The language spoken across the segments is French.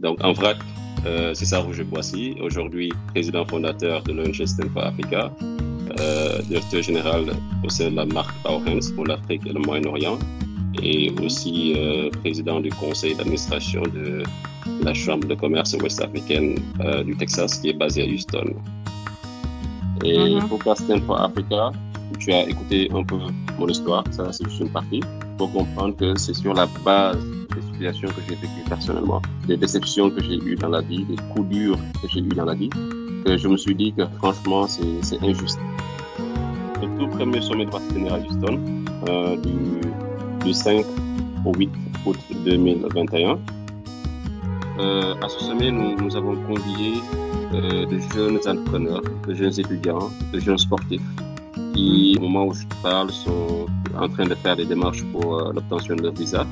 Donc, en vrac, euh, c'est ça Roger Boissy, aujourd'hui président fondateur de l'ONG for Africa, euh, directeur général au sein de la marque Powerhands pour l'Afrique et le Moyen-Orient, et aussi euh, président du conseil d'administration de la Chambre de commerce ouest-africaine euh, du Texas qui est basée à Houston. Et mm -hmm. pour for Africa, tu as écouté un peu mon histoire, ça c'est juste une partie, pour comprendre que c'est sur la base des situations que j'ai vécues personnellement, des déceptions que j'ai eues dans la vie, des coups durs que j'ai eus dans la vie, que je me suis dit que franchement c'est injuste. Le tout premier sommet de partenaire à Houston, euh, du, du 5 au 8 août 2021, euh, à ce sommet, nous, nous avons convié euh, de jeunes entrepreneurs, de jeunes étudiants, de jeunes sportifs qui, au moment où je parle, sont en train de faire des démarches pour euh, l'obtention de leur visa.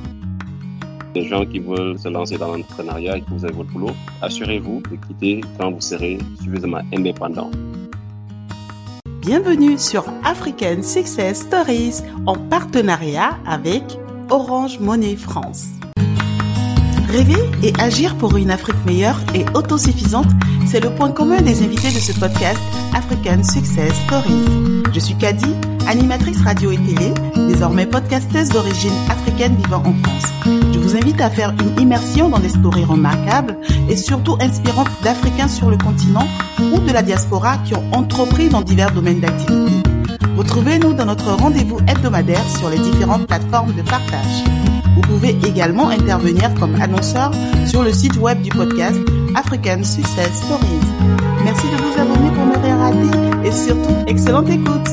Des gens qui veulent se lancer dans l'entrepreneuriat et que vous avez votre boulot, assurez-vous de quitter quand vous serez suffisamment indépendant. Bienvenue sur African Success Stories en partenariat avec Orange Monnaie France. Rêver et agir pour une Afrique meilleure et autosuffisante, c'est le point commun des invités de ce podcast African Success Stories. Je suis Kadi, animatrice radio et télé, désormais podcasteuse d'origine africaine vivant en France. Je vous invite à faire une immersion dans des stories remarquables et surtout inspirantes d'Africains sur le continent ou de la diaspora qui ont entrepris dans divers domaines d'activité. Retrouvez-nous dans notre rendez-vous hebdomadaire sur les différentes plateformes de partage. Vous pouvez également intervenir comme annonceur sur le site web du podcast African Success Stories. Merci de vous abonner pour ne rien rater et surtout, excellente écoute.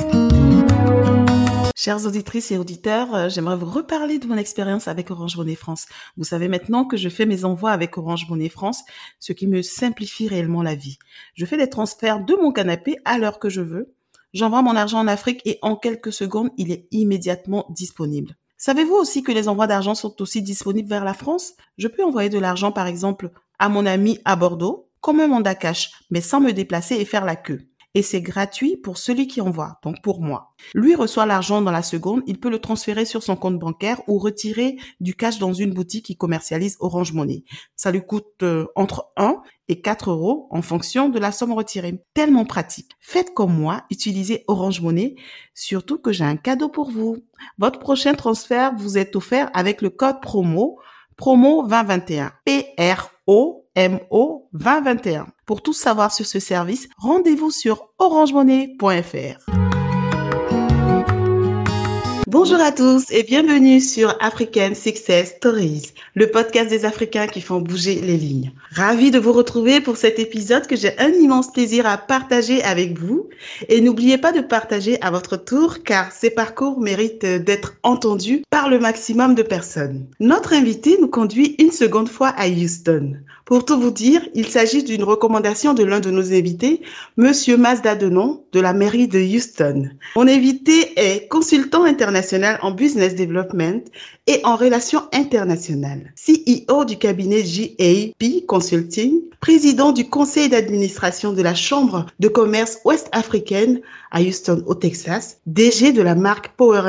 Chères auditrices et auditeurs, j'aimerais vous reparler de mon expérience avec Orange Monnaie France. Vous savez maintenant que je fais mes envois avec Orange Monnaie France, ce qui me simplifie réellement la vie. Je fais des transferts de mon canapé à l'heure que je veux. J'envoie mon argent en Afrique et en quelques secondes, il est immédiatement disponible. Savez-vous aussi que les envois d'argent sont aussi disponibles vers la France? Je peux envoyer de l'argent, par exemple, à mon ami à Bordeaux, comme un mandat cash, mais sans me déplacer et faire la queue. Et c'est gratuit pour celui qui envoie, donc pour moi. Lui reçoit l'argent dans la seconde, il peut le transférer sur son compte bancaire ou retirer du cash dans une boutique qui commercialise Orange Money. Ça lui coûte euh, entre 1 et 4 euros en fonction de la somme retirée. Tellement pratique. Faites comme moi, utilisez Orange Money, surtout que j'ai un cadeau pour vous. Votre prochain transfert vous est offert avec le code promo promo 2021. P-R-O MO 2021. Pour tout savoir sur ce service, rendez-vous sur orangemonnaie.fr. Bonjour à tous et bienvenue sur African Success Stories, le podcast des Africains qui font bouger les lignes. Ravi de vous retrouver pour cet épisode que j'ai un immense plaisir à partager avec vous. Et n'oubliez pas de partager à votre tour car ces parcours méritent d'être entendus par le maximum de personnes. Notre invité nous conduit une seconde fois à Houston. Pour tout vous dire, il s'agit d'une recommandation de l'un de nos invités, Monsieur Mazda Denon de la mairie de Houston. Mon invité est consultant international en business development et en relations internationales. CEO du cabinet GAP Consulting, président du conseil d'administration de la Chambre de commerce ouest-africaine à Houston au Texas, DG de la marque Power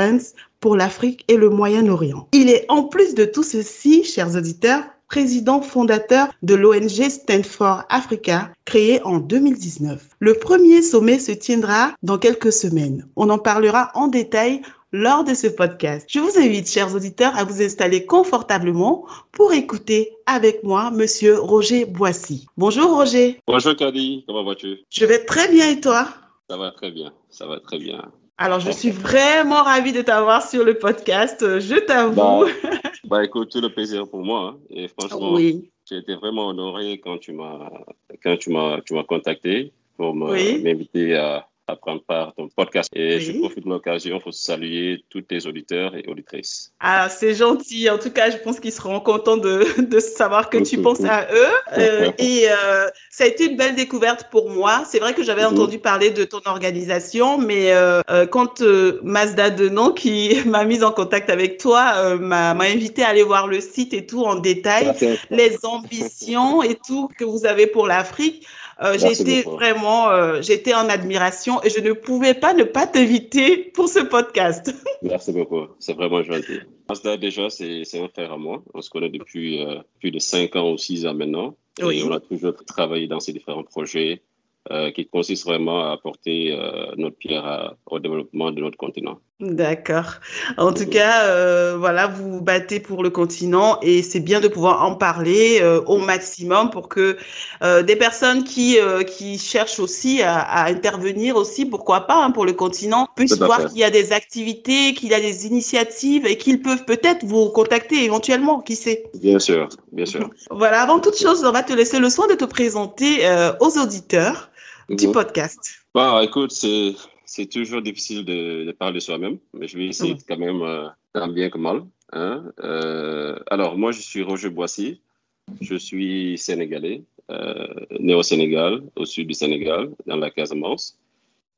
pour l'Afrique et le Moyen-Orient. Il est en plus de tout ceci, chers auditeurs, président fondateur de l'ONG Stand for Africa, créée en 2019. Le premier sommet se tiendra dans quelques semaines. On en parlera en détail lors de ce podcast. Je vous invite, chers auditeurs, à vous installer confortablement pour écouter avec moi Monsieur Roger Boissy. Bonjour Roger. Bonjour Kadi, comment vas-tu? Je vais très bien et toi? Ça va très bien, ça va très bien. Alors, je suis vraiment ravie de t'avoir sur le podcast, je t'avoue. Bah, bah, écoute, tout le plaisir pour moi. Hein. Et franchement, oui. j'ai été vraiment honoré quand tu m'as quand tu m'as tu m'as contacté pour m'inviter à à prendre part à ton podcast. Et je profite de l'occasion pour saluer tous tes auditeurs et auditrices. Ah, c'est gentil. En tout cas, je pense qu'ils seront contents de, de savoir que tu penses à eux. Euh, et euh, ça a été une belle découverte pour moi. C'est vrai que j'avais mhm. entendu parler de ton organisation, mais euh, quand Mazda Denon, qui m'a mise en contact avec toi, m'a invité à aller voir le site et tout en détail, les ambitions et tout que vous avez pour l'Afrique. Euh, j'étais vraiment, euh, j'étais en admiration et je ne pouvais pas ne pas t'inviter pour ce podcast. Merci beaucoup, c'est vraiment gentil. Asda, déjà, c'est un frère à moi. On se connaît depuis euh, plus de 5 ans ou 6 ans maintenant. Et on a toujours travaillé dans ces différents projets qui consiste vraiment à apporter notre pierre au développement de notre continent. D'accord. En tout cas, euh, voilà, vous vous battez pour le continent et c'est bien de pouvoir en parler au maximum pour que des personnes qui qui cherchent aussi à, intervenir aussi, pourquoi pas, hein, pour le continent, puissent voir qu'il y a des activités, qu'il y a des initiatives et qu'ils peuvent peut-être vous contacter éventuellement, qui sait? Bien sûr, bien sûr. Voilà, avant toute chose, on va te laisser le soin de te présenter aux auditeurs du podcast Bah, écoute, c'est toujours difficile de, parler de soi-même, mais je vais essayer quand même, euh, tant bien que mal. Hein. Euh, alors, moi, je suis Roger Boissy. Je suis sénégalais, euh, né au Sénégal, au sud du Sénégal, dans la Casamance.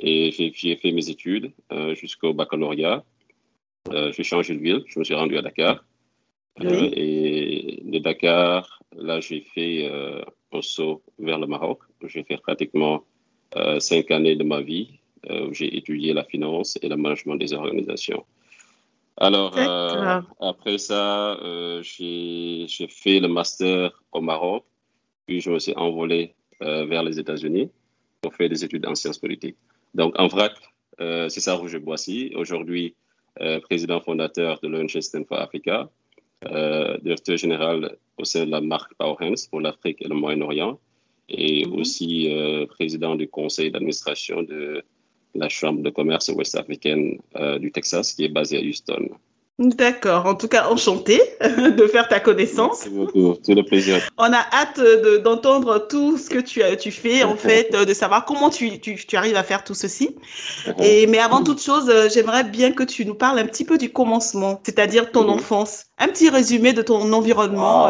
Et j'ai fait mes études jusqu'au baccalauréat. j'ai changé de ville, je me suis rendu à Dakar. et de Dakar, là, j'ai fait un saut vers le Maroc. J'ai fait pratiquement cinq années de ma vie où j'ai étudié la finance et le management des organisations. Alors, euh, après ça, j'ai fait le master au Maroc, puis je me suis envolé vers les États-Unis pour faire des études en sciences politiques. Donc, en vrac, c'est ça Roger Boissy, aujourd'hui président fondateur de l'ONG for Africa, directeur général au sein de la marque Power pour l'Afrique et le Moyen-Orient, et mhm. aussi euh, président du conseil d'administration de la Chambre de commerce ouest-africaine euh, du Texas, qui est basée à Houston. D'accord. En tout cas, enchanté de faire ta connaissance. Merci beaucoup. Tout le plaisir. On a hâte d'entendre tout ce que tu, tu fais, en fait, de savoir comment tu, tu, tu arrives à faire tout ceci. Uh-huh. Et, mais avant toute chose, euh, j'aimerais bien que tu nous parles un petit peu du commencement, c'est-à-dire ton mm-hmm. enfance. Un petit résumé de ton environnement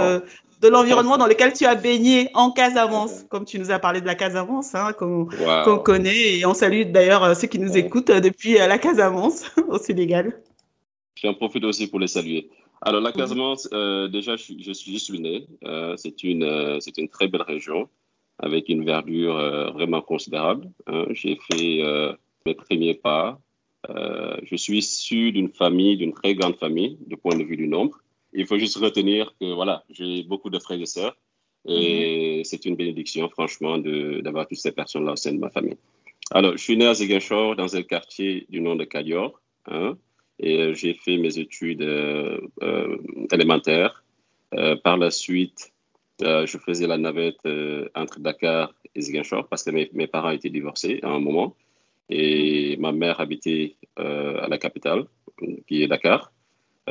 de l'environnement dans lequel tu as baigné en Casamance, comme tu nous as parlé de la Casamance, hein, qu'on connaît. Et on salue d'ailleurs euh, ceux qui nous écoutent euh, depuis euh, la Casamance au Sénégal. J'en profite aussi pour les saluer. Alors, la Casamance, déjà, je, je, suis, je né. c'est une, c'est une très belle région avec une verdure vraiment considérable. Hein. J'ai fait mes premiers pas. je suis issu d'une famille, d'une très grande famille, du point de vue du nombre. Il faut juste retenir que voilà, j'ai beaucoup de frères et sœurs et mhm. c'est une bénédiction, franchement, d'avoir toutes ces personnes-là au sein de ma famille. Alors, je suis né à Ziguinchor, dans un quartier du nom de Cadior, hein, et euh, j'ai fait mes études euh, euh, élémentaires. par la suite, je faisais la navette entre Dakar et Ziguinchor parce que mes, mes, parents étaient divorcés à un moment et ma mère habitait à la capitale, qui est Dakar.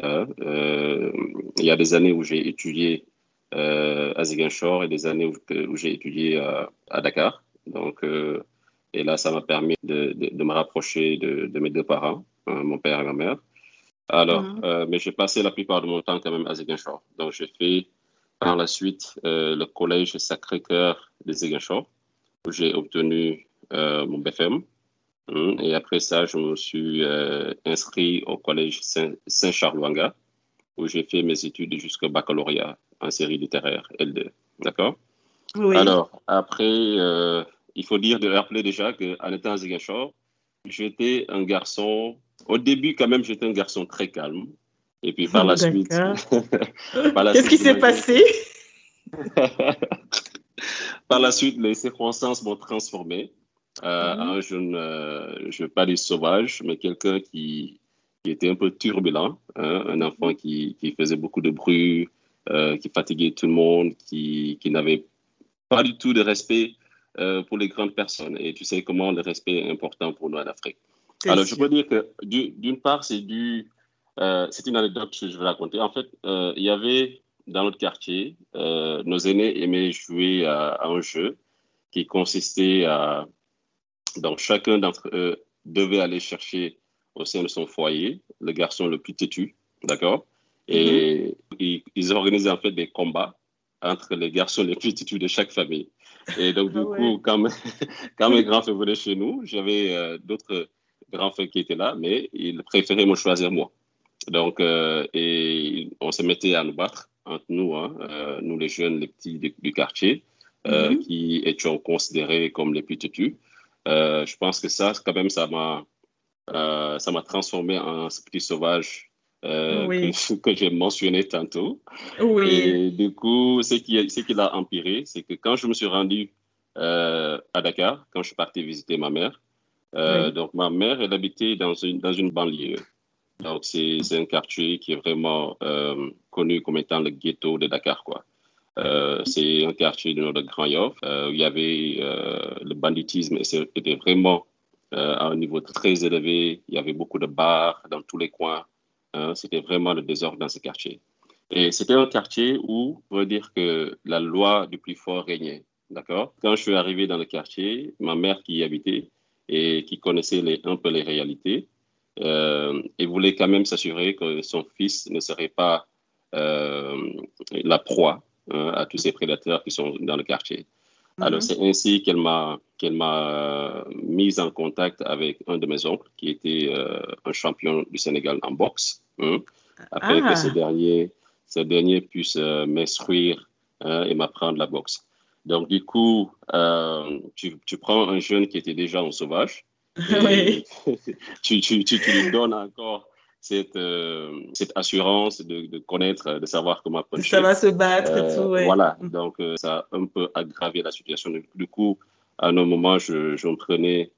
Euh, euh, il y a des années où j'ai étudié euh, à Ziguinchor et des années où, j'ai étudié à Dakar. Donc, et là, ça m'a permis de, de, me rapprocher de, de, mes deux parents, hein, mon père et ma mère. Alors, mhm. mais j'ai passé la plupart de mon temps quand même à Ziguinchor. Donc, j'ai fait par la suite le collège Sacré-Cœur de Ziguinchor, où j'ai obtenu mon BFM. Hum, et après ça, je me suis euh, inscrit au collège Saint-Charles-Wanga, où j'ai fait mes études jusqu'au baccalauréat en série littéraire L2. D'accord? Oui. Alors, après, euh, il faut dire, de rappeler déjà qu'en étant à Ziguinchor, j'étais un garçon, au début quand même, j'étais un garçon très calme. Et puis par la suite. Qu'est-ce qui s'est passé? Par la suite, les circonstances m'ont transformé. Euh, mhm. un jeune, euh, je ne veux pas dire sauvage, mais quelqu'un qui, qui, était un peu turbulent, hein, un enfant qui, qui, faisait beaucoup de bruit, euh, qui fatiguait tout le monde, qui, qui n'avait pas du tout de respect pour les grandes personnes. Et tu sais comment le respect est important pour nous en Afrique. Alors, je peux dire que d'une part, c'est du, c'est une anecdote que je vais raconter. En fait, il y avait dans notre quartier, nos aînés aimaient jouer à un jeu qui consistait à donc, chacun d'entre eux devait aller chercher au sein de son foyer le garçon le plus têtu, d'accord? Et mhm. ils, organisaient en fait des combats entre les garçons les plus têtus de chaque famille. Et donc, du ah coup, quand, quand, mes grands frères venaient chez nous, j'avais euh, d'autres grands frères qui étaient là, mais ils préféraient me choisir moi. Donc, euh, et on se mettait à nous battre entre nous, hein, euh, nous les jeunes, les petits du, quartier, mhm. qui étions considérés comme les plus têtus. Je pense que ça, quand même, ça m'a ça m'a transformé en ce petit sauvage que, j'ai mentionné tantôt. Oui. Et du coup, ce qui, ce qui l'a empiré, c'est que quand je me suis rendu à Dakar, quand je suis parti visiter ma mère, donc ma mère, elle habitait dans une, dans une banlieue. Donc, c'est un quartier qui est vraiment euh, connu comme étant le ghetto de Dakar, quoi. Euh, c'est un quartier de notre Grand Yoff euh, où il y avait le banditisme était vraiment à un niveau très élevé. Il y avait beaucoup de bars dans tous les coins. Hein. C'était vraiment le désordre dans ce quartier. Et c'était un quartier où, on veut dire que la loi du plus fort régnait. D'accord? Quand je suis arrivé dans le quartier, ma mère qui y habitait et qui connaissait un peu les réalités, euh, et voulait quand même s'assurer que son fils ne serait pas euh, la proie à tous ces prédateurs qui sont dans le quartier. Alors, mhm. c'est ainsi qu'elle m'a qu'elle m'a mise en contact avec un de mes oncles qui était euh, un champion du Sénégal en boxe, hein, afin que ce ah. dernier, ce dernier puisse m'instruire hein, et m'apprendre la boxe. Donc, du coup, tu, tu, prends un jeune qui était déjà un sauvage, oui. tu, tu, tu, lui donnes encore cette, euh, cette assurance de, de, connaître, de savoir comment puncher. Ça va se battre et euh, tout, ouais. Voilà, mm. donc euh, ça a un peu aggravé la situation. Du coup, à un moment, je, je prenais.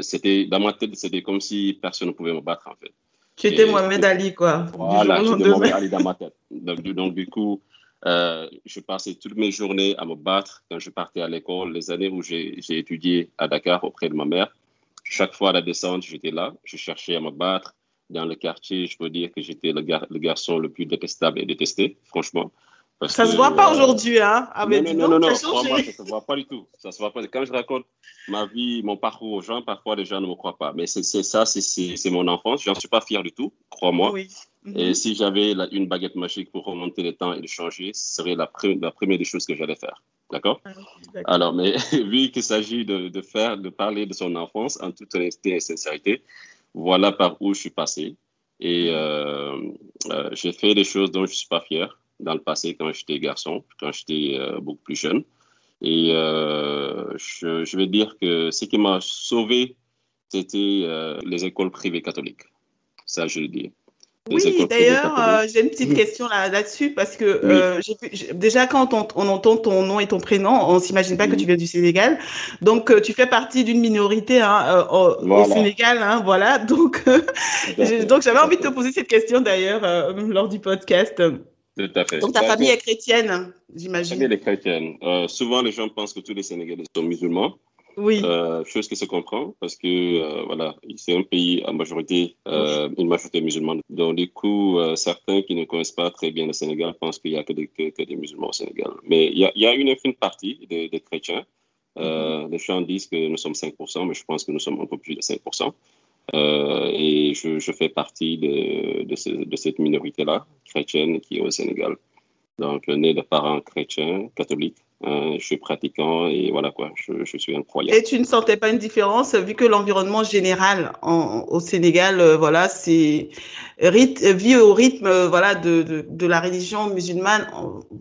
c'était dans ma tête, c'était comme si personne ne pouvait me battre en fait. Tu étais Mohamed Ali, quoi. Voilà, j'étais Mohamed Ali dans ma tête. Donc, donc du coup, je passais toutes mes journées à me battre quand je partais à l'école. Les années où j'ai étudié à Dakar auprès de ma mère, chaque fois à la descente, j'étais là. Je cherchais à me battre. Dans le quartier, je peux dire que j'étais le, garçon le plus détestable et détesté, franchement. ça ne se voit pas euh, aujourd'hui, hein non, non, non, non, ça ne se voit pas du tout. Ça se voit pas. Quand je raconte ma vie, mon parcours aux gens, parfois les gens ne me croient pas. Mais c'est ça, c'est mon enfance. Je n'en suis pas fier du tout, crois-moi. Oui. Et mhm. si j'avais une baguette magique pour remonter le temps et le changer, ce serait la, la première des choses que j'allais faire. D'accord? Ah, Alors, mais vu qu'il s'agit de, de, faire, de parler de son enfance en toute honnêteté et sincérité, voilà par où je suis passé. Et mhm. euh, euh, j'ai fait des choses dont je ne suis pas fier dans le passé quand j'étais garçon, quand j'étais euh, beaucoup plus jeune. Et je, je, vais dire que ce qui m'a sauvé, c'était les écoles privées catholiques. Ça, je le dis. Oui, d'ailleurs, euh, j'ai une petite question là-dessus parce que euh, déjà quand on, on, entend ton nom et ton prénom, on s'imagine pas que tu viens du Sénégal. Donc euh, tu fais partie d'une minorité hein, au, Sénégal, hein, voilà. Donc donc j'avais envie de te poser cette question d'ailleurs lors du podcast. Tout à fait. Donc ta famille est chrétienne, j'imagine. Ma famille est chrétienne. souvent les gens pensent que tous les Sénégalais sont musulmans. Oui. Euh, chose qui se comprend parce que euh, voilà, c'est un pays à majorité, euh, une majorité musulmane. Donc du coup, euh, certains qui ne connaissent pas très bien le Sénégal pensent qu'il n'y a que des, que, des, musulmans au Sénégal. Mais il y a, y a, une infime partie des, des chrétiens. Euh, les gens disent que nous sommes 5%, mais je pense que nous sommes un peu plus de 5%. et je, je, fais partie de, de, ce, de cette minorité-là, chrétienne, qui est au Sénégal. Donc, né de parents chrétiens, catholiques. Euh, je suis pratiquant et voilà quoi, je, je, suis incroyable. Et tu ne sentais pas une différence vu que l'environnement général en, au Sénégal, euh, voilà, c'est vit au rythme euh, voilà de, de, de, la religion musulmane.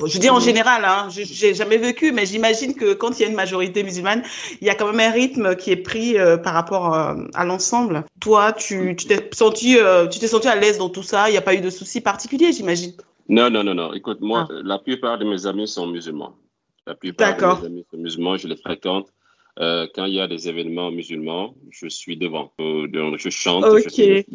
je dis en général, hein, j'ai jamais vécu, mais j'imagine que quand il y a une majorité musulmane, il y a quand même un rythme qui est pris par rapport à l'ensemble. Toi, tu t'es senti, tu t'es senti à l'aise dans tout ça. Il n'y a pas eu de soucis particuliers, j'imagine? Non, non, non, non. Écoute, moi, ah. la plupart de mes amis sont musulmans. La plupart de mes amis musulmans, je les fréquente. Euh, quand il y a des événements musulmans, je suis devant. Euh, je chante les,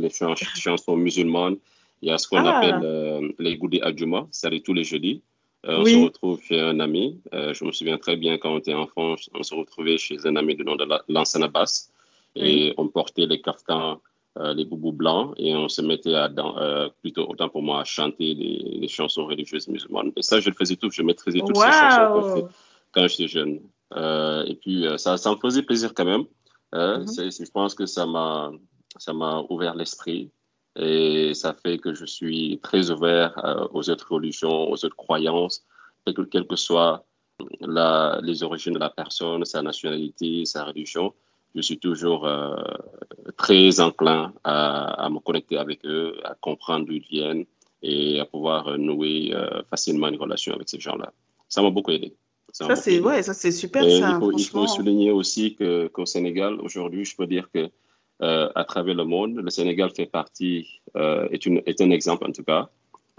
chansons musulmanes. Il y a ce qu'on ah. appelle euh, les goudis adjuma, c'est tous les jeudis. on se retrouve chez un ami. je me souviens très bien quand on était enfant, on se retrouvait chez un ami de nom de l'ancien Abbas et on portait les kaftans euh, les boubous blancs et on se mettait à, euh, plutôt autant pour moi à chanter les, chansons religieuses musulmanes. Et ça, je le faisais tout, je maîtrisais toutes ces chansons quand j'étais jeune. Euh, et puis, ça, ça me faisait plaisir quand même. Mm-hmm. Je pense que ça m'a ça m'a ouvert l'esprit et ça fait que je suis très ouvert aux autres religions, aux autres croyances, quelles que soient la, les origines de la personne, sa nationalité, sa religion je suis toujours euh, très enclin à, me connecter avec eux, à comprendre d'où ils viennent et à pouvoir nouer euh, facilement une relation avec ces gens-là. Ça m'a beaucoup aidé. Ça, c'est ouais, ça, c'est super. ça, il, faut, il, faut, souligner aussi qu'au Sénégal, aujourd'hui, je peux dire que euh, à travers le monde, le Sénégal fait partie, euh, est, une, est, un exemple en tout cas.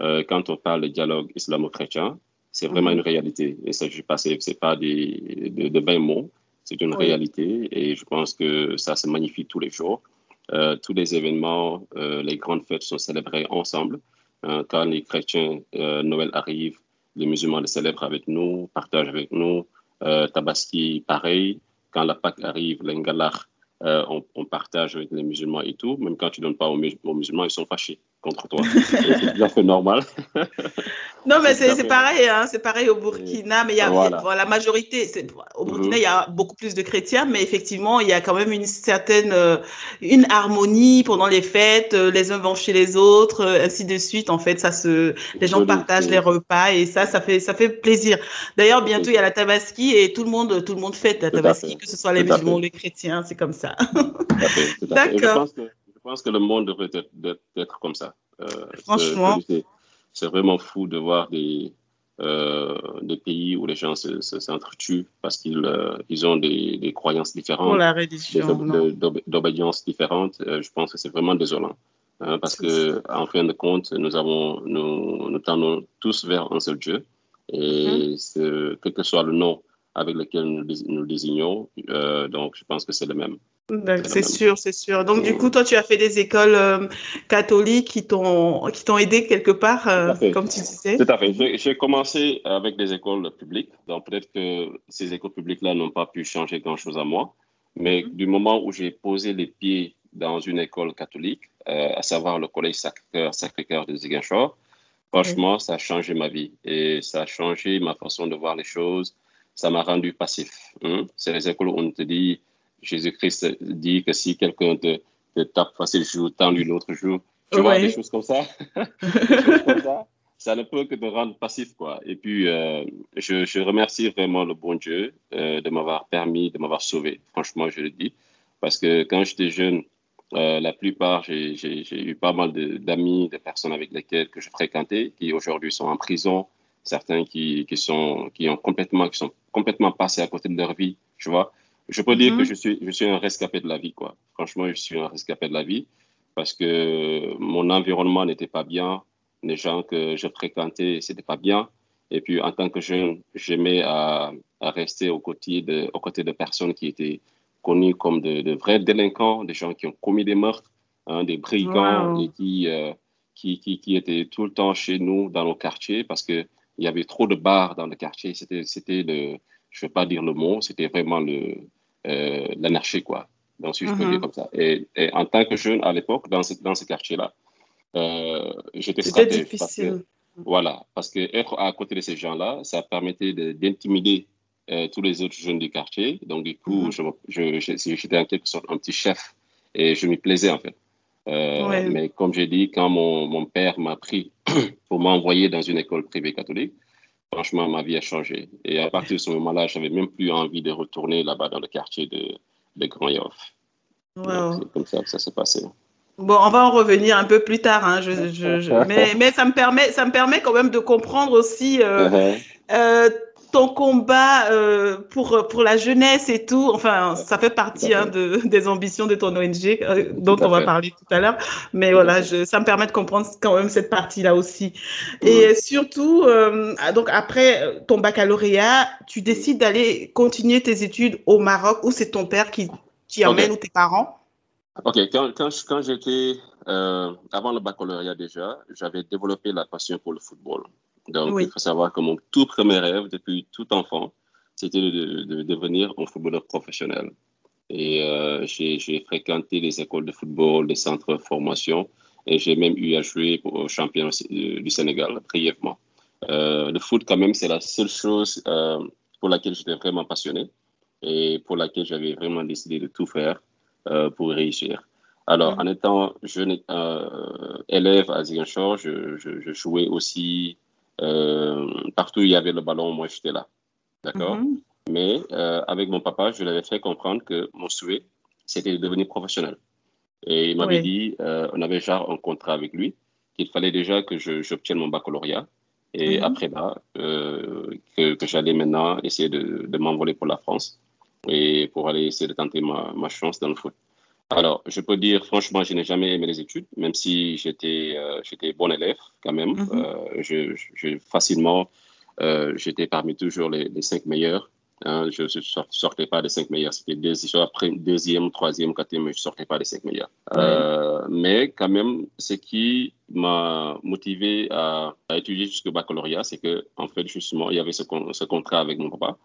Euh, quand on parle de dialogue islamo-chrétien, c'est vraiment mhm. une réalité. Et ça, je passe, c'est pas des, de, de mots, c'est une réalité. Et je pense que ça se magnifie tous les jours. Euh, tous les événements, euh, les grandes fêtes sont célébrées ensemble. Euh, quand les chrétiens, Noël arrive, les musulmans le célèbrent avec nous, partagent avec nous. Tabaski, pareil. Quand la Pâque arrive, l'Engalar, on, on, partage avec les musulmans et tout. Même quand tu ne donnes pas aux, musulmans, ils sont fâchés contre toi. c'est tout à fait normal. non, mais c'est pareil, hein, c'est pareil au Burkina, mais il y a, la majorité, au Burkina, il y a beaucoup plus de chrétiens, mais effectivement, il y a quand même une certaine, euh, une harmonie pendant les fêtes, euh, les uns vont chez les autres, euh, ainsi de suite. En fait, ça se, les gens partagent les repas et ça, ça fait, ça fait plaisir. D'ailleurs, bientôt, il y a la Tabaski et tout le monde, tout le monde fête la Tabaski, que ce soit les musulmans ou les chrétiens, c'est comme ça. D'accord. Je pense que le monde devrait être, comme ça. Euh, Franchement. C'est vraiment fou de voir des, euh, des pays où les gens s'entretuent parce qu'ils euh, ils ont des, des, croyances différentes, Pour la religion, d'obédience différentes. je pense que c'est vraiment désolant. Hein, parce que, en fin de compte, nous, avons, nous, nous tendons tous vers un seul Dieu. Et mm-hmm. quel que soit le nom avec lequel nous, nous désignons, donc je pense que c'est le même. C'est sûr, c'est sûr. Donc, du coup, toi, tu as fait des écoles euh, catholiques qui t'ont aidé quelque part, euh, comme tu disais. Tout à fait. J'ai commencé avec des écoles publiques. Donc, peut-être que ces écoles publiques-là n'ont pas pu changer grand-chose à moi. Mais mm-hmm. du moment où j'ai posé les pieds dans une école catholique, euh, à savoir le Collège Sacré-Cœur Sacré de Ziguinchor, franchement, ça a changé ma vie. Et ça a changé ma façon de voir les choses. Ça m'a rendu passif. Hein. C'est les écoles où on te dit Jésus-Christ dit que si quelqu'un te, te, tape face le jour, lui l'autre jour. Tu vois, des choses comme ça. ça. ne peut que te rendre passif, quoi. Et puis, euh, je, je, remercie vraiment le bon Dieu euh, de m'avoir permis, de m'avoir sauvé. Franchement, je le dis. Parce que quand j'étais jeune, euh, la plupart, j'ai eu pas mal d'amis, de, personnes avec lesquelles que je fréquentais, qui aujourd'hui sont en prison, certains qui, qui, sont, qui, ont complètement, qui sont complètement passés à côté de leur vie, tu vois. Je peux dire que mhm. je suis, je suis un rescapé de la vie, quoi. Franchement, je suis un rescapé de la vie parce que mon environnement n'était pas bien, les gens que je fréquentais, c'était pas bien. Et puis, en tant que jeune, j'aimais à, à, rester aux côtés, de, aux côtés de personnes qui étaient connues comme de, vrais délinquants, des gens qui ont commis des meurtres, hein, des brigands et qui, euh, qui, qui, qui, étaient tout le temps chez nous dans nos quartiers parce qu'il y avait trop de bars dans le quartier. C'était, c'était le, je ne vais pas dire le mot, c'était vraiment le, euh, l'anarchie, quoi. Donc, si je peux dire mhm. comme ça. Et, en tant que jeune à l'époque, dans ce, dans ce quartier-là, euh, j'étais frappé. difficile. voilà, parce que être à côté de ces gens-là, ça permettait d'intimider euh, tous les autres jeunes du quartier. Donc, du coup, mhm. j'étais en quelque sorte un petit chef et je m'y plaisais, en fait. Mais comme j'ai dit, quand mon, mon père m'a pris pour m'envoyer dans une école privée catholique, franchement, ma vie a changé. Et à partir de ce moment-là, je n'avais même plus envie de retourner là-bas dans le quartier de, de Grand Yoff. C'est comme ça que ça s'est passé. Bon, on va en revenir un peu plus tard, hein. je, je, mais, mais, ça, me permet, ça me permet quand même de comprendre aussi euh, uh-huh. euh, ton combat euh, pour, pour la jeunesse et tout, enfin, ça fait partie hein, de, des ambitions de ton ONG, euh, dont on va parler tout à l'heure. Mais voilà, je, ça me permet de comprendre quand même cette partie-là aussi. Et surtout, euh, donc après ton baccalauréat, tu décides d'aller continuer tes études au Maroc, ou c'est ton père qui t'y emmène ou tes parents? Ok, quand, quand, quand j'étais, avant le baccalauréat déjà, j'avais développé la passion pour le football. Donc, il faut savoir que mon tout premier rêve, depuis tout enfant, c'était de, devenir un footballeur professionnel. Et euh, j'ai fréquenté les écoles de football, les centres de formation, et j'ai même eu à jouer au championnat du Sénégal, brièvement. Euh, le foot, quand même, c'est la seule chose euh, pour laquelle j'étais vraiment passionné et pour laquelle j'avais vraiment décidé de tout faire pour réussir. Alors, en étant jeune élève à Ziguinchor, je, je, jouais aussi euh, partout où il y avait le ballon, moi, j'étais là. D'accord? Mhm. Mais euh, avec mon papa, je lui avais fait comprendre que mon souhait, c'était de devenir professionnel. Et il m'avait dit, euh, on avait déjà un contrat avec lui, qu'il fallait déjà que j'obtienne mon baccalauréat Et mhm. après là, que, que j'allais maintenant essayer de, de m'envoler pour la France et pour aller essayer de tenter ma, ma chance dans le foot. Alors, je peux dire, franchement, je n'ai jamais aimé les études, même si j'étais euh, j'étais bon élève quand même. Mhm. euh, je, je, facilement, euh, j'étais parmi toujours les, les cinq meilleurs. Hein, je ne sortais pas des cinq meilleurs. C'était après deuxième, troisième, quatrième, je ne sortais pas des cinq meilleurs. Mais quand même, ce qui m'a motivé à, à étudier jusqu'au baccalauréat, c'est que, en fait, justement, il y avait ce, ce contrat avec mon papa,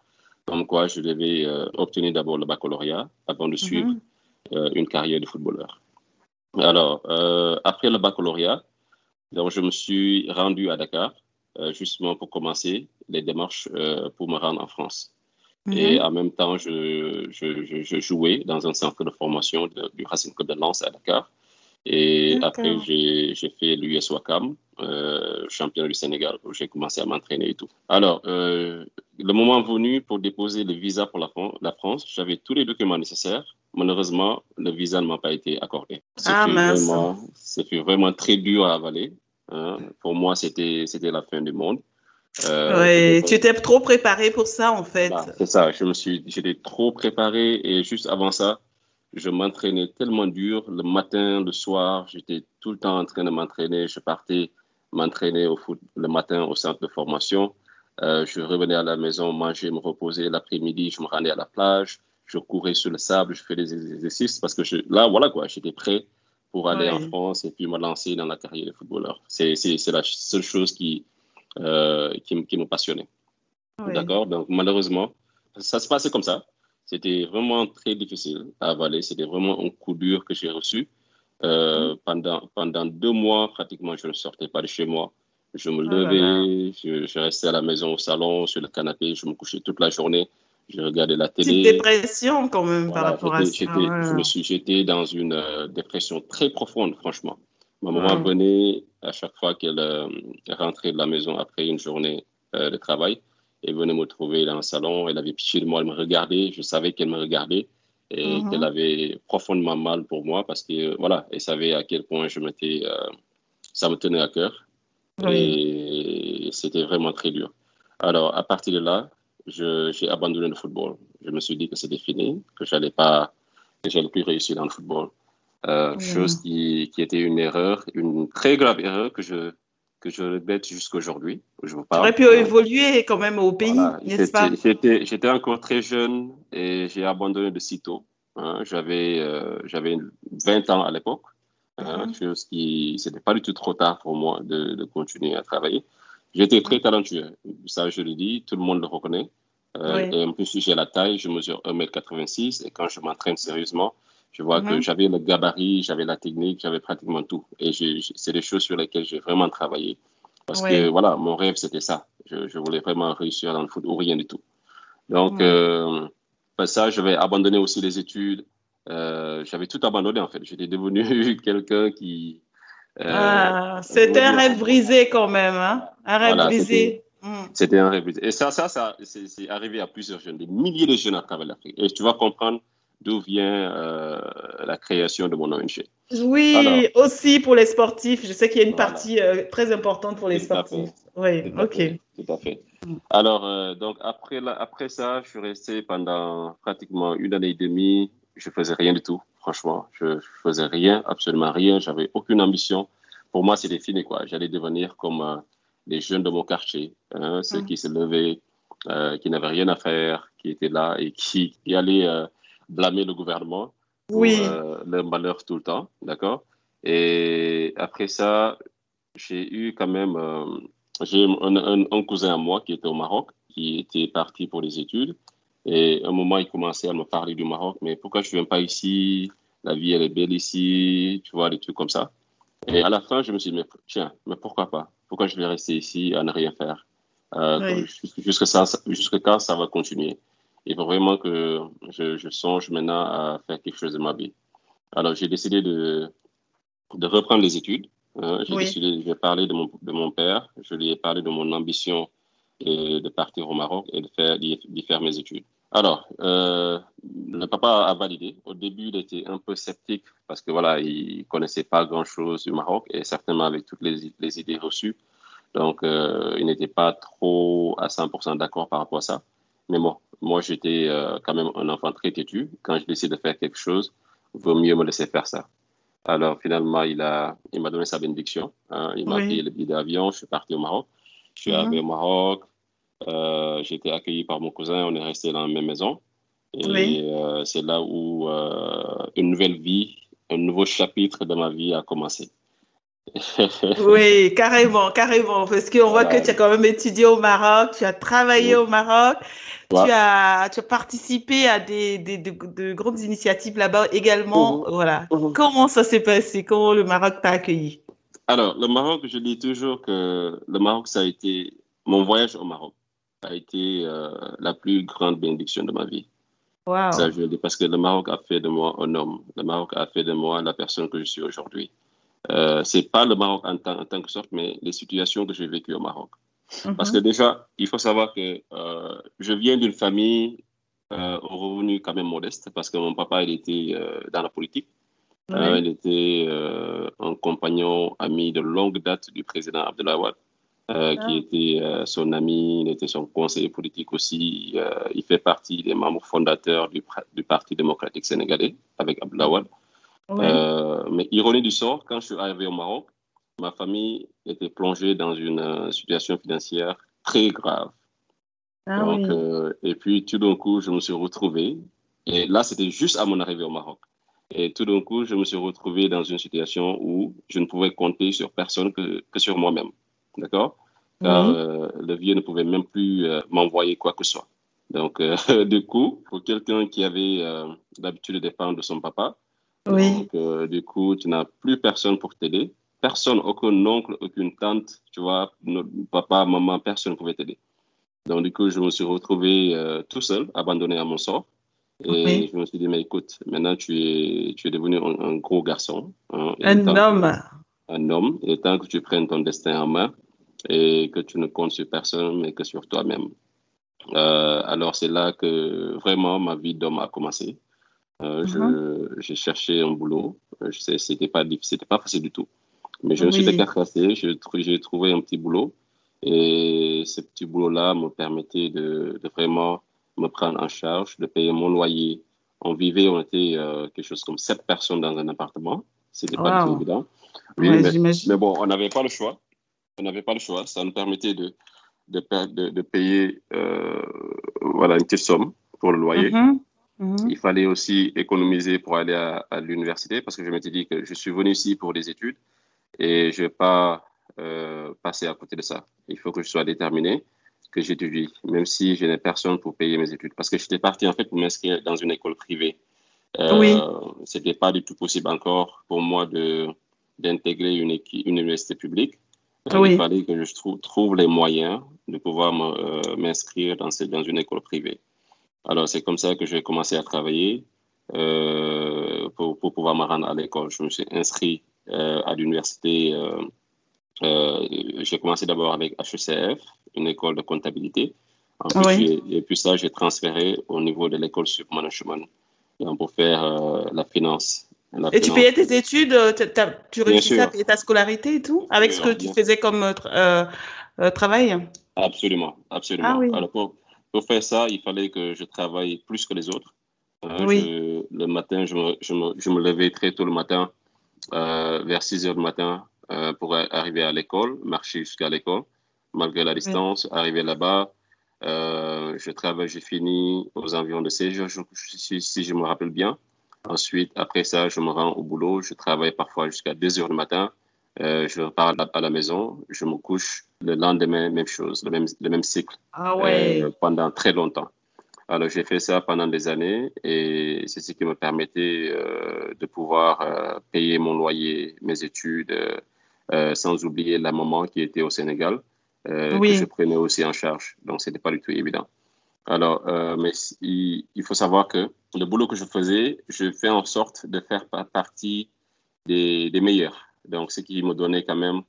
comme quoi je devais obtenir d'abord le baccalauréat avant de suivre mhm. Euh, une carrière de footballeur. Alors, euh, après le baccalauréat, donc je me suis rendu à Dakar euh, justement pour commencer les démarches pour me rendre en France. Et mhm. en même temps, je, je, je, jouais dans un centre de formation du Racing Club de Lens à Dakar. Et après, j'ai fait l'US Wakam, euh, championnat du Sénégal, où j'ai commencé à m'entraîner et tout. Alors, euh, le moment venu pour déposer le visa pour la, la France, j'avais tous les documents nécessaires. Malheureusement, le visa ne m'a pas été accordé. Ah, C'était vraiment, vraiment très dur à avaler. Hein. Pour moi, c'était la fin du monde. Euh, oui, tu étais trop préparé pour ça, en fait. Bah, c'est ça, je me suis, j'étais trop préparé et juste avant ça, je m'entraînais tellement dur. Le matin, le soir, j'étais tout le temps en train de m'entraîner. Je partais m'entraîner au foot le matin au centre de formation. Euh, je revenais à la maison, manger, me reposer. L'après-midi, je me rendais à la plage. Je courais sur le sable, je faisais des exercices parce que je, là, voilà quoi, j'étais prêt pour aller en France et puis me lancer dans la carrière de footballeur. C'est la seule chose qui, euh, qui, qui, me passionnait. D'accord? Donc, malheureusement, ça se passait comme ça. C'était vraiment très difficile à avaler. C'était vraiment un coup dur que j'ai reçu. Euh, mm. pendant, pendant deux mois, pratiquement, je ne sortais pas de chez moi. Je me oh levais, je, restais à la maison, au salon, sur le canapé, je me couchais toute la journée. Je regardais la télé. Petite dépression quand même par rapport à ça. Je me suis, j'étais dans une euh, dépression très profonde, franchement. Ma maman venait à chaque fois qu'elle euh, rentrait de la maison après une journée de travail. Elle venait me trouver dans le salon, elle avait pitié de moi, elle me regardait, je savais qu'elle me regardait et mhm. qu'elle avait profondément mal pour moi parce que, voilà, elle savait à quel point je m'étais, euh, ça me tenait à cœur. Et c'était vraiment très dur. Alors, à partir de là, j'ai abandonné le football. Je me suis dit que c'était fini, que j'allais pas, que j'allais plus réussir dans le football. Euh, Chose qui, qui, était une erreur, une très grave erreur que je, que je regrette jusqu'à aujourd'hui. Tu aurais pu évoluer quand même au pays, n'est-ce pas J'étais encore très jeune et j'ai abandonné de sitôt. Hein. J'avais euh, j'avais 20 ans à l'époque, uh-huh. chose qui c'était pas du tout trop tard pour moi de, de continuer à travailler. J'étais très talentueux, ça je le dis, tout le monde le reconnaît. Euh, et en plus, j'ai la taille, je mesure 1m86 et quand je m'entraîne sérieusement, je vois que mhm. j'avais le gabarit, j'avais la technique, j'avais pratiquement tout. Et c'est des choses sur lesquelles j'ai vraiment travaillé. Parce que voilà, mon rêve, c'était ça. Je, voulais vraiment réussir dans le foot ou rien du tout. Donc, euh, ça, je vais abandonner aussi les études. Euh, j'avais tout abandonné en fait. J'étais devenu quelqu'un qui. Euh, ah, c'était un rêve brisé quand même, hein? Un rêve brisé. Hmm. C'était un rêve brisé. Et ça, ça, ça c'est arrivé à plusieurs jeunes, des milliers de jeunes à travers l'Afrique. Et tu vas comprendre d'où vient euh, la création de mon ONG. Oui, aussi pour les sportifs. Je sais qu'il y a une partie euh, très importante pour les sportifs. Oui, ok. tout à fait. Alors, euh, donc après, après ça, je suis resté pendant pratiquement une année et demie. Je faisais rien du tout, franchement. Je, ne faisais rien, absolument rien. J'avais aucune ambition. Pour moi, c'était fini, quoi. J'allais devenir comme les jeunes de mon quartier, hein, ceux ah. qui se levaient, qui n'avaient rien à faire, qui étaient là et qui, qui allaient blâmer le gouvernement pour oui. euh, leur malheur tout le temps, d'accord? Et après ça, j'ai eu quand même, euh, j'ai un, un, un, cousin à moi qui était au Maroc, qui était parti pour les études. Et à un moment, il commençait à me parler du Maroc, mais pourquoi je ne viens pas ici? La vie, elle est belle ici, tu vois, des trucs comme ça. Et à la fin, je me suis dit, mais tiens, mais pourquoi pas? Pourquoi je vais rester ici à ne rien faire? Euh, oui. Jusqu'à jusqu quand ça va continuer? Il faut vraiment que je, je, songe maintenant à faire quelque chose de ma vie. Alors, j'ai décidé de, de reprendre les études. Hein. J'ai décidé, de mon, de mon père. Je lui ai parlé de mon ambition de, de partir au Maroc et de faire, d'y faire mes études. Alors, euh, le papa a validé. Au début, il était un peu sceptique parce que voilà, il connaissait pas grand-chose du Maroc et certainement avec toutes les, les idées reçues. Donc, il n'était pas trop à 100% d'accord par rapport à ça. Mais bon, moi, j'étais quand même un enfant très têtu. Quand je décide de faire quelque chose, il vaut mieux me laisser faire ça. Alors, finalement, il m'a il donné sa bénédiction. Hein. Il m'a payé le billet d'avion. Je suis parti au Maroc. Je suis arrivé au Maroc. Euh, j'ai été accueilli par mon cousin. On est resté dans la même maison. Et euh, c'est là où euh, une nouvelle vie, un nouveau chapitre de ma vie a commencé. oui, carrément, carrément. Parce qu'on voit que tu as quand même étudié au Maroc, tu as travaillé au Maroc, tu, as, tu as participé à des, des de, grandes initiatives là-bas également. Mhm. Voilà. Mhm. Comment ça s'est passé? Comment le Maroc t'a accueilli? Alors, le Maroc, je dis toujours que le Maroc, ça a été mon voyage au Maroc a été euh, la plus grande bénédiction de ma vie. Wow. Ça, je dis parce que le Maroc a fait de moi un homme. Le Maroc a fait de moi la personne que je suis aujourd'hui. Euh, c'est pas le Maroc en tant, en tant, que sorte, mais les situations que j'ai vécues au Maroc. Mhm. Parce que déjà, il faut savoir que euh, je viens d'une famille euh, au revenu quand même modeste, parce que mon papa, il était euh, dans la politique. il était un compagnon, ami de longue date du président Abdelawad, Wade. Qui ah. était son ami, il était son conseiller politique aussi. il fait partie des membres fondateurs du, du Parti démocratique sénégalais avec Abdelawad. Euh, mais ironie du sort, quand je suis arrivé au Maroc, ma famille était plongée dans une euh, situation financière très grave. Ah Donc, euh, et puis tout d'un coup, je me suis retrouvé, et là c'était juste à mon arrivée au Maroc. Et tout d'un coup, je me suis retrouvé dans une situation où je ne pouvais compter sur personne que, que sur moi-même. D'accord? Car le vieux ne pouvait même plus m'envoyer quoi que ce soit. Donc, du coup, pour quelqu'un qui avait l'habitude de dépendre de son papa, donc, euh, du coup, tu n'as plus personne pour t'aider. Personne, aucun oncle, aucune tante, tu vois, papa, maman, personne ne pouvait t'aider. Donc, du coup, je me suis retrouvé euh, tout seul, abandonné à mon sort. Et je me suis dit, mais écoute, maintenant tu es, tu es devenu un, gros garçon. Hein, un homme. un homme. Est temps que tu prennes ton destin en main et que tu ne comptes sur personne, mais que sur toi-même. Euh, alors, c'est là que vraiment ma vie d'homme a commencé. Euh, uh-huh. J'ai cherché un boulot. Euh, c'était pas c'était pas facile du tout. Mais je me suis décarcassé. J'ai trouvé un petit boulot. Et ce petit boulot-là me permettait de, de, vraiment me prendre en charge, de payer mon loyer. On vivait, on était euh, quelque chose comme sept personnes dans un appartement. C'était pas du tout évident. Oui, mais, mais, bon, on n'avait pas le choix. On n'avait pas le choix. Ça nous permettait de, de, de, payer voilà, une petite somme pour le loyer. Uh-huh. Mhm. Il fallait aussi économiser pour aller à, l'université parce que je m'étais dit que je suis venu ici pour des études et je ne vais pas euh, passer à côté de ça. Il faut que je sois déterminé, que j'étudie, même si je n'ai personne pour payer mes études. Parce que j'étais parti en fait pour m'inscrire dans une école privée. Euh, oui. Ce n'était pas du tout possible encore pour moi d'intégrer une, une, université publique. Euh, il fallait que je trouve, trouve les moyens de pouvoir m'inscrire dans, dans une école privée. Alors, c'est comme ça que j'ai commencé à travailler euh, pour, pour, pouvoir me rendre à l'école. Je me suis inscrit euh, à l'université. Euh, euh j'ai commencé d'abord avec HECF, une école de comptabilité. et puis ça, j'ai transféré au niveau de l'école sur management pour faire euh, la finance. Et tu payais tes études, tu réussissais à payer ta scolarité et tout, avec ce que tu faisais comme travail? Absolument, absolument. Ah, oui. Alors, pour faire ça, il fallait que je travaille plus que les autres. Euh, oui. le matin, je me, je, me, je me, levais très tôt le matin, euh, vers 6 heures du matin, euh, pour arriver à l'école, marcher jusqu'à l'école, malgré la distance, arriver là-bas. je travaille, j'ai fini aux environs de 16 heures, si, si, je me rappelle bien. Ensuite, après ça, je me rends au boulot. Je travaille parfois jusqu'à 2 heures du matin. Euh, je repars à la maison, je me couche. Le lendemain, même chose, le même, le même cycle ah ouais. euh, pendant très longtemps. Alors, j'ai fait ça pendant des années et c'est ce qui me permettait euh, de pouvoir euh, payer mon loyer, mes études, euh, sans oublier la maman qui était au Sénégal, oui. que je prenais aussi en charge. Donc, ce n'était pas du tout évident. Alors, mais il, il, faut savoir que le boulot que je faisais, je fais en sorte de faire partie des, des meilleurs. Donc, ce qui me donnait quand même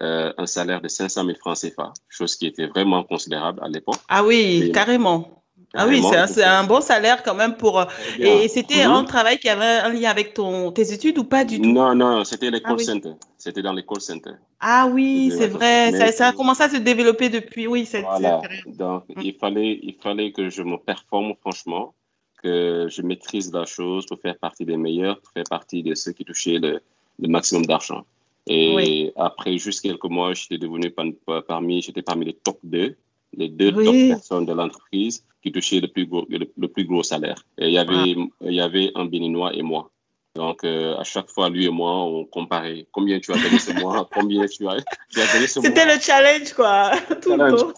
euh, un salaire de 500 000 francs CFA, chose qui était vraiment considérable à l'époque. Ah oui, carrément. Ah oui, c'est un, bon salaire quand même pour. Et c'était mhm. un travail qui avait un lien avec ton, tes études ou pas du tout? Non, non, c'était les call ah C'était dans les call centers. Ah oui, c'est vrai. Ça, ça, a commencé à se développer depuis. Oui, cette, voilà. Donc, mm. il, fallait, il fallait que je me performe, franchement, que je maîtrise la chose pour faire partie des meilleurs, pour faire partie de ceux qui touchaient le, le maximum d'argent. Et après juste quelques mois, j'étais devenu parmi, j'étais parmi les top 2 les deux top personnes de l'entreprise qui touchaient le plus gros, le, plus gros salaire. Et il y avait, ah. il y avait un Béninois et moi. Donc, euh, à chaque fois, lui et moi, on comparait combien tu as gagné ce mois, combien tu as, gagné ce mois? C'était le challenge, quoi, tout le temps.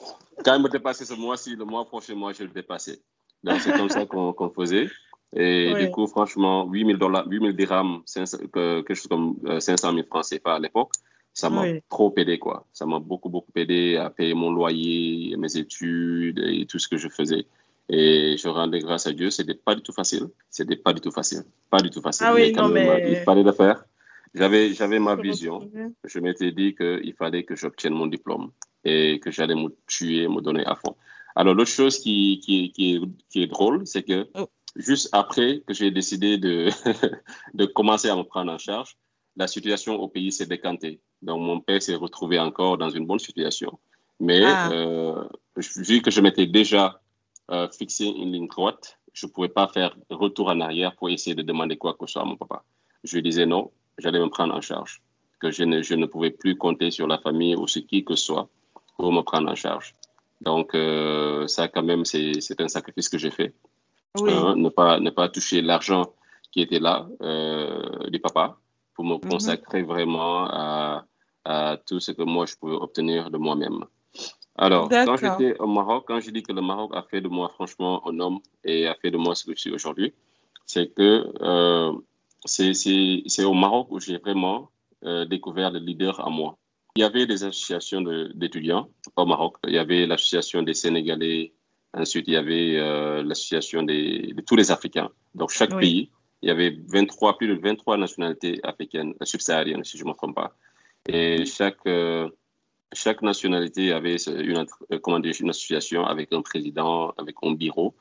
Quand il me dépassait ce mois-ci, le mois prochain, moi, je le dépassais. Donc, c'est comme ça qu'on faisait. Et du coup, franchement, 8000 dollars, 8000 dirhams, quelque chose comme 500 euh, 000 francs CFA à l'époque, ça m'a trop aidé, quoi. Ça m'a beaucoup, beaucoup aidé à payer mon loyer, mes études et tout ce que je faisais. Et je rendais grâce à Dieu. C'était pas du tout facile. C'était pas du tout facile. Pas du tout facile. Ah oui, non, mais... il fallait le faire. J'avais, j'avais ma vision. Je m'étais dit qu'il fallait que j'obtienne mon diplôme et que j'allais me tuer, me donner à fond. Alors, l'autre chose qui, qui, qui, est, qui est drôle, c'est que oh. juste après que j'ai décidé de, de commencer à me prendre en charge, la situation au pays s'est décantée. Donc, mon père s'est retrouvé encore dans une bonne situation. Mais ah. euh, vu que je m'étais déjà euh, fixé une ligne droite, je ne pouvais pas faire retour en arrière pour essayer de demander quoi que ce soit à mon papa. Je lui disais non, j'allais me prendre en charge, que je ne, je ne pouvais plus compter sur la famille ou sur qui que ce soit pour me prendre en charge. Donc, euh, ça, quand même, c'est un sacrifice que j'ai fait. Hein, ne, pas, ne pas toucher l'argent qui était là euh, du papa pour me mhm. consacrer vraiment à, à tout ce que moi je pouvais obtenir de moi-même. Alors, quand j'étais au Maroc, quand je dis que le Maroc a fait de moi franchement un homme et a fait de moi ce que je suis aujourd'hui, c'est que euh, c'est au Maroc où j'ai vraiment euh, découvert le leader à moi. Il y avait des associations d'étudiants au Maroc. Il y avait l'association des Sénégalais. Ensuite, il y avait euh, l'association de tous les Africains. Donc, chaque pays, il y avait 23, plus de 23 nationalités africaines, subsahariennes, si je ne me trompe pas. Et chaque, euh, chaque nationalité avait une, euh, comment dire, une association avec un président, avec un bureau,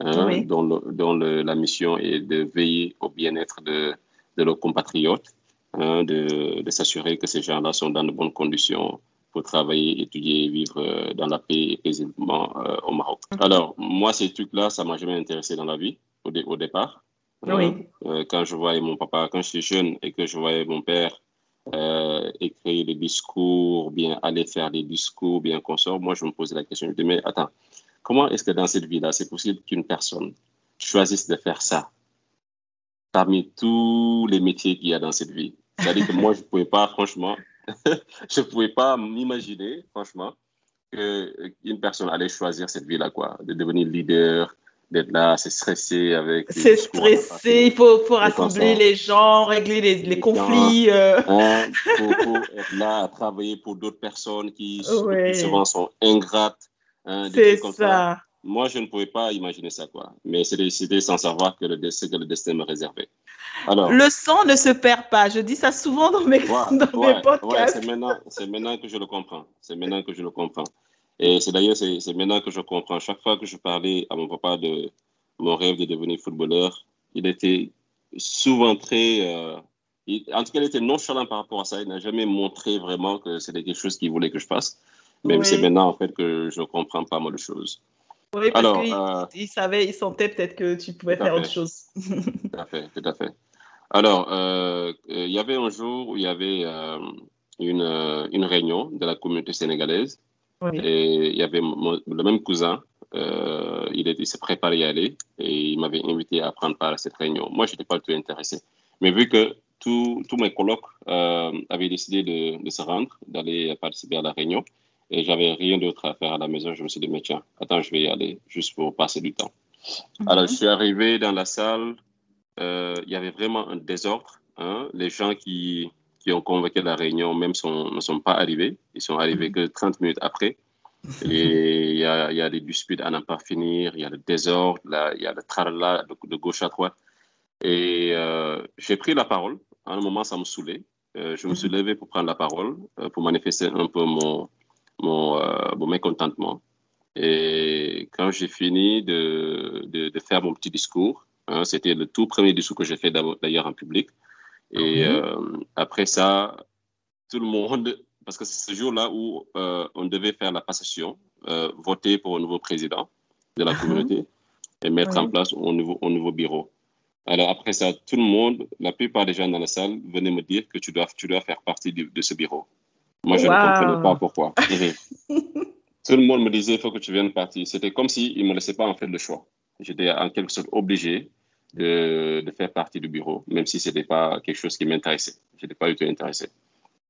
hein, dont, dont la mission est de veiller au bien-être de, de, leurs compatriotes, hein, de, de s'assurer que ces gens-là sont dans de bonnes conditions pour travailler, étudier, vivre euh, dans la paix et paisiblement au Maroc. Alors, moi, ces trucs-là, ça m'a jamais intéressé dans la vie au, au départ. Oui. quand je voyais mon papa, quand j'étais jeune et que je voyais mon père euh, écrire des discours, bien aller faire des discours, bien qu'on sort, moi je me posais la question, je me dis, mais attends, comment est-ce que dans cette vie-là, c'est possible qu'une personne choisisse de faire ça parmi tous les métiers qu'il y a dans cette vie? C'est-à-dire que moi, je ne pouvais pas, franchement, je ne pouvais pas m'imaginer, franchement, qu'une personne allait choisir cette vie-là, quoi, de devenir leader, d'être là, c'est stressé avec. C'est stressé, il faut, faut rassembler les gens, régler les, les, conflits. Euh. Hein, faut, être là à travailler pour d'autres personnes qui, souvent sont ingrates. Hein, c'est ça. Moi, je ne pouvais pas imaginer ça, quoi. Mais c'est décidé sans savoir que le, que le destin me réservait. Alors, le sang ne se perd pas. Je dis ça souvent dans mes, dans mes podcasts. c'est maintenant, maintenant que je le comprends. C'est maintenant que je le comprends. Et c'est d'ailleurs, c'est maintenant que je comprends. Chaque fois que je parlais à mon papa de mon rêve de devenir footballeur, il était souvent très. Euh, en tout cas, il était nonchalant par rapport à ça. Il n'a jamais montré vraiment que c'était quelque chose qu'il voulait que je fasse. Même c'est maintenant, en fait, que je comprends pas mal de choses. Oui, parce qu'il euh, il savait, il sentait peut-être que tu pouvais faire autre chose. tout à fait, tout à fait. Alors, euh, il y avait un jour où il y avait une, une réunion de la communauté sénégalaise et il y avait le même cousin, euh, il, s'est préparé à aller et il m'avait invité à prendre part à cette réunion. Moi, je n'étais pas du tout intéressé. Mais vu que tous mes colocs euh, avaient décidé de, de se rendre, d'aller participer à la réunion, et j'avais rien d'autre à faire à la maison, je me suis dit, mais tiens, attends, je vais y aller juste pour passer du temps. Mhm. Alors, je suis arrivé dans la salle, euh, il y avait vraiment un désordre. Hein. Les gens qui, qui ont convoqué la réunion même sont, ne sont pas arrivés. Ils sont arrivés mhm. que 30 minutes après. Et il y a, y a, des disputes à n'en pas finir, il y a le désordre, il y a le tralala de, gauche à droite. Et euh, j'ai pris la parole. À un moment, ça me saoulait. Euh, je me suis mhm. levé pour prendre la parole, euh, pour manifester un peu mon, mon, mon mécontentement. Et quand j'ai fini de, de, faire mon petit discours, hein, c'était le tout premier discours que j'ai fait d'ailleurs en public. Et mhm. après ça, tout le monde, parce que c'est ce jour-là où on devait faire la passation, voter pour un nouveau président de la ah. communauté et mettre en place un nouveau, un nouveau bureau. Alors après ça, tout le monde, la plupart des gens dans la salle venaient me dire que tu dois, tu dois faire partie de, ce bureau. Moi, je ne comprenais pas pourquoi. tout le monde me disait, il faut que tu viennes partir. C'était comme s'ils ne me laissaient pas en fait le choix. J'étais en quelque sorte obligé de, de, faire partie du bureau, même si ce n'était pas quelque chose qui m'intéressait. Je n'étais pas du tout intéressé.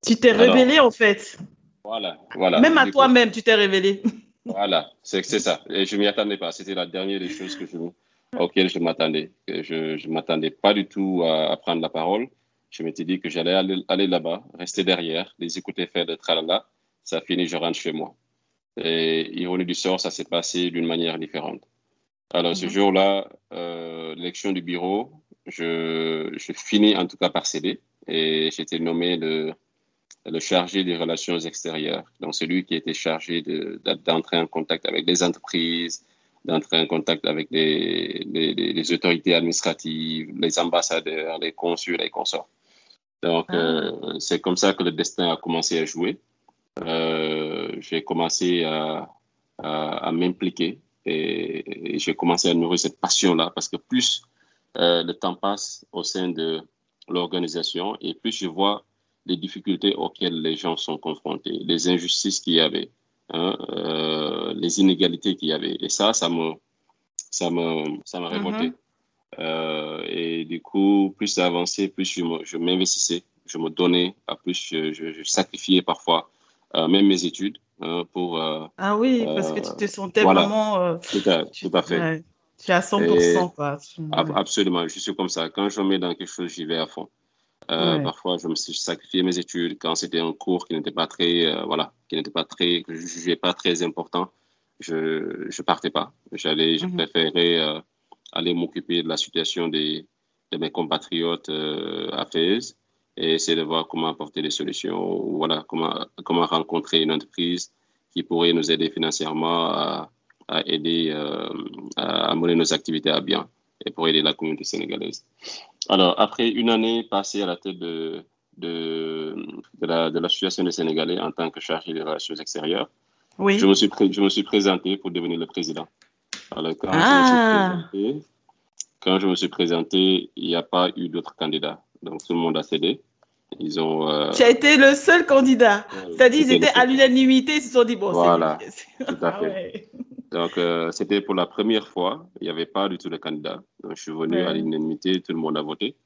Tu t'es révélé en fait. Voilà, voilà. Même à toi-même, tu t'es révélé. Voilà, c'est ça. Et je ne m'y attendais pas. C'était la dernière des choses que je, auxquelles je m'attendais. Je ne m'attendais pas du tout à, prendre la parole. Je m'étais dit que j'allais aller, là-bas, rester derrière, les écouter faire de tralala. Ça a fini, je rentre chez moi. Et ironie du sort, ça s'est passé d'une manière différente. Alors, ce mhm. jour-là, euh, l'élection du bureau, je, je, finis en tout cas par céder. Et j'étais nommé le, le chargé des relations extérieures. Donc, c'est lui qui était chargé d'entrer en contact avec les entreprises, d'entrer en contact avec les, les, autorités administratives, les ambassadeurs, les consuls et consorts. Donc, ah. euh, c'est comme ça que le destin a commencé à jouer. Euh, j'ai commencé à, à, m'impliquer et, j'ai commencé à nourrir cette passion-là parce que plus euh, le temps passe au sein de l'organisation et plus je vois les difficultés auxquelles les gens sont confrontés, les injustices qu'il y avait, hein, euh, les inégalités qu'il y avait. Et ça, ça me, ça me, ça m'a révolté. Mm-hmm. Euh, et du coup, plus ça avançait, plus je m'investissais, je, me donnais, plus je, sacrifiais parfois même mes études pour. ah oui, parce que tu te sentais vraiment. Tout à, tout à fait. tu es à 100%. quoi. Absolument, je suis comme ça. Quand je mets dans quelque chose, j'y vais à fond. Euh, parfois, je me suis sacrifié mes études quand c'était un cours qui n'était pas très, euh, voilà, qui n'était pas très, que je jugeais pas très important. Je, je partais pas. J'allais, je mhm. préférais euh, aller m'occuper de la situation des, de mes compatriotes à Fès et essayer de voir comment apporter des solutions, voilà, comment, comment rencontrer une entreprise qui pourrait nous aider financièrement à, à aider à, à mener nos activités à bien et pour aider la communauté sénégalaise. Alors, après une année passée à la tête de, de, de l'Association des Sénégalais en tant que chargé des relations extérieures, oui. je, me suis je me suis présenté pour devenir le président. Alors, quand, ah. je, me suis ah. quand je me suis présenté, il n'y a pas eu d'autres candidats. Donc, tout le monde a cédé. Ils ont. Euh... Tu as été le seul candidat. C'est-à-dire, ils étaient à l'unanimité, ils se sont dit, bon, voilà, tout à ah fait. Donc, euh, c'était pour la première fois. Il n'y avait pas du tout de candidat. Donc, je suis venu à l'unanimité, tout le monde a voté.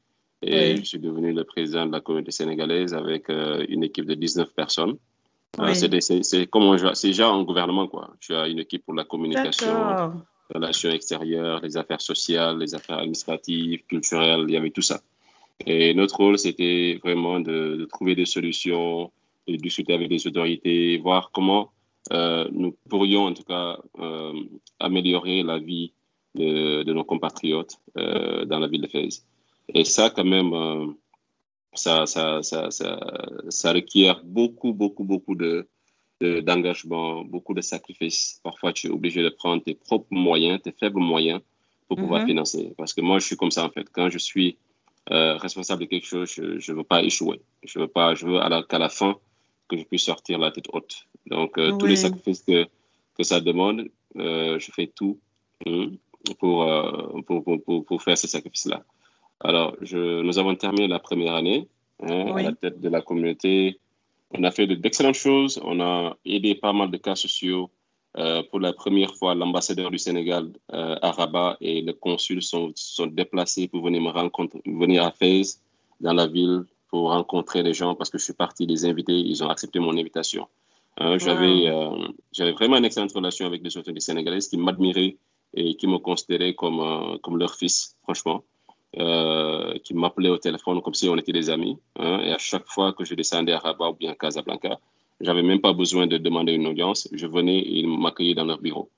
Et je suis devenu le président de la communauté sénégalaise avec euh, une équipe de 19 personnes. Euh, c'est comme c'est déjà un gouvernement, quoi. Tu as une équipe pour la communication, les relations extérieures, les affaires sociales, les affaires administratives, culturelles, il y avait tout ça. Et notre rôle, c'était vraiment de, de, trouver des solutions, de discuter avec les autorités, voir comment euh, nous pourrions en tout cas euh, améliorer la vie de, de nos compatriotes euh, dans la ville de Fès. Et ça, quand même, ça, ça, ça, ça, requiert beaucoup, beaucoup, beaucoup de, d'engagement, beaucoup de sacrifices. Parfois, tu es obligé de prendre tes propres moyens, tes faibles moyens pour pouvoir mhm. financer. Parce que moi, je suis comme ça, en fait. Quand je suis responsable de quelque chose, je ne veux pas échouer. Je veux pas, je veux qu'à la fin, que je puisse sortir la tête haute. Donc, euh, tous les sacrifices que, que ça demande, euh, je fais tout hein, euh, pour, pour, pour, pour, faire ces sacrifices-là. Alors, je, nous avons terminé la première année hein, à la tête de la communauté. On a fait d'excellentes choses. On a aidé pas mal de cas sociaux. Pour la première fois, l'ambassadeur du Sénégal à Rabat et le consul sont, sont déplacés pour venir me rencontrer, venir à Fès, dans la ville, pour rencontrer les gens parce que je suis parti les inviter. Ils ont accepté mon invitation. Euh, j'avais, euh, j'avais vraiment une excellente relation avec les autorités sénégalaises qui m'admiraient et qui me considéraient comme, euh, comme leur fils, franchement. qui m'appelaient au téléphone comme si on était des amis. Hein, et à chaque fois que je descendais à Rabat ou bien à Casablanca, j'avais même pas besoin de demander une audience. Je venais et ils m'accueillaient dans leur bureau.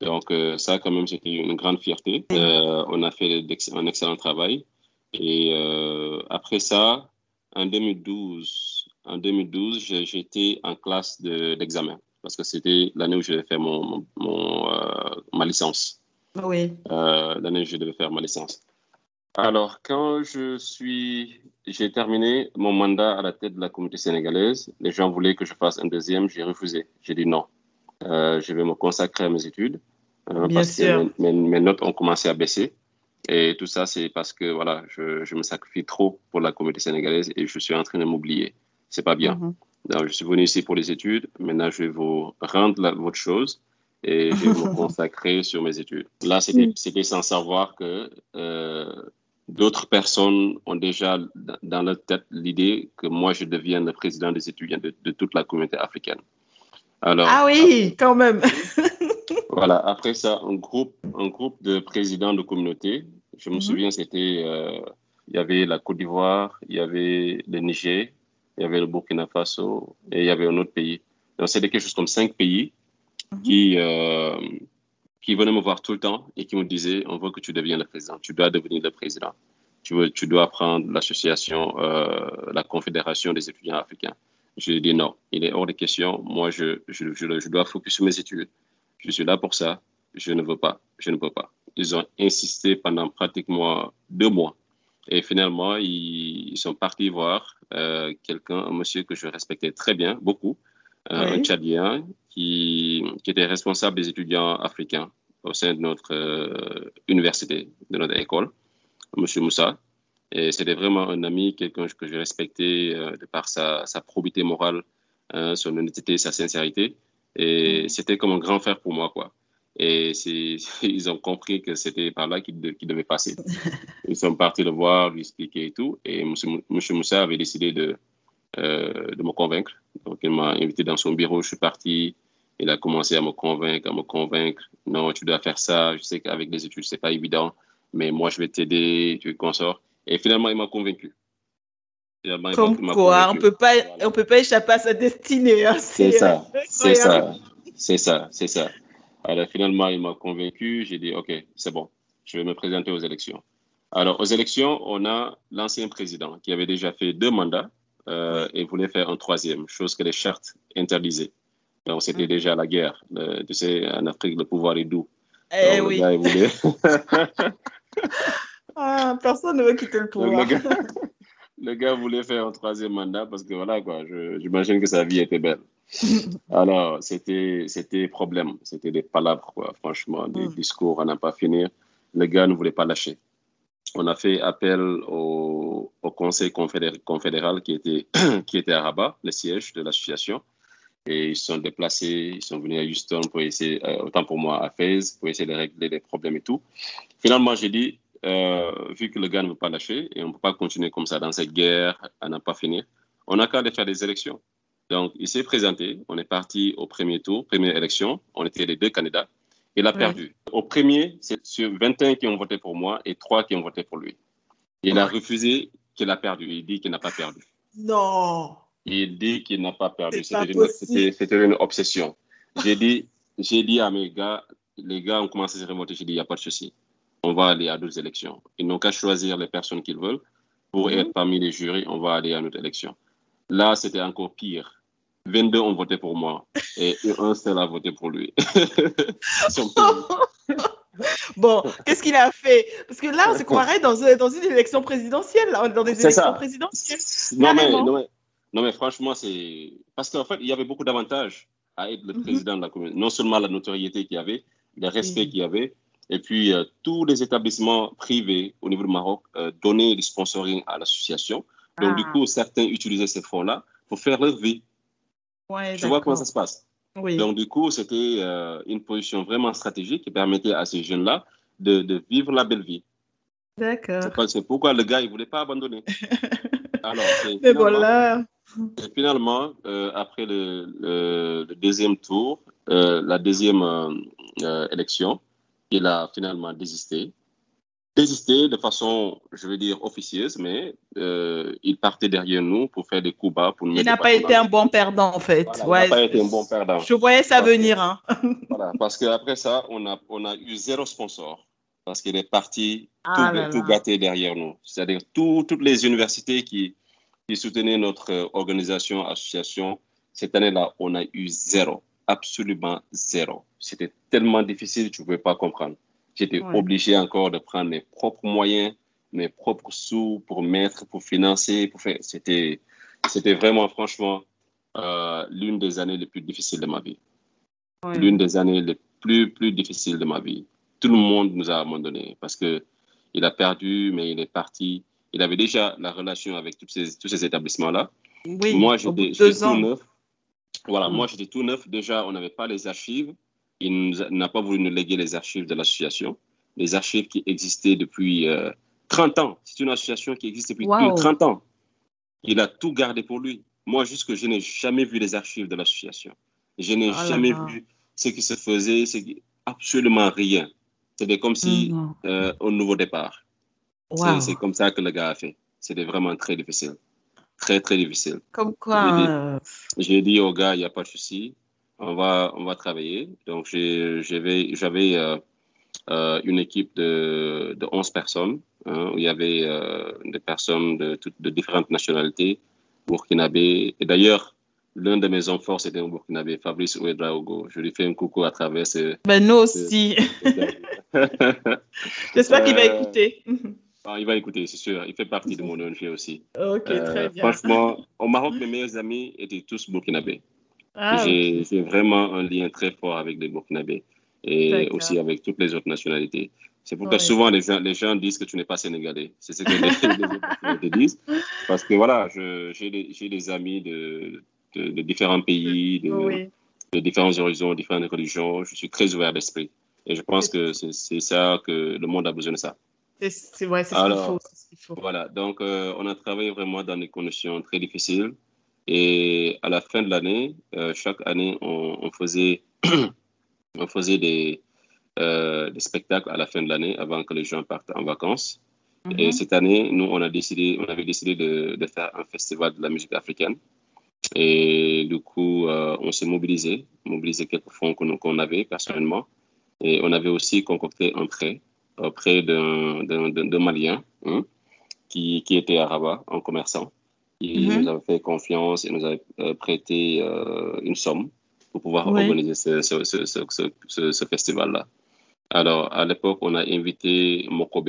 Donc ça, quand même, c'était une grande fierté. on a fait un excellent travail. Et après ça, en 2012, en 2012, j'étais en classe d'examen. parce que c'était l'année où je devais faire mon, mon, euh, ma licence. Oui. Euh, l'année où je devais faire ma licence. Alors, quand je suis, j'ai terminé mon mandat à la tête de la communauté sénégalaise, les gens voulaient que je fasse un deuxième, j'ai refusé. J'ai dit non. Euh, je vais me consacrer à mes études Bien parce sûr. que mes, mes notes ont commencé à baisser. Et tout ça, c'est parce que voilà, je, je me sacrifie trop pour la communauté sénégalaise et je suis en train de m'oublier. C'est pas bien. Mhm. Donc, je suis venu ici pour les études. Maintenant, je vais vous rendre la- votre chose et je vais me consacrer sur mes études. Là, c'était c'était sans savoir que euh, d'autres personnes ont déjà dans leur tête l'idée que moi, je devienne le président des étudiants de, de toute la communauté africaine. Alors, Ah oui, quand même. voilà, après ça, un groupe, un groupe de présidents de communauté, je me Mhm. souviens, c'était, euh, il y avait la Côte d'Ivoire, il y avait le Niger, il y avait le Burkina Faso et il y avait un autre pays. Donc, c'était quelque chose comme cinq pays Mhm. qui, euh, qui venaient me voir tout le temps et qui me disaient, on veut que tu deviennes le président, tu dois devenir le président. Tu, veux, tu dois prendre l'association, euh, la Confédération des étudiants africains. Je lui ai dit non, il est hors de question. Moi, je, je, je, je dois focus sur mes études. Je suis là pour ça. Je ne veux pas. Je ne peux pas. Ils ont insisté pendant pratiquement deux mois. Et finalement, ils, ils sont partis voir euh, quelqu'un, un monsieur que je respectais très bien, beaucoup, euh, Oui. un Tchadien qui, qui était responsable des étudiants africains au sein de notre euh, université, de notre école, monsieur Moussa. Et c'était vraiment un ami, quelqu'un que je respectais euh, de par sa, sa probité morale, hein, son honnêteté, sa sincérité. Et c'était comme un grand frère pour moi, quoi. Et ils ont compris que c'était par là qu'ils de- devaient passer. Ils sont partis le voir, lui expliquer et tout. Et M. Moussa avait décidé de, de me convaincre. Donc, il m'a invité dans son bureau. Je suis parti. Il a commencé à me convaincre, à me convaincre. Non, tu dois faire ça. Je sais qu'avec les études, c'est pas évident. Mais moi, je vais t'aider. Tu consors. Et finalement, il m'a convaincu. Finalement, Comme il quoi, on peut pas, Voilà. on peut pas échapper à sa destinée. hein. C'est ça, c'est ça, c'est ça, c'est ça. Alors finalement, il m'a convaincu. J'ai dit, OK, c'est bon, je vais me présenter aux élections. Alors, aux élections, on a l'ancien président qui avait déjà fait deux mandats euh, et voulait faire un troisième, chose que les chartes interdisaient. Donc, c'était Mhm. déjà la guerre. Le- tu sais, en Afrique, le pouvoir est doux. Eh Donc, oui. le gars, il voulait. Ah, personne ne veut quitter le Donc, pouvoir. le, gars, le gars voulait faire un troisième mandat parce que voilà, quoi, je- j'imagine que sa vie était belle. Alors, c'était, c'était problème. C'était des palabres, quoi. Franchement, des Mm. discours à n'en pas finir. Le gars ne voulait pas lâcher. On a fait appel au, Conseil confédéral, qui, était, qui était à Rabat, le siège de l'association. Et ils sont déplacés, ils sont venus à Houston pour essayer, euh, autant pour moi à Fès, pour essayer de régler les problèmes et tout. Finalement, j'ai dit, euh, vu que le gars ne veut pas lâcher et on ne peut pas continuer comme ça dans cette guerre à n'en pas finir, on a qu'à aller faire des élections. Donc, il s'est présenté, on est parti au premier tour, première élection, on était les deux candidats. Il a perdu. Au premier, c'est sur 21 qui ont voté pour moi et 3 qui ont voté pour lui. Il a refusé qu'il a perdu. Il dit qu'il n'a pas perdu. Non. Il dit qu'il n'a pas perdu. C'était une, obsession. J'ai dit, à mes gars, les gars ont commencé à se remonter. J'ai dit, il n'y a pas de souci. On va aller à d'autres élections. Ils n'ont qu'à choisir les personnes qu'ils veulent pour Mhm. être parmi les jurys. On va aller à une autre élection. Là, c'était encore pire. 22 ont voté pour moi et un seul a voté pour lui. Bon, qu'est-ce qu'il a fait? Parce que là, on se croirait dans, dans une élection présidentielle, là, dans des élections ça. présidentielles. Non mais, non, mais, non, mais franchement, c'est. Parce qu'en fait, il y avait beaucoup d'avantages à être le Mhm. président de la commune. Non seulement la notoriété qu'il y avait, le respect qu'il y avait, et puis euh, tous les établissements privés au niveau du Maroc euh, donnaient du sponsoring à l'association. Donc, du Ah. coup, certains utilisaient ces fonds-là pour faire leur vie. Ouais, Tu vois comment ça se passe. Oui. Donc, du coup, c'était euh, une position vraiment stratégique qui permettait à ces jeunes-là de, de vivre la belle vie. D'accord. C'est pourquoi le gars, il ne voulait pas abandonner. Alors, Mais. Et finalement, euh, après le, le- le deuxième tour, euh, la deuxième élection, il a finalement désisté. Désisté de façon, je veux dire, officieuse, mais euh, il partait derrière nous pour faire des coups bas. Pour nous Il n'a pas été un bon perdant, en fait. Voilà, il n'a pas été un bon perdant. Je voyais ça Parce que- venir. Hein. Voilà, parce qu'après ça, on a, on a eu zéro sponsor. Parce qu'il est parti Ah tout, là tout là. gâté derrière nous. C'est-à-dire tout- toutes les universités qui, qui soutenaient notre euh, organisation, association, cette année-là, on a eu zéro. absolument zéro. C'était tellement difficile, tu ne pouvais pas comprendre. J'étais obligé encore de prendre mes propres moyens, mes propres sous pour mettre, pour financer, pour faire. C'était, c'était vraiment, franchement, euh, l'une des années les plus difficiles de ma vie. L'une des années les plus, plus difficiles de ma vie. Tout le monde nous a abandonnés parce que il a perdu, mais il est parti. Il avait déjà la relation avec tous ces, tous ces établissements-là. Oui, moi, j'étais tout neuf. Voilà, mm. moi, j'étais tout neuf. Déjà, on n'avait pas les archives. Il n'a pas voulu nous léguer les archives de l'association. Les archives qui existaient depuis 30 euh, ans. C'est une association qui existe depuis 30 ans. Il a tout gardé pour lui. Moi, jusque je n'ai jamais vu les archives de l'association. Je n'ai oh jamais vu ce qui se faisait, absolument rien. C'était comme si mm, euh, au nouveau départ. C'est comme ça que le gars a fait. C'était vraiment très difficile. Très, très difficile. Comme quoi J'ai dit, au gars, il n'y a pas de souci. On va, on va travailler. Donc, j'avais euh, euh, une équipe de, de 11 personnes. Hein, où il y avait euh, des personnes de, de différentes nationalités, burkinabé. Et d'ailleurs, l'un de mes enfants, c'était un burkinabé, Fabrice Ouedraogo. Je lui fais un coucou à travers ce. Ben, nous aussi. J'espère qu'il va écouter. Ah, il va écouter, c'est sûr. Il fait partie de mon ONG aussi. Ok, très euh, bien. Franchement, au Maroc, mes meilleurs amis étaient tous burkinabés. Ah, J'ai vraiment un lien très fort avec les burkinabés et aussi avec toutes les autres nationalités. C'est pourquoi souvent les gens, les gens, disent que tu n'es pas sénégalais. C'est ce que les, les disent. Parce que voilà, j'ai des, des, amis de, de, différents pays, de, de différents horizons, différentes religions. Je suis très ouvert d'esprit. Et je pense que c'est ça que le monde a besoin de ça. C'est ouais, ce qu'il faut, Voilà, donc euh, on a travaillé vraiment dans des conditions très difficiles. Et à la fin de l'année, euh, chaque année, on, faisait, on faisait des, euh, des spectacles à la fin de l'année avant que les gens partent en vacances. Et mhm. cette année, nous, on, a décidé, on avait décidé de, de, faire un festival de la musique africaine. Et du coup, on s'est mobilisé, mobilisé quelques fonds qu'on avait personnellement. Et on avait aussi concocté un prêt auprès d'un Malien hein, qui, qui, était à Rabat, un commerçant. Il mhm. nous avait fait confiance et nous avait euh, prêté euh, une somme pour pouvoir organiser ce, ce, ce, ce festival-là. Alors, à l'époque, on a invité Mokobe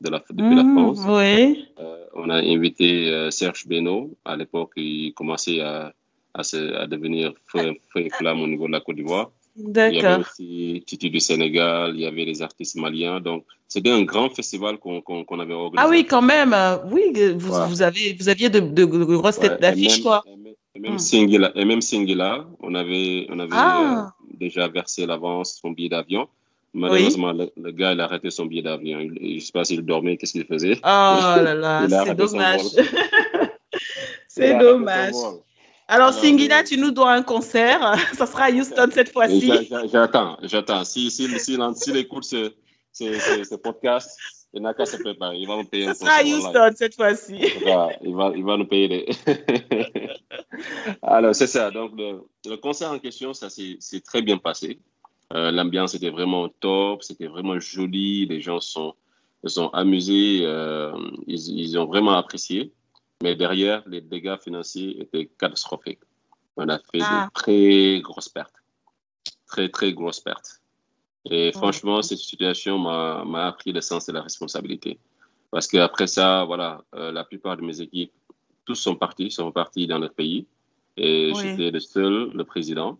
de la, depuis la mhm, France. Oui. Euh, on a invité Serge Beno. À l'époque, il commençait à, à, à devenir feu, flamme au niveau de la Côte d'Ivoire. Il y avait aussi Titi du Sénégal, il y avait les artistes maliens. Donc, c'était un grand festival qu'on avait organisé. Ah oui, quand même. Oui, vous, vous, avez, vous aviez de, de, grosses têtes d'affiche, quoi. Et même, hmm. et même Singila, on avait, on avait ah. euh, déjà versé l'avance son billet d'avion. Malheureusement, le, gars, il a arrêté son billet d'avion. Je ne sais pas s'il dormait, qu'est-ce qu'il faisait? Oh là là, c'est dommage. c'est dommage. Alors, Singina, tu nous dois un concert. Ça sera à Houston cette fois-ci. J'attends, j'attends. Si, si, si, s'il écoute ce, ce, ce, podcast, il n'a qu'à se préparer. Il va nous payer Ça sera à Houston cette fois-ci. Il va, il, va, nous payer. Les... Alors, c'est ça. Donc, le, le, concert en question, ça s'est très bien passé. Euh, L'ambiance était vraiment top. C'était vraiment joli. Les gens sont, se sont amusés. Euh, ils, ils ont vraiment apprécié. Mais derrière, les dégâts financiers étaient catastrophiques. On a fait de ah. très grosses pertes. Très, très grosses pertes. Et franchement, cette situation m'a appris le sens de la responsabilité. Parce qu'après ça, voilà, euh, la plupart de mes équipes, tous sont partis, sont partis dans leur pays. Et j'étais le seul, le président,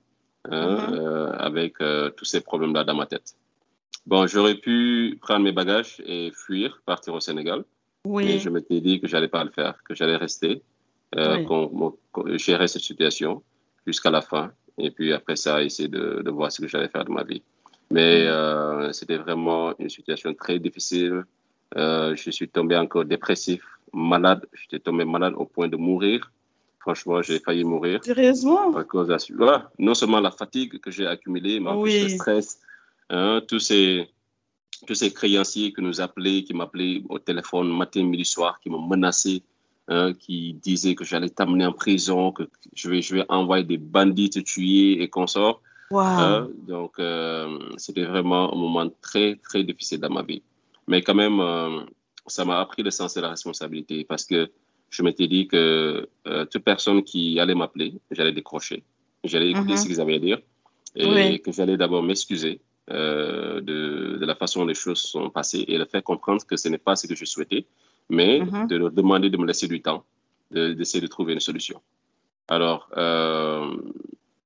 hein, mm-hmm. euh, avec euh, tous ces problèmes-là dans ma tête. Bon, j'aurais pu prendre mes bagages et fuir, partir au Sénégal. Oui. je m'étais dit que j'allais pas le faire, que j'allais rester, euh, gérer cette situation jusqu'à la fin. Et puis après ça, essayer de, de voir ce que j'allais faire de ma vie. Mais euh, c'était vraiment une situation très difficile. Euh, je suis tombé encore dépressif, malade. J'étais tombé malade au point de mourir. Franchement, j'ai failli mourir. Sérieusement? À cause de... voilà. Non seulement la fatigue que j'ai accumulée, mais plus le stress, hein, tous ces tous ces créanciers qui nous appelaient, qui m'appelaient au téléphone matin, midi, soir, qui m'ont menacé, hein, qui disaient que j'allais t'amener en prison, que je vais, je vais envoyer des bandits te tuer et consorts. Hein, donc, euh, c'était vraiment un moment très, très difficile dans ma vie. Mais quand même, euh, ça m'a appris le sens de la responsabilité parce que je m'étais dit que euh, toute personne qui allait m'appeler, j'allais décrocher. J'allais écouter mm-hmm. ce qu'ils avaient à dire et que j'allais d'abord m'excuser euh, de, de, la façon dont les choses sont passées et leur faire comprendre que ce n'est pas ce que je souhaitais, mais mm-hmm. de leur demander de me laisser du temps, d'essayer de, trouver une solution. Alors, euh,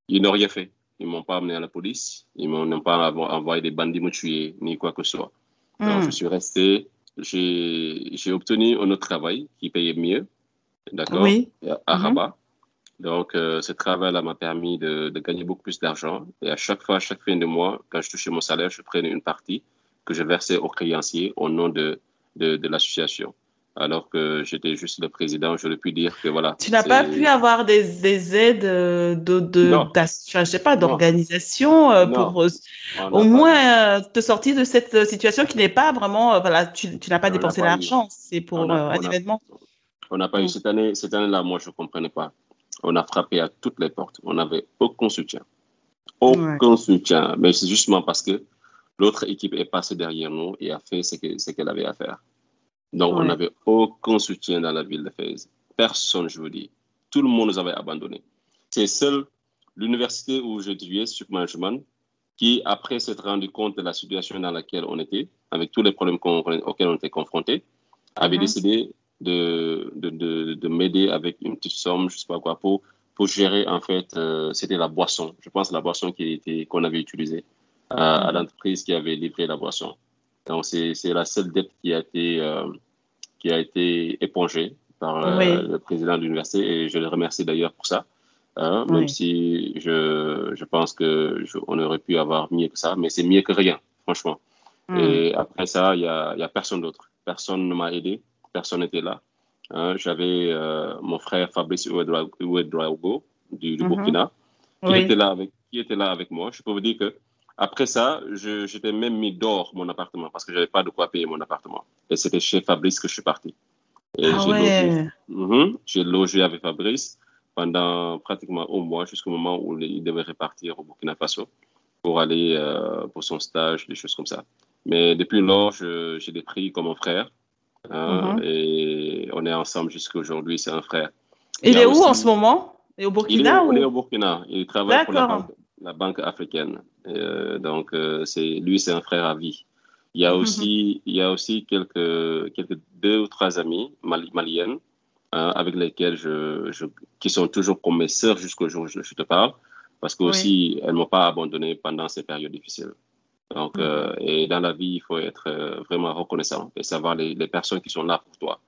ils n'ont rien fait. Ils ne m'ont pas amené à la police, ils n'ont pas envoyé des bandits me tuer, ni quoi que ce soit. Mm. je suis resté, j'ai obtenu un autre travail qui payait mieux, d'accord, oui. à mm-hmm. Rabat. Donc, euh, ce travail-là m'a permis de, de, gagner beaucoup plus d'argent. Et à chaque fois, à chaque fin de mois, quand je touchais mon salaire, je prenais une partie que je versais aux créanciers au nom de, de, de l'association. Alors que j'étais juste le président, j'aurais pu dire que voilà. Tu n'as pas pu avoir des, des aides euh, de, de je sais pas, d'organisation euh, pour au moins te sortir de cette situation qui n'est pas vraiment, voilà, tu, tu n'as pas dépensé l'argent, c'est pour un événement. On n'a pas eu mm. cette année, cette année-là, moi je ne comprenais pas. On a frappé à toutes les portes. On n'avait aucun soutien. Aucun soutien. Mais c'est justement parce que l'autre équipe est passée derrière nous et a fait ce qu'elle avait à faire. Donc, on n'avait aucun soutien dans la ville de Fès. Personne, je vous dis. Tout le monde nous avait abandonnés. C'est seul l'université où j'étudiais, sur management, qui, après s'être rendu compte de la situation dans laquelle on était, avec tous les problèmes auxquels on était confrontés, avait décidé de, de, de, m'aider avec une petite somme, je sais pas quoi, pour, pour gérer, en fait, euh, c'était la boisson. Je pense la boisson qui était, qu'on avait utilisée à, l'entreprise qui avait livré la boisson. Donc, c'est, la seule dette qui a été, euh, qui a été épongée par euh, le président de l'université et je le remercie d'ailleurs pour ça. Hein, même si je, je pense qu'on aurait pu avoir mieux que ça, mais c'est mieux que rien, franchement. Mm. Et après ça, il n'y a, y a personne d'autre. Personne ne m'a aidé personne n'était là. Hein, j'avais euh, mon frère Fabrice Ouedraogo du, du mhm. Burkina qui, était là avec, qui était là avec moi. Je peux vous dire que après ça, j'étais même mis dehors mon appartement parce que je n'avais pas de quoi payer mon appartement. Et c'était chez Fabrice que je suis parti. ah j'ai ouais. logé, mhm. logé, avec Fabrice pendant pratiquement un mois jusqu'au moment où il devait repartir au Burkina Faso pour aller euh, pour son stage, des choses comme ça. Mais depuis lors, j'ai des prix comme mon frère. Hein, mhm. Et on est ensemble jusqu'à aujourd'hui, c'est un frère. Il, est où en ce moment? Il est au Burkina il est, au Burkina. Il travaille pour la banque, africaine. Euh, donc, euh, c'est lui, c'est un frère à vie. Il y a mhm. aussi, il y a aussi quelques, quelques deux ou trois amis maliennes hein, avec lesquels je, je, qui sont toujours comme mes sœurs jusqu'au jour où je, te parle, parce qu'elles aussi, elles ne m'ont pas abandonné pendant ces périodes difficiles. Donc, euh, et dans la vie, il faut être euh, vraiment reconnaissant et savoir les, les, personnes qui sont là pour toi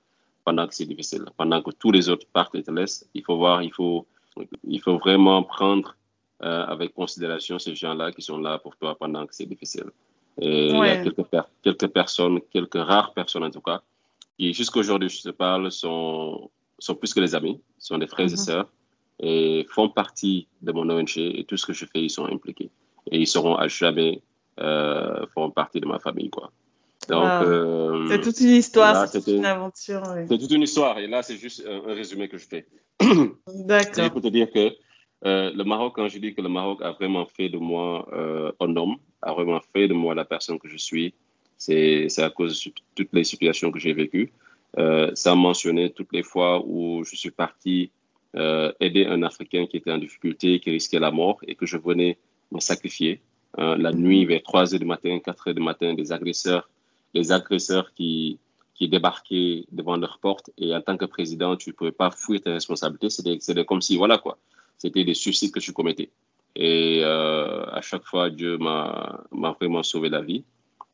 pendant que c'est difficile. Pendant que tous les autres partent et te laissent, il faut voir, il faut, il faut vraiment prendre euh, avec considération ces gens-là qui sont là pour toi pendant que c'est difficile. Et il y a quelques, quelques personnes, quelques rares personnes en tout cas, qui jusqu'à aujourd'hui, je te parle, sont, sont plus que les amis, sont des frères et mm-hmm. sœurs et font partie de mon ONG et tout ce que je fais, ils sont impliqués. Et ils seront à jamais font partie de ma famille, quoi. Donc, euh, c'est toute une histoire, c'est toute une aventure. C'est toute une histoire, et là, c'est juste un, résumé que je fais. D'accord. C'est pour te dire que euh, le Maroc, quand je dis que le Maroc a vraiment fait de moi un homme, a vraiment fait de moi la personne que je suis, c'est à cause de toutes les situations que j'ai vécues. sans mentionner toutes les fois où je suis parti aider un Africain qui était en difficulté, qui risquait la mort, et que je venais me sacrifier la nuit vers 3 heures du matin, 4 heures du matin, des agresseurs, les agresseurs qui, qui débarquaient devant leur porte et en tant que président, tu ne pouvais pas fuir tes responsabilités. C'était comme si, voilà quoi, c'était des suicides que tu commettais. Et euh, à chaque fois, Dieu m'a vraiment sauvé la vie.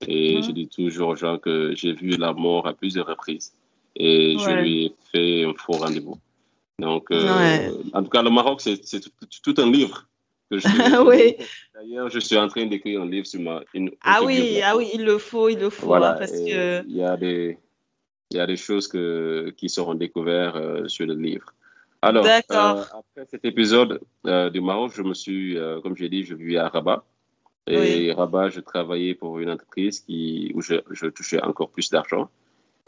Et je dis toujours aux gens que j'ai vu la mort à plusieurs reprises. Et je lui ai fait un faux rendez-vous. Donc, euh, en tout cas, le Maroc, c'est tout, un livre oui. D'ailleurs, je suis en train d'écrire un livre sur ma. Une ah oui, ah oui, il le faut, il le faut. Voilà, hein, parce que... Il y a des, il y a des choses que, qui seront découvertes euh, sur le livre. Alors, euh, après cet épisode euh, du Maroc, je me suis, comme j'ai dit, je vis à Rabat. Et Rabat, je travaillais pour une entreprise qui, où je, je touchais encore plus d'argent.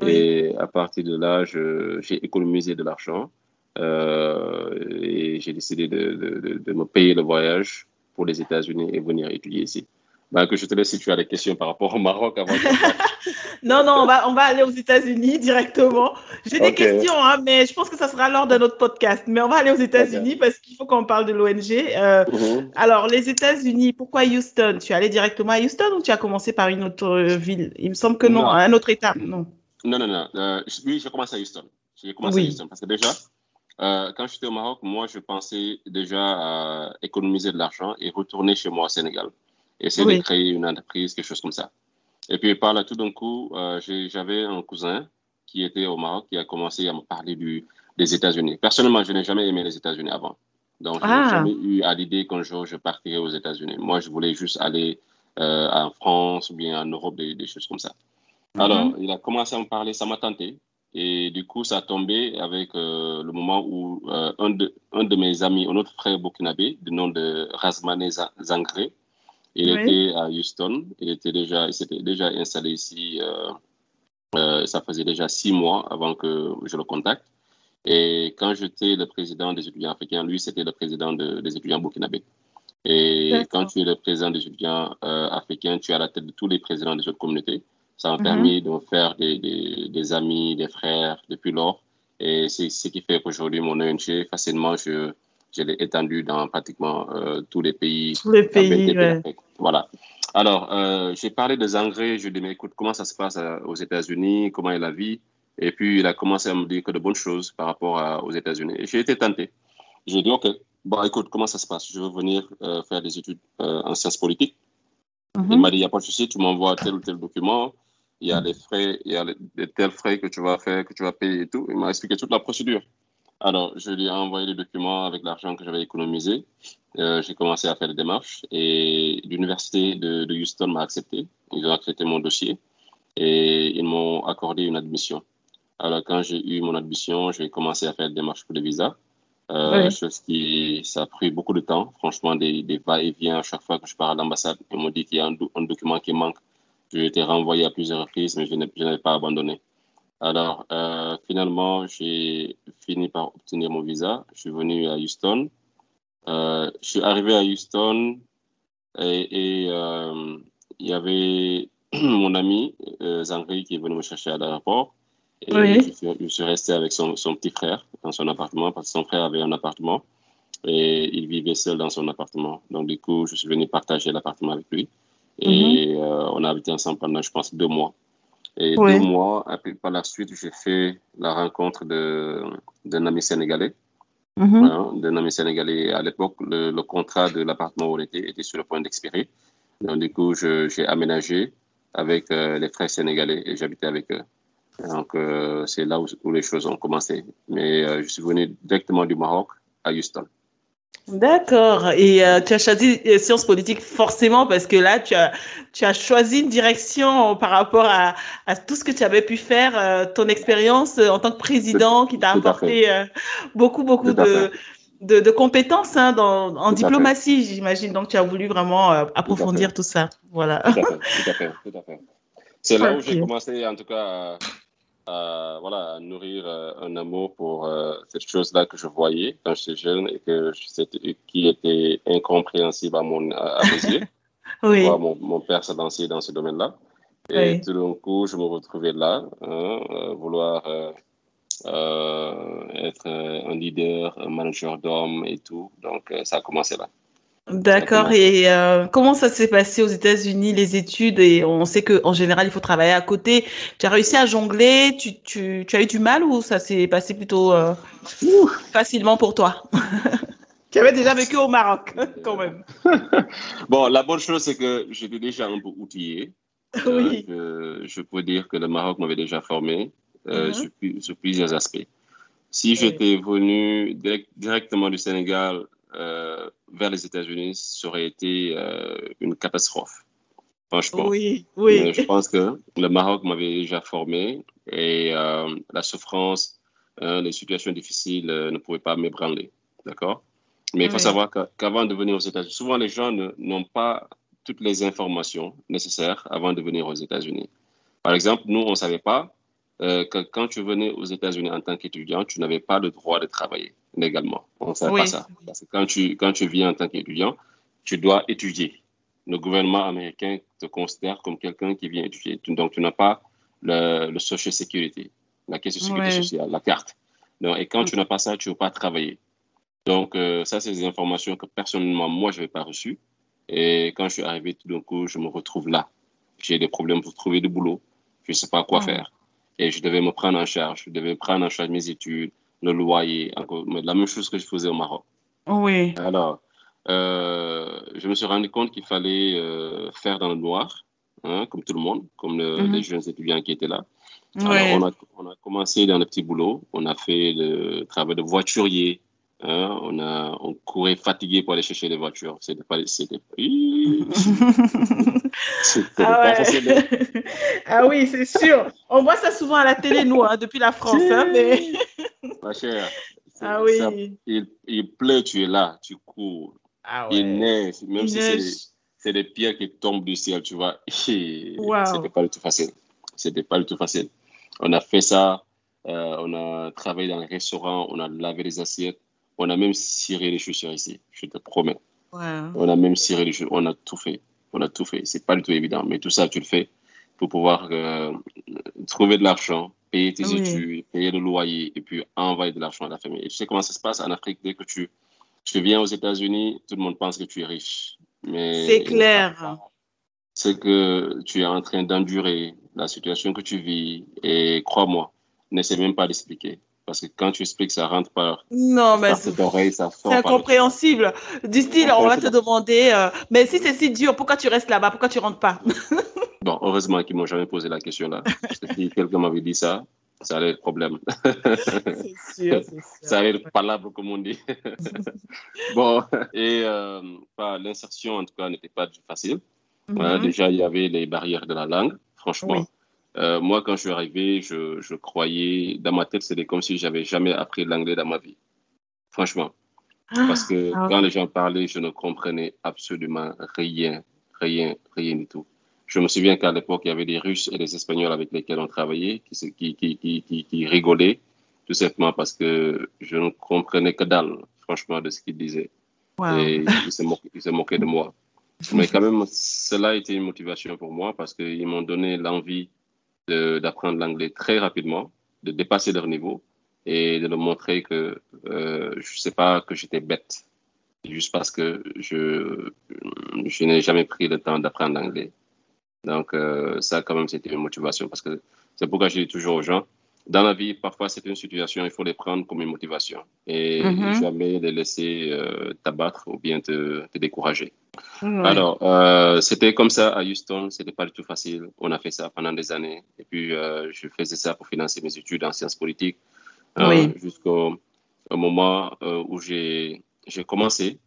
Et à partir de là, j'ai économisé de l'argent. Euh, et j'ai décidé de, de, de, me payer le voyage pour les États-Unis et venir étudier ici. bah, que je te laisse si tu as des questions par rapport au Maroc avant. non, non, on va, on va aller aux États-Unis directement. J'ai des questions, hein, mais je pense que ça sera lors de notre podcast. Mais on va aller aux États-Unis parce qu'il faut qu'on parle de l'ONG. Euh, mhm. Alors, les États-Unis, pourquoi Houston? Tu es allé directement à Houston ou tu as commencé par une autre ville? Il me semble que non, un autre État. Non, non, non. non. Euh, oui, j'ai commencé à Houston. J'ai commencé à Houston parce que déjà, euh, quand j'étais au Maroc, moi, je pensais déjà à économiser de l'argent et retourner chez moi au Sénégal. Essayer de créer une entreprise, quelque chose comme ça. Et puis par là, tout d'un coup, euh, j'avais un cousin qui était au Maroc qui a commencé à me parler du, des États-Unis. Personnellement, je n'ai jamais aimé les États-Unis avant. Donc, je n'ai ah. jamais eu à l'idée qu'un jour je partirais aux États-Unis. Moi, je voulais juste aller euh, en France ou bien en Europe, des, choses comme ça. Mhm. Alors, il a commencé à me parler, ça m'a tenté. Et du coup, ça a tombé avec euh, le moment où un, de, un de mes amis, un autre frère burkinabé, du nom de Razmane Zangré, il était à Houston. Il était déjà, il s'était déjà installé ici. Euh, euh, ça faisait déjà six mois avant que je le contacte. Et quand j'étais le président des étudiants africains, lui, c'était le président des étudiants burkinabés. Et quand tu es le président des étudiants euh, africains, tu es à la tête de tous les présidents des autres communautés. Ça m'a mhm. permis de faire des, des, des, amis, des frères depuis lors. Et c'est ce qui fait qu'aujourd'hui, mon ONG, facilement, je, je l'ai étendu dans pratiquement euh, tous les pays. Tous les pays, Voilà. Alors, euh, j'ai parlé des engrais. Je lui ai dit, mais écoute, comment ça se passe euh, aux États-Unis? Comment est la vie? Et puis, il a commencé à me dire que de bonnes choses par rapport aux États-Unis. Et j'ai été tenté. J'ai dit, OK, bon, écoute, comment ça se passe? Je veux venir faire des études en sciences politiques. Mhm. Il m'a dit, il n'y a pas de souci, tu m'envoies tel ou tel document. Il y a des frais, il y a des tels frais que tu vas faire, que tu vas payer et tout. Il m'a expliqué toute la procédure. Alors, je lui ai envoyé les documents avec l'argent que j'avais économisé. Euh, j'ai commencé à faire des démarches et l'université de, Houston m'a accepté. Ils ont accepté mon dossier et ils m'ont accordé une admission. Alors, quand j'ai eu mon admission, j'ai commencé à faire des démarches pour le visa. Euh, Chose qui, ça a pris beaucoup de temps. Franchement, des, des va-et-vient à chaque fois que je pars à l'ambassade. Ils m'ont dit qu'il y a un, un, document qui manque. J'ai été renvoyé à plusieurs reprises, mais je n'avais pas abandonné. Alors, euh, finalement, j'ai fini par obtenir mon visa. Je suis venu à Houston. Euh, je suis arrivé à Houston et, euh, il y avait mon ami Zangri qui est venu me chercher à l'aéroport. Et je, suis, resté avec son, petit frère dans son appartement parce que son frère avait un appartement et il vivait seul dans son appartement. Donc, du coup, je suis venu partager l'appartement avec lui. Et mhm. on a habité ensemble pendant, je pense, deux mois. Et deux mois, par la suite, j'ai fait la rencontre d'un ami sénégalais. Mm d'un ami sénégalais. À l'époque, le, contrat de l'appartement où on était était sur le point d'expirer. Donc, du coup, j'ai aménagé avec euh, les frères sénégalais et j'habitais avec eux. Donc, euh, c'est là où, où, les choses ont commencé. Mais euh, je suis venu directement du Maroc à Houston. D'accord. Et euh, tu as choisi sciences politiques forcément parce que là, tu as, tu as choisi une direction par rapport à, à tout ce que tu avais pu faire, euh, ton expérience en tant que président qui t'a apporté euh, beaucoup, beaucoup de, de, de, compétences hein, dans, en diplomatie, j'imagine. Donc, tu as voulu vraiment approfondir tout, ça. Voilà. Tout à fait. Tout à fait, C'est là où j'ai commencé, en tout cas, à, voilà, nourrir euh, un amour pour euh, cette chose-là que je voyais quand j'étais jeune et que qui était incompréhensible à, mon, à mes yeux. oui. Voir mon, mon, père se lancer dans ce domaine-là. Et tout d'un coup, je me retrouvais là, hein, euh, vouloir être un leader, un manager d'hommes et tout. Donc, ça a commencé là. D'accord. Et euh, comment ça s'est passé aux États-Unis, les études? Et on sait qu'en général, il faut travailler à côté. Tu as réussi à jongler? Tu, tu, tu as eu du mal ou ça s'est passé plutôt euh, facilement pour toi? Tu avais déjà vécu au Maroc, quand même. bon, la bonne chose, c'est que j'étais déjà un peu outillé. Oui. Euh, je, peux dire que le Maroc m'avait déjà formé uh-huh. sur, sur, plusieurs aspects. Si j'étais venu directement du Sénégal euh, vers les États-Unis, ça aurait été euh, une catastrophe. Franchement. Oui, oui. je pense que le Maroc m'avait déjà formé et euh, la souffrance, les situations difficiles ne pouvaient pas m'ébranler. D'accord? Mais il faut savoir qu'avant de venir aux États-Unis, souvent les gens n'ont pas toutes les informations nécessaires avant de venir aux États-Unis. Par exemple, nous, on ne savait pas que quand tu venais aux États-Unis en tant qu'étudiant, tu n'avais pas le droit de travailler légalement. On ne savait pas ça. Parce que quand tu, quand tu viens en tant qu'étudiant, tu dois étudier. le gouvernement américain te considère comme quelqu'un qui vient étudier. Donc, tu n'as pas le, le, Social Security, la caisse de sécurité sociale, la carte. Donc, et quand tu n'as pas ça, tu ne peux pas travailler. Donc, euh, ça, c'est des informations que personnellement, moi, je n'avais pas reçues. Et quand je suis arrivé, tout d'un coup, je me retrouve là. J'ai des problèmes pour trouver du boulot. Je ne sais pas quoi faire. Et je devais me prendre en charge. Je devais prendre en charge mes études, le loyer, encore, la même chose que je faisais au Maroc. Oui. Alors, euh, je me suis rendu compte qu'il fallait euh, faire dans le noir, hein, comme tout le monde, comme le, mm -hmm. les jeunes étudiants qui étaient là. Oui. Alors, on a, on a commencé dans le petit boulot. On a fait le travail de voiturier. Hein, on, a, on courait fatigué pour aller chercher les voitures. C'était pas, c'était, c'était ah, pas facile. ah oui, c'est sûr. On voit ça souvent à la télé, nous, hein, depuis la France. Hein, mais... Ma chère. Ah oui. Ça, il, il, pleut, tu es là, tu cours. Ah ouais. Il neige, même Il si neige. c'est des, des, pierres qui tombent du ciel, tu vois. Wow. C'était pas du tout facile. C'était pas du tout facile. On a fait ça, euh, on a travaillé dans les restaurants, on a lavé les assiettes, on a même ciré les chaussures ici, je te promets. Wow. On a même ciré les chaussures, on a tout fait. On a tout fait. C'est pas du tout évident, mais tout ça, tu le fais pour pouvoir euh, trouver de l'argent, payer tes Oui. études, payer le loyer et puis envoyer de l'argent à la famille. Et tu sais comment ça se passe en Afrique? Dès que tu, tu viens aux États-Unis, tout le monde pense que tu es riche. C'est clair. C'est que tu es en train d'endurer la situation que tu vis et crois-moi, n'essaie même pas d'expliquer. Parce que quand tu expliques, ça rentre par, Non, mais c'est incompréhensible. Du style, on va te demander, euh, mais si c'est si dur, pourquoi tu restes là-bas? Pourquoi tu rentres pas? Bon, heureusement qu'ils m'ont jamais posé la question là. Si quelqu'un m'avait dit ça, ça allait être problème. C'est sûr, ça allait être palabre, comme on dit. bon, et euh, bah, l'insertion, en tout cas, n'était pas facile. Voilà, Mhm. déjà, il y avait les barrières de la langue, franchement. Oui. Euh, moi, quand je suis arrivé, je, je croyais, dans ma tête, c'était comme si j'avais jamais appris l'anglais dans ma vie. Franchement. Parce que Ah, quand les gens parlaient, je ne comprenais absolument rien, rien, rien du tout. Je me souviens qu'à l'époque, il y avait des Russes et des Espagnols avec lesquels on travaillait qui, se- qui, qui, qui, qui, qui rigolaient, tout simplement parce que je ne comprenais que dalle, franchement, de ce qu'ils disaient. wow. Et ils se, moquaient, se de moi. Mais quand même, cela a été une motivation pour moi parce qu'ils m'ont donné l'envie d'apprendre l'anglais très rapidement, de dépasser leur niveau et de leur montrer que euh, je ne sais pas que j'étais bête, juste parce que je, je n'ai jamais pris le temps d'apprendre l'anglais. Donc, euh, ça, quand même, c'était une motivation parce que c'est pourquoi je dis toujours aux gens, dans la vie, parfois, c'est une situation, il faut les prendre comme une motivation et Mhm. jamais les laisser euh, t'abattre ou bien te, te décourager. Ouais. Alors, euh, c'était comme ça à Houston, c'était pas du tout facile. On a fait ça pendant des années. Et puis, euh, je faisais ça pour financer mes études en sciences politiques euh, Oui. jusqu'au au moment où j'ai commencé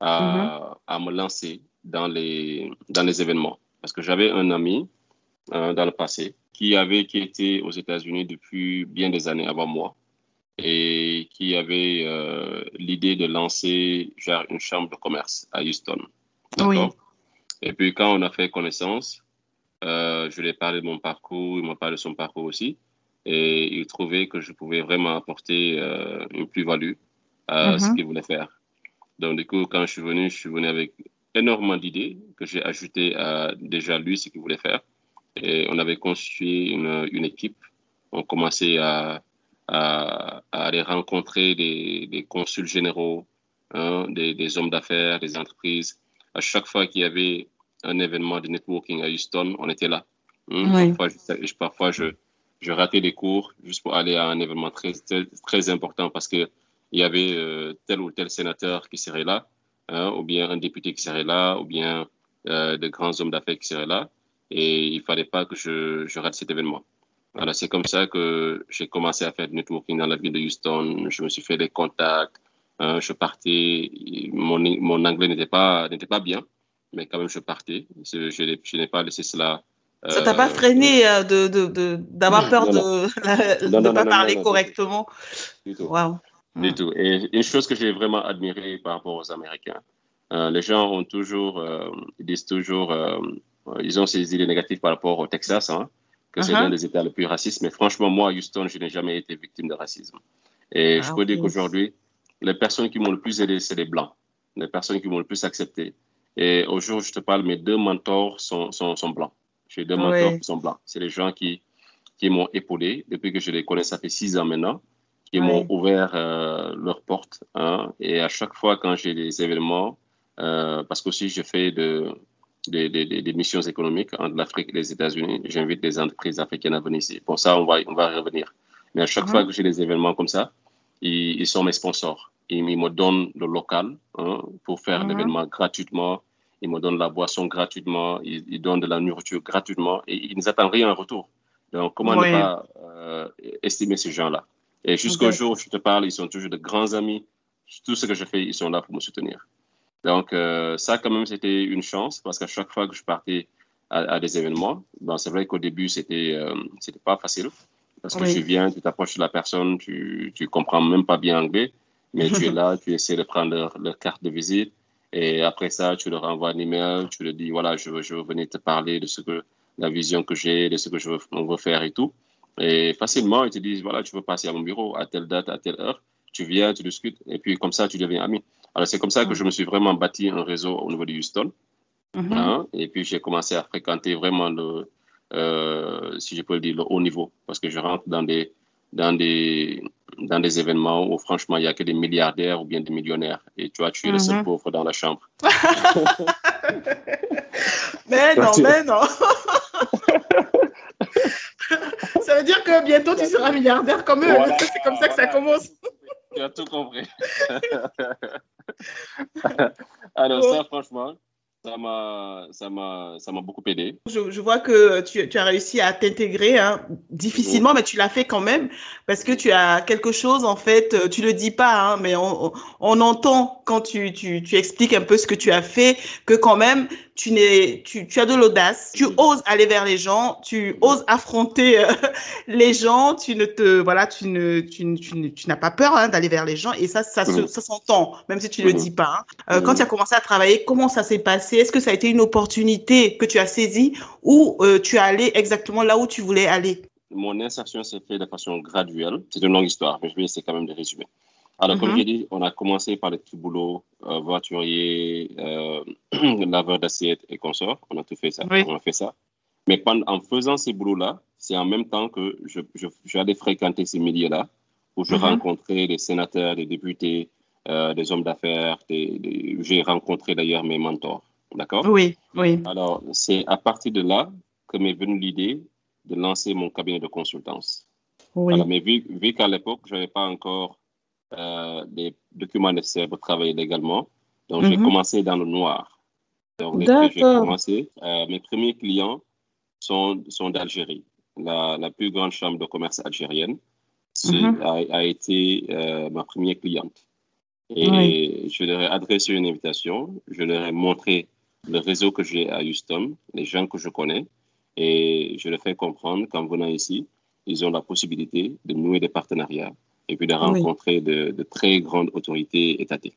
à, Mhm. à me lancer dans les, dans les événements. Parce que j'avais un ami euh, dans le passé qui avait qui était aux États-Unis depuis bien des années avant moi et qui avait l'idée de lancer genre, une chambre de commerce à Houston. Oui. Et puis quand on a fait connaissance, euh, je lui ai parlé de mon parcours, il m'a parlé de son parcours aussi. Et il trouvait que je pouvais vraiment apporter euh, une plus-value à ce Mhm. qu'il voulait faire. Donc, du coup, quand je suis venu, je suis venu avec énormément d'idées que j'ai ajoutées à déjà lui, ce qu'il voulait faire. Et on avait constitué une, une équipe. On commençait à, à, à aller rencontrer des, des consuls généraux, hein, des, des hommes d'affaires, des entreprises. À chaque fois qu'il y avait un événement de networking à Houston, on était là. Oui. Parfois, je, parfois je, je ratais des cours juste pour aller à un événement très, très, très important parce qu'il y avait euh, tel ou tel sénateur qui serait là, hein, ou bien un député qui serait là, ou bien euh, de grands hommes d'affaires qui seraient là. Et il ne fallait pas que je, je rate cet événement. Voilà, c'est comme ça que j'ai commencé à faire du networking dans la ville de Houston. Je me suis fait des contacts. Hein, je partais. Mon, mon anglais n'était pas, n'était pas bien, mais quand même, je partais. Je, je, je n'ai pas laissé cela. Ça t'a pas freiné euh, de, de, de, d'avoir peur non, de ne pas non, parler non, correctement? Du tout. Wow. Du tout. Et une chose que j'ai vraiment admirée par rapport aux Américains, euh, les gens ont toujours, euh, ils disent toujours, euh, ils ont ces idées négatives par rapport au Texas, hein, que c'est Uh-huh. l'un des États les plus racistes. Mais franchement, moi, à Houston, je n'ai jamais été victime de racisme. Et je Ah, peux dire qu'aujourd'hui, les personnes qui m'ont le plus aidé, c'est les Blancs. Les personnes qui m'ont le plus accepté. Et au jour où je te parle, mes deux mentors sont, sont, sont blancs. J'ai deux mentors qui sont blancs. C'est les gens qui, qui m'ont épaulé depuis que je les connais, ça fait six ans maintenant, qui m'ont ouvert euh, leurs portes. Hein. et à chaque fois, quand j'ai des événements, euh, parce qu'aussi je fais de, des, des, des, missions économiques entre l'Afrique et les États-Unis, j'invite des entreprises africaines à venir ici. Pour ça, on va, on va revenir. Mais à chaque fois que j'ai des événements comme ça, ils, ils sont mes sponsors. Ils, me donnent le local hein, pour faire l'événement gratuitement. Ils me donnent la boisson gratuitement. Ils, ils, donnent de la nourriture gratuitement. Et ils ne attendent rien en retour. Donc, comment ne pas euh, estimer ces gens-là? Et jusqu'au jour où je te parle, ils sont toujours de grands amis. Tout ce que je fais, ils sont là pour me soutenir. Donc, euh, ça, quand même, c'était une chance parce qu'à chaque fois que je partais à, des événements, ben, c'est vrai qu'au début, c'était euh, c'était pas facile parce que tu viens, tu t'approches de la personne, tu, tu comprends même pas bien anglais, mais tu es là, tu essaies de prendre leur, leur, carte de visite et après ça, tu leur envoies un email, tu leur dis voilà, je veux, je veux venir te parler de ce que la vision que j'ai, de ce que je veux, on veut faire et tout. Et facilement, ils te disent, voilà, tu veux passer à mon bureau à telle date, à telle heure. Tu viens, tu discutes, et puis comme ça, tu deviens ami. Alors, c'est comme ça que je me suis vraiment bâti un réseau au niveau de Houston. Mm-hmm. Hein. Et puis, j'ai commencé à fréquenter vraiment le, euh, si je peux le dire, le haut niveau, parce que je rentre dans des, dans des, dans des événements où, franchement, il n'y a que des milliardaires ou bien des millionnaires. Et tu vois, tu es le seul mm-hmm. pauvre dans la chambre. mais non, mais non. ça veut dire que bientôt tu seras milliardaire comme eux. c'est comme ça que ça commence. Tu as tout compris. Alors, ça, franchement, ça m'a, ça m'a, ça m'a beaucoup aidé. Je, je vois que tu, tu, as réussi à t'intégrer, hein, difficilement, mais tu l'as fait quand même, parce que tu as quelque chose, en fait, euh, tu le dis pas, hein, mais on, on, entend quand tu, tu, tu expliques un peu ce que tu as fait, que quand même, tu, n'es, tu, tu as de l'audace, tu oses aller vers les gens, tu oses affronter euh, les gens, tu ne te, voilà, tu ne, tu, tu, tu n'as pas peur hein, d'aller vers les gens, et ça, ça, ça s'entend, même si tu ne le dis pas. Euh, quand tu as commencé à travailler, comment ça s'est passé est-ce que ça a été une opportunité que tu as saisie ou euh, tu es allé exactement là où tu voulais aller? Mon insertion s'est faite de façon graduelle. C'est une longue histoire, mais je vais essayer quand même de résumer. Alors, comme mhm. j'ai dit, on a commencé par les petits boulots, euh, voiturier, euh, laveur d'assiettes et consorts. On a tout fait ça. On a fait ça. Mais en faisant ces boulots-là, c'est en même temps que je, j'allais fréquenter ces milieux-là, où je mhm. rencontrais des sénateurs, des députés, des hommes d'affaires. J'ai rencontré d'ailleurs mes mentors. D'accord? Oui, oui. Alors, c'est à partir de là que m'est venue l'idée de lancer mon cabinet de consultance. Oui. Alors, mais vu, vu qu'à l'époque, je n'avais pas encore euh, des documents nécessaires pour travailler légalement, donc j'ai mhm. commencé dans le noir. Donc, j'ai commencé. Euh, mes premiers clients sont, sont d'Algérie. La, la, plus grande chambre de commerce algérienne a, a, été euh, ma première cliente. Et je leur ai adressé une invitation, je leur ai montré le réseau que j'ai à Houston, les gens que je connais, et je leur fais comprendre qu'en venant ici, ils ont la possibilité de nouer des partenariats et puis de rencontrer de, de, très grandes autorités étatiques.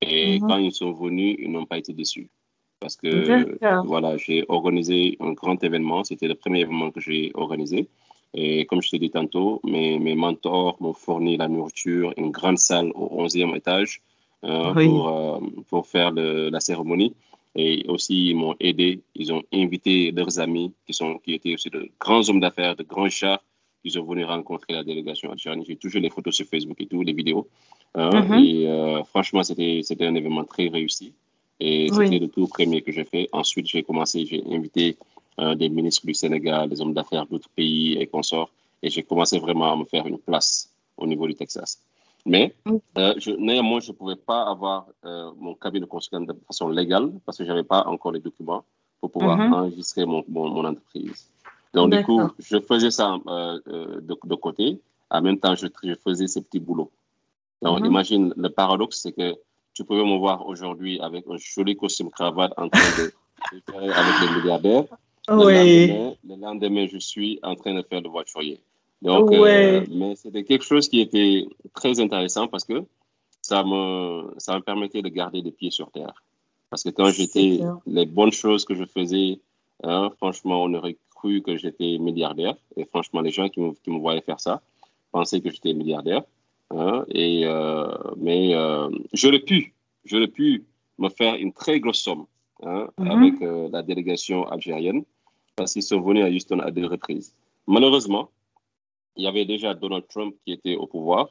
Et mhm. quand ils sont venus, ils n'ont pas été déçus. Parce que voilà, j'ai organisé un grand événement. C'était le premier événement que j'ai organisé. Et comme je te dis tantôt, mes, mes mentors m'ont fourni la nourriture, une grande salle au 11e étage euh, pour, euh, pour faire le, la cérémonie. Et aussi, ils m'ont aidé. Ils ont invité leurs amis qui, sont, qui étaient aussi de grands hommes d'affaires, de grands chars. Ils ont venu rencontrer la délégation algérienne. J'ai toujours les photos sur Facebook et tout, les vidéos. Hein. Mm-hmm. Et euh, franchement, c'était un événement très réussi. Et c'était le tout premier que j'ai fait. Ensuite, j'ai commencé, j'ai invité euh, des ministres du Sénégal, des hommes d'affaires d'autres pays et consorts. Et j'ai commencé vraiment à me faire une place au niveau du Texas. Mais euh, je, néanmoins, je ne pouvais pas avoir euh, mon cabinet de consultant de façon légale parce que je n'avais pas encore les documents pour pouvoir mhm. enregistrer mon, mon, entreprise. Donc, du coup, je faisais ça euh, de, de, côté. En même temps, je, je faisais ces petits boulots. Donc, mhm. imagine, le paradoxe, c'est que tu pouvais me voir aujourd'hui avec un joli costume cravate en train de, faire avec les milliardaires. Oui. Le lendemain, je suis en train de faire le voiturier. Donc, euh, mais c'était quelque chose qui était très intéressant parce que ça me, ça me permettait de garder les pieds sur terre. Parce que quand j'étais, les bonnes choses que je faisais, hein, franchement, on aurait cru que j'étais milliardaire. Et franchement, les gens qui me, qui me voyaient faire ça pensaient que j'étais milliardaire. Hein, et, euh, mais euh, j'aurais pu, j'aurais pu me faire une très grosse somme hein, mhm. avec la délégation algérienne parce qu'ils sont venus à Houston à deux reprises. Malheureusement, il y avait déjà Donald Trump qui était au pouvoir,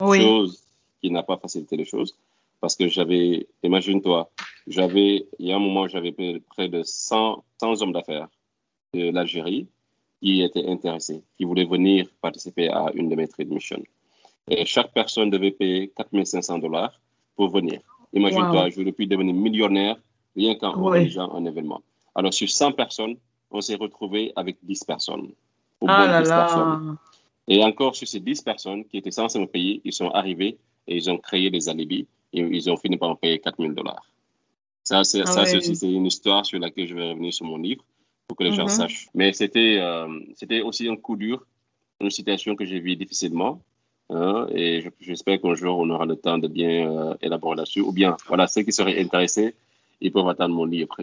chose qui n'a pas facilité les choses parce que j'avais, imagine-toi, j'avais, il y a un moment, j'avais près de 100, 100 hommes d'affaires de l'Algérie qui étaient intéressés, qui voulaient venir participer à une de mes trade missions. Et chaque personne devait payer 4500 dollars pour venir. Imagine-toi, je pu devenir millionnaire rien qu'en organisant un événement. Alors, sur 100 personnes, on s'est retrouvé avec 10 personnes. Ah là là. Et encore, sur ces 10 personnes qui étaient censées me payer, ils sont arrivés et ils ont créé des alibis et ils ont fini par me payer 4000 dollars. Ça, c'est ah une histoire sur laquelle je vais revenir sur mon livre pour que les gens mhm. sachent. Mais c'était euh, aussi un coup dur, une situation que j'ai vécue difficilement. Hein, et j'espère qu'un jour, on aura le temps de bien euh, élaborer là-dessus. Ou bien, voilà, ceux qui seraient intéressés, ils peuvent attendre mon livre.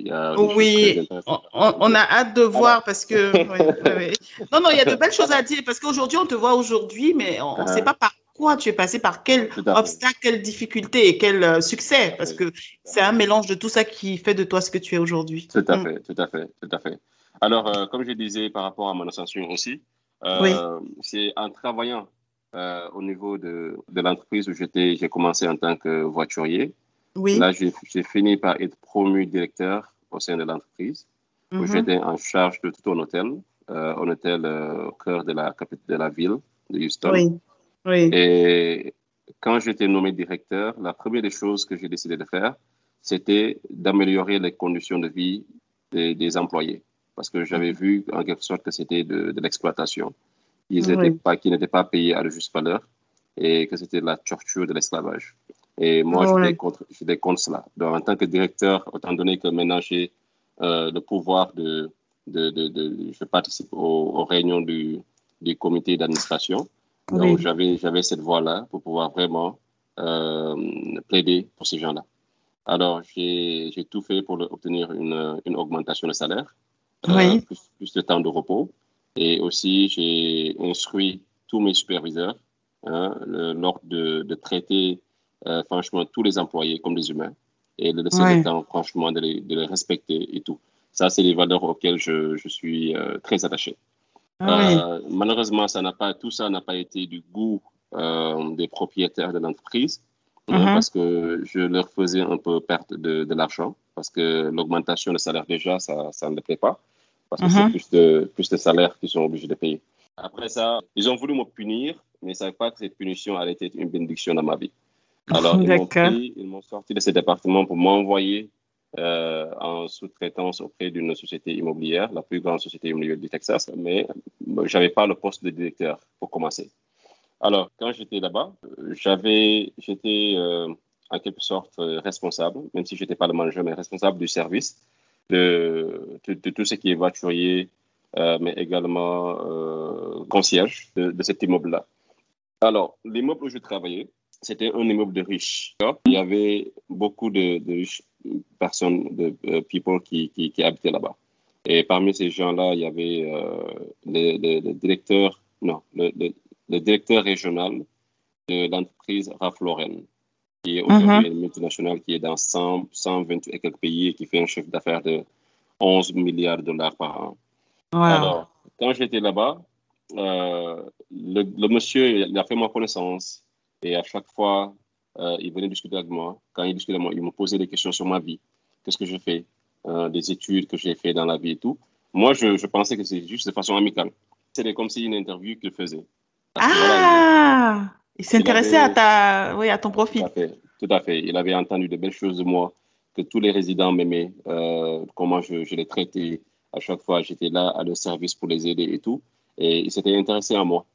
oui, on, a hâte de voir parce que. Non, non, il y a de belles choses à dire parce qu'aujourd'hui, on te voit aujourd'hui, mais on ne sait ah. pas par quoi tu es passé, par quel obstacle, quelle difficulté et quel euh, succès parce que c'est un mélange de tout ça qui fait de toi ce que tu es aujourd'hui. Tout à mm. fait, tout à fait, tout à fait. Alors, euh, comme je disais par rapport à mon ascension aussi, euh, c'est en travaillant euh, au niveau de, de l'entreprise où j'étais, j'ai commencé en tant que voiturier. Oui. Là, j'ai fini par être promu directeur au sein de l'entreprise, où mhm. j'étais en charge de tout un hôtel, un hôtel au cœur de la, de la ville de Houston. Oui. oui. Et quand j'étais nommé directeur, la première des choses que j'ai décidé de faire, c'était d'améliorer les conditions de vie des, des employés parce que j'avais vu en quelque sorte que c'était de, de l'exploitation, ils n'étaient pas, qui n'étaient pas payés à la juste valeur et que c'était la torture de l'esclavage. Et moi, j'étais contre, contre, cela. Donc, en tant que directeur, autant donné que maintenant j'ai euh, le pouvoir de, de, de, je participe aux, réunions du, du comité d'administration. Donc, j'avais, j'avais cette voie-là pour pouvoir vraiment euh, plaider pour ces gens-là. Alors, j'ai, tout fait pour obtenir une, une augmentation de salaire. Euh, plus, de temps de repos. Et aussi, j'ai instruit tous mes superviseurs hein, lors de, de traiter euh, franchement tous les employés comme des humains et de laisser le temps franchement de les, de les, respecter et tout. Ça, c'est les valeurs auxquelles je, je suis euh, très attaché. Ah malheureusement, ça pas, tout ça n'a pas été du goût des propriétaires de l'entreprise. Hein, mm-hmm. parce que je leur faisais un peu perdre de, de l'argent, parce que l'augmentation de salaire déjà, ça, ça ne les plaît pas parce que c'est mhm. plus de, plus de salaires qu'ils sont obligés de payer. Après ça, ils ont voulu me punir, mais ils ne savaient pas que cette punition allait être une bénédiction dans ma vie. Alors, ils m'ont sorti de ce département pour m'envoyer euh, en sous-traitance auprès d'une société immobilière, la plus grande société immobilière du Texas, mais je n'avais pas le poste de directeur pour commencer. Alors, quand j'étais là-bas, j'avais, j'étais euh, en quelque sorte responsable, même si je n'étais pas le manager, mais responsable du service de, de, tout ce qui est voiturier, euh, mais également euh, concierge de, de cet immeuble-là. Alors, l'immeuble où je travaillais, c'était un immeuble de riches. Il y avait beaucoup de, de riches personnes, de euh, people qui, qui, qui habitaient là-bas. Et parmi ces gens-là, il y avait le, le, directeur, non, le, le, directeur régional de l'entreprise Ralph Lauren qui est aujourd'hui mm-hmm. une multinationale qui est dans 100, 120 et quelques pays et qui fait un chiffre d'affaires de 11 milliards de dollars par an. Alors, quand j'étais là-bas, euh, le, monsieur, il a fait ma connaissance et à chaque fois, euh, il venait discuter avec moi. Quand il discutait avec moi, il me posait des questions sur ma vie. Qu'est-ce que je fais? Euh, Des études que j'ai fait dans la vie et tout. Moi, je, je pensais que c'était juste de façon amicale. C'était comme si une interview qu'il faisait. ah il s'intéressait à, ta... oui, à ton profil. Tout à, fait, Il avait entendu de belles choses de moi, que tous les résidents m'aimaient, euh, comment je, je les traitais. À chaque fois, j'étais là à leur service pour les aider et tout. Et il s'était intéressé à moi.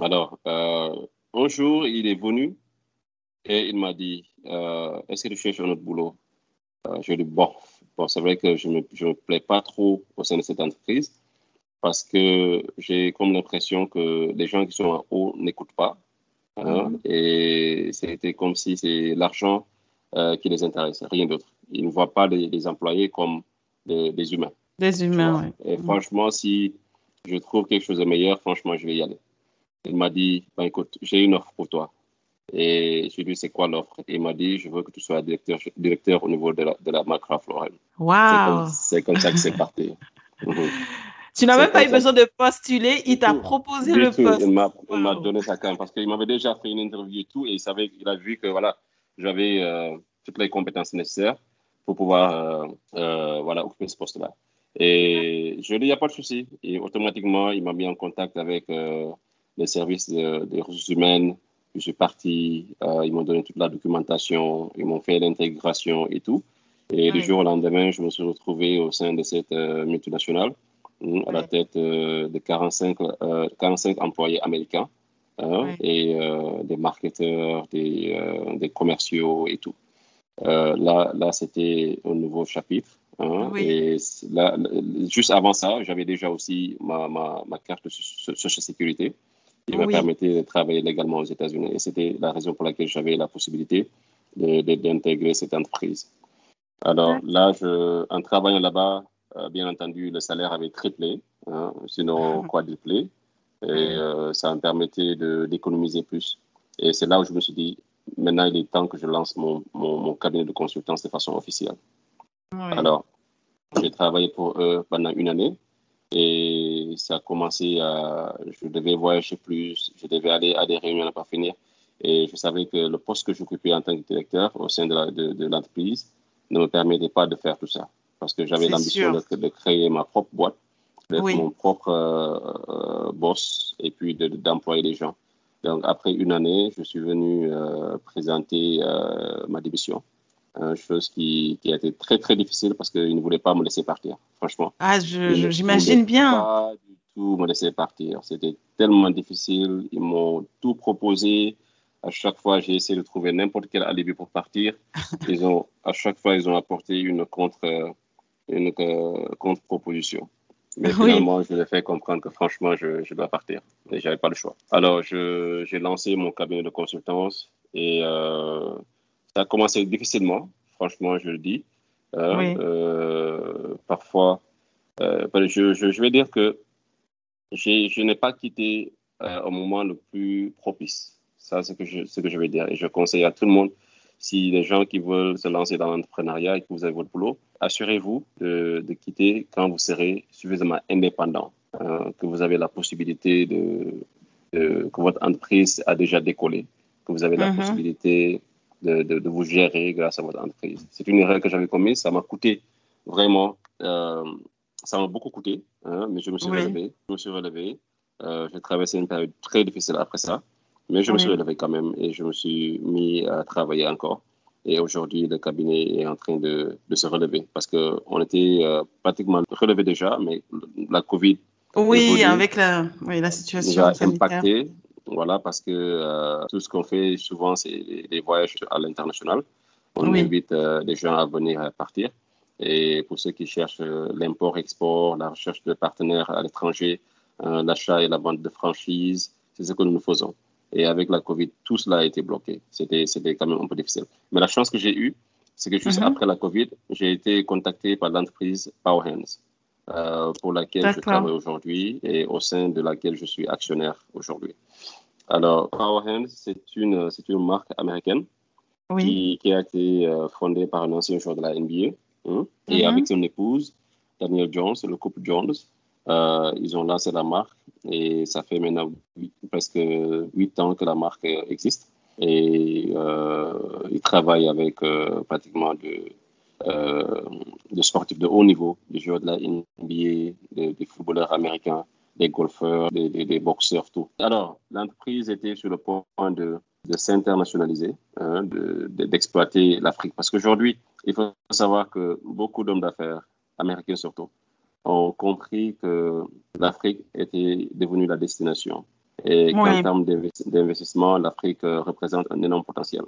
Alors, euh, un jour, il est venu et il m'a dit euh, Est-ce que tu cherches un autre boulot? Je lui ai dit Bon, bon c'est vrai que je ne me, je me plais pas trop au sein de cette entreprise parce que j'ai comme l'impression que les gens qui sont en haut n'écoutent pas Hein, mhm. et c'était comme si c'est l'argent euh, qui les intéresse, rien d'autre. Ils ne voient pas les, employés comme des, humains. Des humains, oui. Et franchement, si je trouve quelque chose de meilleur, franchement, je vais y aller. Il m'a dit, ben, écoute, j'ai une offre pour toi. Et je lui ai dit, c'est quoi l'offre? Il m'a dit, je veux que tu sois directeur, directeur au niveau de la, de la Ralph Lauren. Wow. C'est comme, ça que c'est parti. Tu n'as même pas eu besoin de postuler, il t'a proposé le poste. Il m'a donné sa carte parce qu'il m'avait déjà fait une interview et tout, et il savait, il a vu que voilà, j'avais euh, toutes les compétences nécessaires pour pouvoir euh, euh, voilà, occuper ce poste-là. Et je lui ai dit, il n'y a pas de souci. Et automatiquement, il m'a mis en contact avec les services des ressources humaines. Je suis parti, ils m'ont donné toute la documentation, ils m'ont fait l'intégration et tout. Et du jour au lendemain, je me suis retrouvé au sein de cette multinationale à la tête euh, de 45, 45 euh, employés américains hein, et euh, des marketeurs, des, des, commerciaux et tout. là, là c'était un nouveau chapitre. Hein, et là, juste avant ça, j'avais déjà aussi ma, ma, ma carte de social sécurité qui me permettait de travailler légalement aux États-Unis. Et c'était la raison pour laquelle j'avais la possibilité d'intégrer cette entreprise. Alors là, je, en travaillant là-bas, euh, bien entendu, le salaire avait triplé, hein, sinon ah. quadruplé. Et euh, ça me permettait d'économiser plus. Et c'est là où je me suis dit, maintenant, il est temps que je lance mon, mon, cabinet de consultance de façon officielle. Alors, j'ai travaillé pour eux pendant une année et ça a commencé à. Je devais voyager plus, je devais aller à des réunions à ne pas finir. Et je savais que le poste que j'occupais en tant que directeur au sein de l'entreprise ne me permettait pas de faire tout ça parce que j'avais l'ambition de, créer ma propre boîte, d'être mon propre euh, boss et puis d'employer les gens. Donc, après une année, je suis venu euh, présenter euh, ma démission. Chose qui, qui, a été très, très difficile parce qu'ils ne voulaient pas me laisser partir, franchement. Ah, j'imagine bien. pas du tout me laisser partir. C'était tellement difficile. Ils m'ont tout proposé. À chaque fois, j'ai essayé de trouver n'importe quel alibi pour partir. Ils ont, à chaque fois, ils ont apporté une contre une euh, contre-proposition. Mais finalement, je lui ai fait comprendre que franchement, je, je dois partir et j'avais pas le choix. Alors, j'ai lancé mon cabinet de consultance et euh, ça a commencé difficilement, franchement, je le dis. Euh, euh parfois, euh, je, je, je, vais dire que je n'ai pas quitté au moment le plus propice. Ça, c'est ce, que je, ce que je vais dire. Et je conseille à tout le monde si les gens qui veulent se lancer dans l'entrepreneuriat et que vous avez votre boulot, assurez-vous de, quitter quand vous serez suffisamment indépendant, hein, que vous avez la possibilité de, que votre entreprise a déjà décollé, que vous avez la mm-hmm. possibilité de, de, vous gérer grâce à votre entreprise. C'est une erreur que j'avais commise, ça m'a coûté vraiment, euh, ça m'a beaucoup coûté, hein, mais je me suis relevé, je me suis relevé. Euh, j'ai traversé une période très difficile après ça. Mais je me suis relevé quand même et je me suis mis à travailler encore. Et aujourd'hui, le cabinet est en train de, de se relever parce qu'on était euh, pratiquement relevé déjà, mais la COVID. Oui, avec la, oui, la situation impacté. Voilà, parce que euh, tout ce qu'on fait souvent, c'est des voyages à l'international. On invite euh, les gens à venir partir. Et pour ceux qui cherchent l'import-export, la recherche de partenaires à l'étranger, l'achat et la vente de franchises, c'est ce que nous faisons. Et avec la Covid, tout cela a été bloqué. C'était, quand même un peu difficile. Mais la chance que j'ai eue, c'est que juste mhm. après la Covid, j'ai été contacté par l'entreprise Powerhands, euh, pour laquelle je travaille aujourd'hui et au sein de laquelle je suis actionnaire aujourd'hui. Alors, Powerhands, c'est une, c'est une marque américaine qui, qui, a été euh, fondée par un ancien joueur de la NBA hein, et mhm. avec son épouse, Daniel Jones, le couple Jones. Euh, ils ont lancé la marque et ça fait maintenant presque huit ans que la marque existe. Et ils travaillent avec pratiquement de, de, sportifs de haut niveau, des joueurs de la NBA, des, footballeurs américains, des golfeurs, des, des, boxeurs, tout. Alors, l'entreprise était sur le point de, de s'internationaliser, hein, d'exploiter l'Afrique. Parce qu'aujourd'hui, il faut savoir que beaucoup d'hommes d'affaires, américains surtout, ont compris que l'Afrique était devenue la destination et qu'en termes d'investissement, l'Afrique euh, représente un énorme potentiel.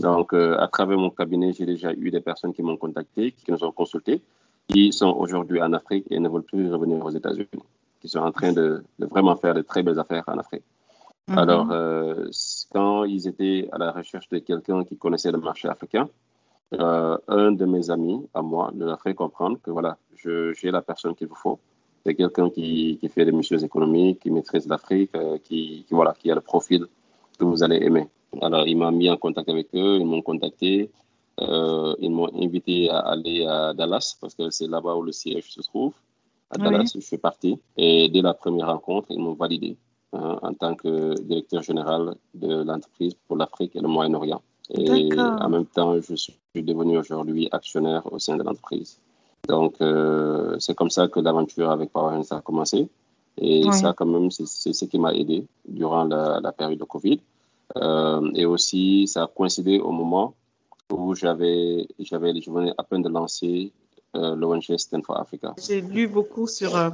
Donc, euh, à travers mon cabinet, j'ai déjà eu des personnes qui m'ont contacté, qui nous ont consultés, qui sont aujourd'hui en Afrique et ne veulent plus revenir aux États-Unis, qui sont en train de, vraiment faire de très belles affaires en Afrique. Mhm. Alors, euh, quand ils étaient à la recherche de quelqu'un qui connaissait le marché africain, euh, un de mes amis à moi leur a fait comprendre que voilà, j'ai la personne qu'il vous faut. C'est quelqu'un qui, qui, fait des missions économiques, qui maîtrise l'Afrique, euh, qui, qui, voilà, qui a le profil que vous allez aimer. Alors, il m'a mis en contact avec eux, ils m'ont contacté, euh, ils m'ont invité à aller à Dallas parce que c'est là-bas où le siège se trouve. À Dallas, je suis parti. Et dès la première rencontre, ils m'ont validé hein, en tant que directeur général de l'entreprise pour l'Afrique et le Moyen-Orient. Et en même temps, je suis devenu aujourd'hui actionnaire au sein de l'entreprise. Donc, euh, c'est comme ça que l'aventure avec Power a commencé. Et ça, quand même, c'est ce qui m'a aidé durant la, période de Covid. Euh, et aussi, ça a coïncidé au moment où j'avais, j'avais, je venais à peine de lancer euh, l'ONG Stand for Africa. J'ai lu beaucoup sur, euh,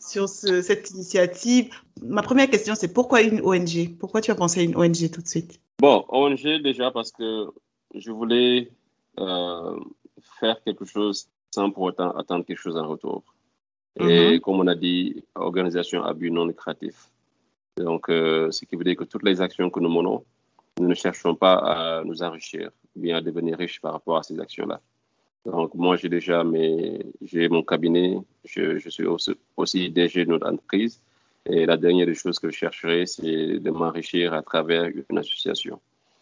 sur cette initiative. Ma première question, c'est pourquoi une ONG Pourquoi tu as pensé à une ONG tout de suite? Bon, ONG déjà parce que je voulais euh, faire quelque chose sans pour autant attendre quelque chose en retour. Et mhm. comme on a dit, organisation à but non lucratif. Donc, ce qui veut dire que toutes les actions que nous menons, nous ne cherchons pas à nous enrichir, bien à devenir riches par rapport à ces actions-là. Donc, moi, j'ai déjà mes, j'ai mon cabinet, je, suis aussi, aussi DG de notre entreprise. Et la dernière des choses que je chercherai, c'est de m'enrichir à travers une association.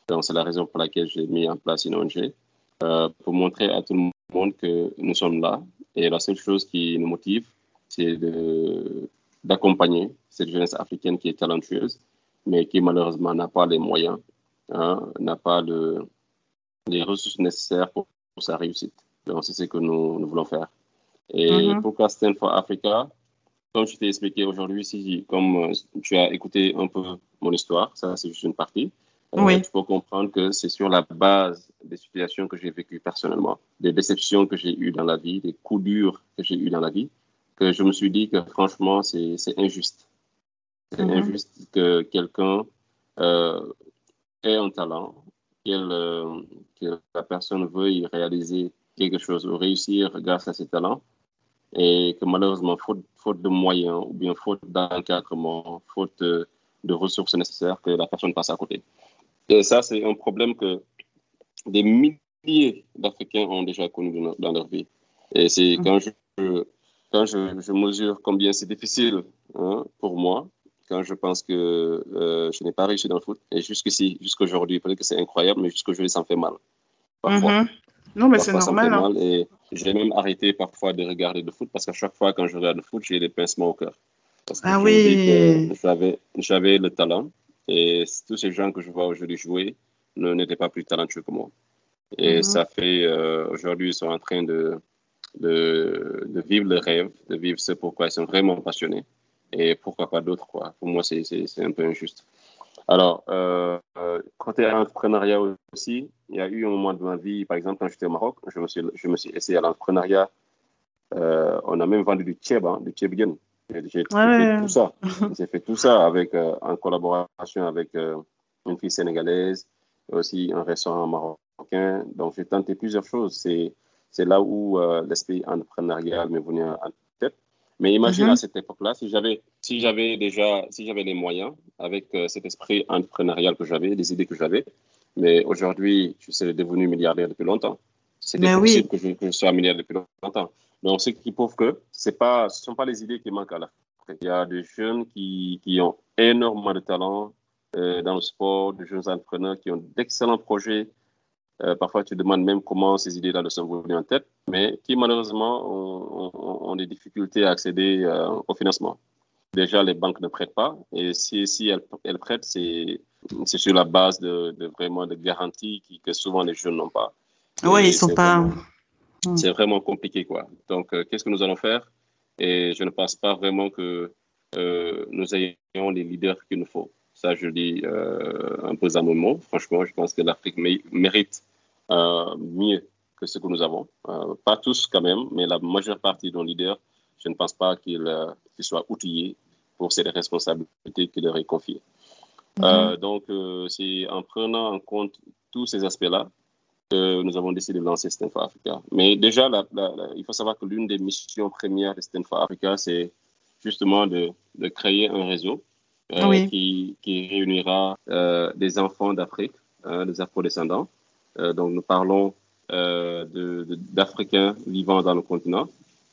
Donc, c'est la raison pour laquelle j'ai mis en place une ONG, euh, pour montrer à tout le monde que nous sommes là. Et la seule chose qui nous motive, c'est d'accompagner cette jeunesse africaine qui est talentueuse, mais qui malheureusement n'a pas les moyens, hein, n'a pas le, les ressources nécessaires pour sa réussite. Donc, c'est ce que nous, nous, voulons faire. Et mm-hmm. pourquoi Stand for Africa Comme je t'ai expliqué aujourd'hui, si, comme euh, tu as écouté un peu mon histoire, ça c'est juste une partie, euh, oui. tu peux comprendre que c'est sur la base des situations que j'ai vécues personnellement, des déceptions que j'ai eues dans la vie, des coups durs que j'ai eus dans la vie, que je me suis dit que franchement, c'est injuste. C'est mm-hmm. injuste que quelqu'un euh, ait un talent, euh, que la personne veuille réaliser quelque chose ou réussir grâce à ses talents et que malheureusement, faute, faute de moyens ou bien faute d'encadrement, faute de, ressources nécessaires, que la personne passe à côté. Et ça, c'est un problème que des milliers d'Africains ont déjà connu dans leur vie. Et c'est mm. quand je, quand je, je mesure combien c'est difficile hein, pour moi, quand je pense que euh, je n'ai pas réussi dans le foot, et jusqu'ici, jusqu'aujourd'hui, peut-être que c'est incroyable, mais jusqu'aujourd'hui, ça me fait mal. Parfois. Mm-hmm. Non, mais c'est normal. Hein. Et j'ai même arrêté parfois de regarder le foot parce qu'à chaque fois quand je regarde le foot, j'ai des pincements au cœur. ah oui. J'avais le talent et tous ces gens que je vois aujourd'hui jouer n'étaient pas plus talentueux que moi. Et mhm. ça fait, euh, aujourd'hui, ils sont en train de, de, de, vivre le rêve, de vivre ce pourquoi ils sont vraiment passionnés. Et pourquoi pas d'autres, quoi. Pour moi, c'est un peu injuste. Alors, euh, côté entrepreneuriat aussi, il y a eu un moment de ma vie, par exemple, quand j'étais au Maroc, je me suis, je me suis essayé à l'entrepreneuriat. Euh, on a même vendu du tchèb, hein, du tchèbien. J'ai fait tout ça. J'ai fait tout ça avec, euh, en collaboration avec euh, une fille sénégalaise, aussi un restaurant marocain. Donc, j'ai tenté plusieurs choses. C'est là où l'esprit entrepreneurial m'est venu en tête. Mais imagine à mhm. cette époque-là, si j'avais si j'avais déjà si j'avais les moyens avec euh, cet esprit entrepreneurial que j'avais, les idées que j'avais, mais aujourd'hui, je serais devenu milliardaire depuis longtemps. C'est possible que, je, sois milliardaire depuis longtemps. Donc, ce qui prouve que c'est pas, ce ne sont pas les idées qui manquent à la Il y a des jeunes qui, qui ont énormément de talent euh, dans le sport, des jeunes entrepreneurs qui ont d'excellents projets euh, parfois, tu demandes même comment ces idées-là ne sont venues en tête, mais qui malheureusement ont, des difficultés à accéder euh, au financement. Déjà, les banques ne prêtent pas, et si, si elles, elles prêtent, c'est sur la base de, vraiment de garanties que souvent les jeunes n'ont pas. Oui, ils sont pas. Hmm. C'est vraiment compliqué, quoi. Donc, euh, qu'est-ce que nous allons faire? Et je ne pense pas vraiment que nous ayons les leaders qu'il nous faut. Ça, je dis un peu à mon mot. Franchement, je pense que l'Afrique mérite euh, mieux que ce que nous avons. Euh, pas tous quand même, mais la majeure partie de nos leaders, je ne pense pas qu'ils euh, soient outillés pour ces responsabilités qui leur est confiées. Mhm. donc, c'est en prenant en compte tous ces aspects-là que nous avons décidé de lancer Stanford Africa. Mais déjà, il faut savoir que l'une des missions premières de Stanford Africa, c'est justement de, de, créer un réseau qui, qui, réunira des enfants d'Afrique, des afro-descendants, euh, donc, nous parlons euh, d'Africains vivant dans le continent,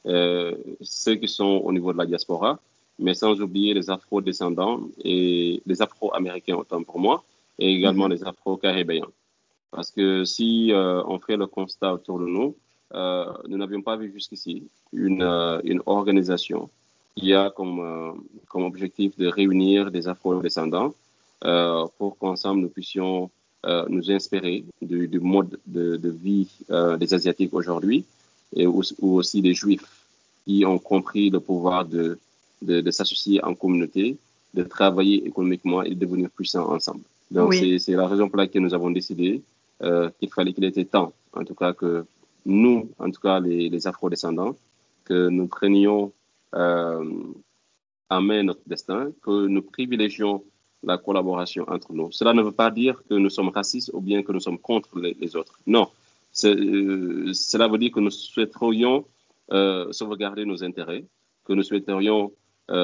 euh, ceux qui sont au niveau de la diaspora, mais sans oublier les afro-descendants et les afro-américains autant pour moi, et également les Afro-Caribéens. Parce que si on fait le constat autour de nous, nous n'avions pas vu jusqu'ici une, une organisation qui a comme, comme objectif de réunir des Afro-descendants pour qu'ensemble nous puissions nous inspirer du, du mode de, de vie des Asiatiques aujourd'hui et ou, aussi des Juifs qui ont compris le pouvoir de, de, de s'associer en communauté, de travailler économiquement et de devenir puissants ensemble. Donc, c'est la raison pour laquelle nous avons décidé euh, qu'il fallait qu'il était temps, en tout cas, que nous, en tout cas les, les afro-descendants, que nous prenions euh, main notre destin, que nous privilégions la collaboration entre nous. Cela ne veut pas dire que nous sommes racistes ou bien que nous sommes contre les, autres. Non, euh, cela veut dire que nous souhaiterions euh, sauvegarder nos intérêts, que nous souhaiterions,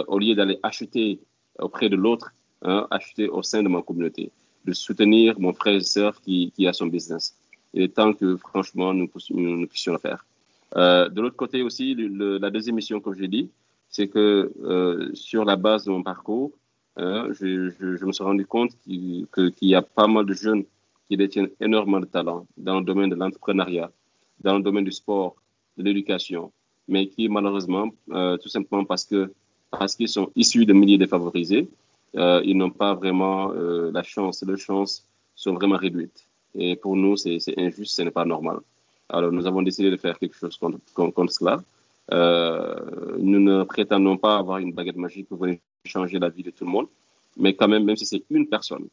au lieu d'aller acheter auprès de l'autre, hein, acheter au sein de ma communauté, de soutenir mon frère et soeur qui, qui a son business. Il est temps que, franchement, nous puissions le faire. Euh, de l'autre côté aussi, la deuxième mission, comme j'ai dit, c'est que euh, sur la base de mon parcours, euh, je, je, je, me suis rendu compte qu'il qu y a pas mal de jeunes qui détiennent énormément de talent dans le domaine de l'entrepreneuriat, dans le domaine du sport, de l'éducation, mais qui malheureusement, euh, tout simplement parce que parce qu'ils sont issus de milieux défavorisés, ils n'ont pas vraiment la chance. Les chances sont vraiment réduites. Et pour nous, c'est injuste, ce n'est pas normal. Alors, nous avons décidé de faire quelque chose contre, contre cela. Euh, nous ne prétendons pas avoir une baguette magique pour venir changer la vie de tout le monde, mais quand même, même si c'est une personne,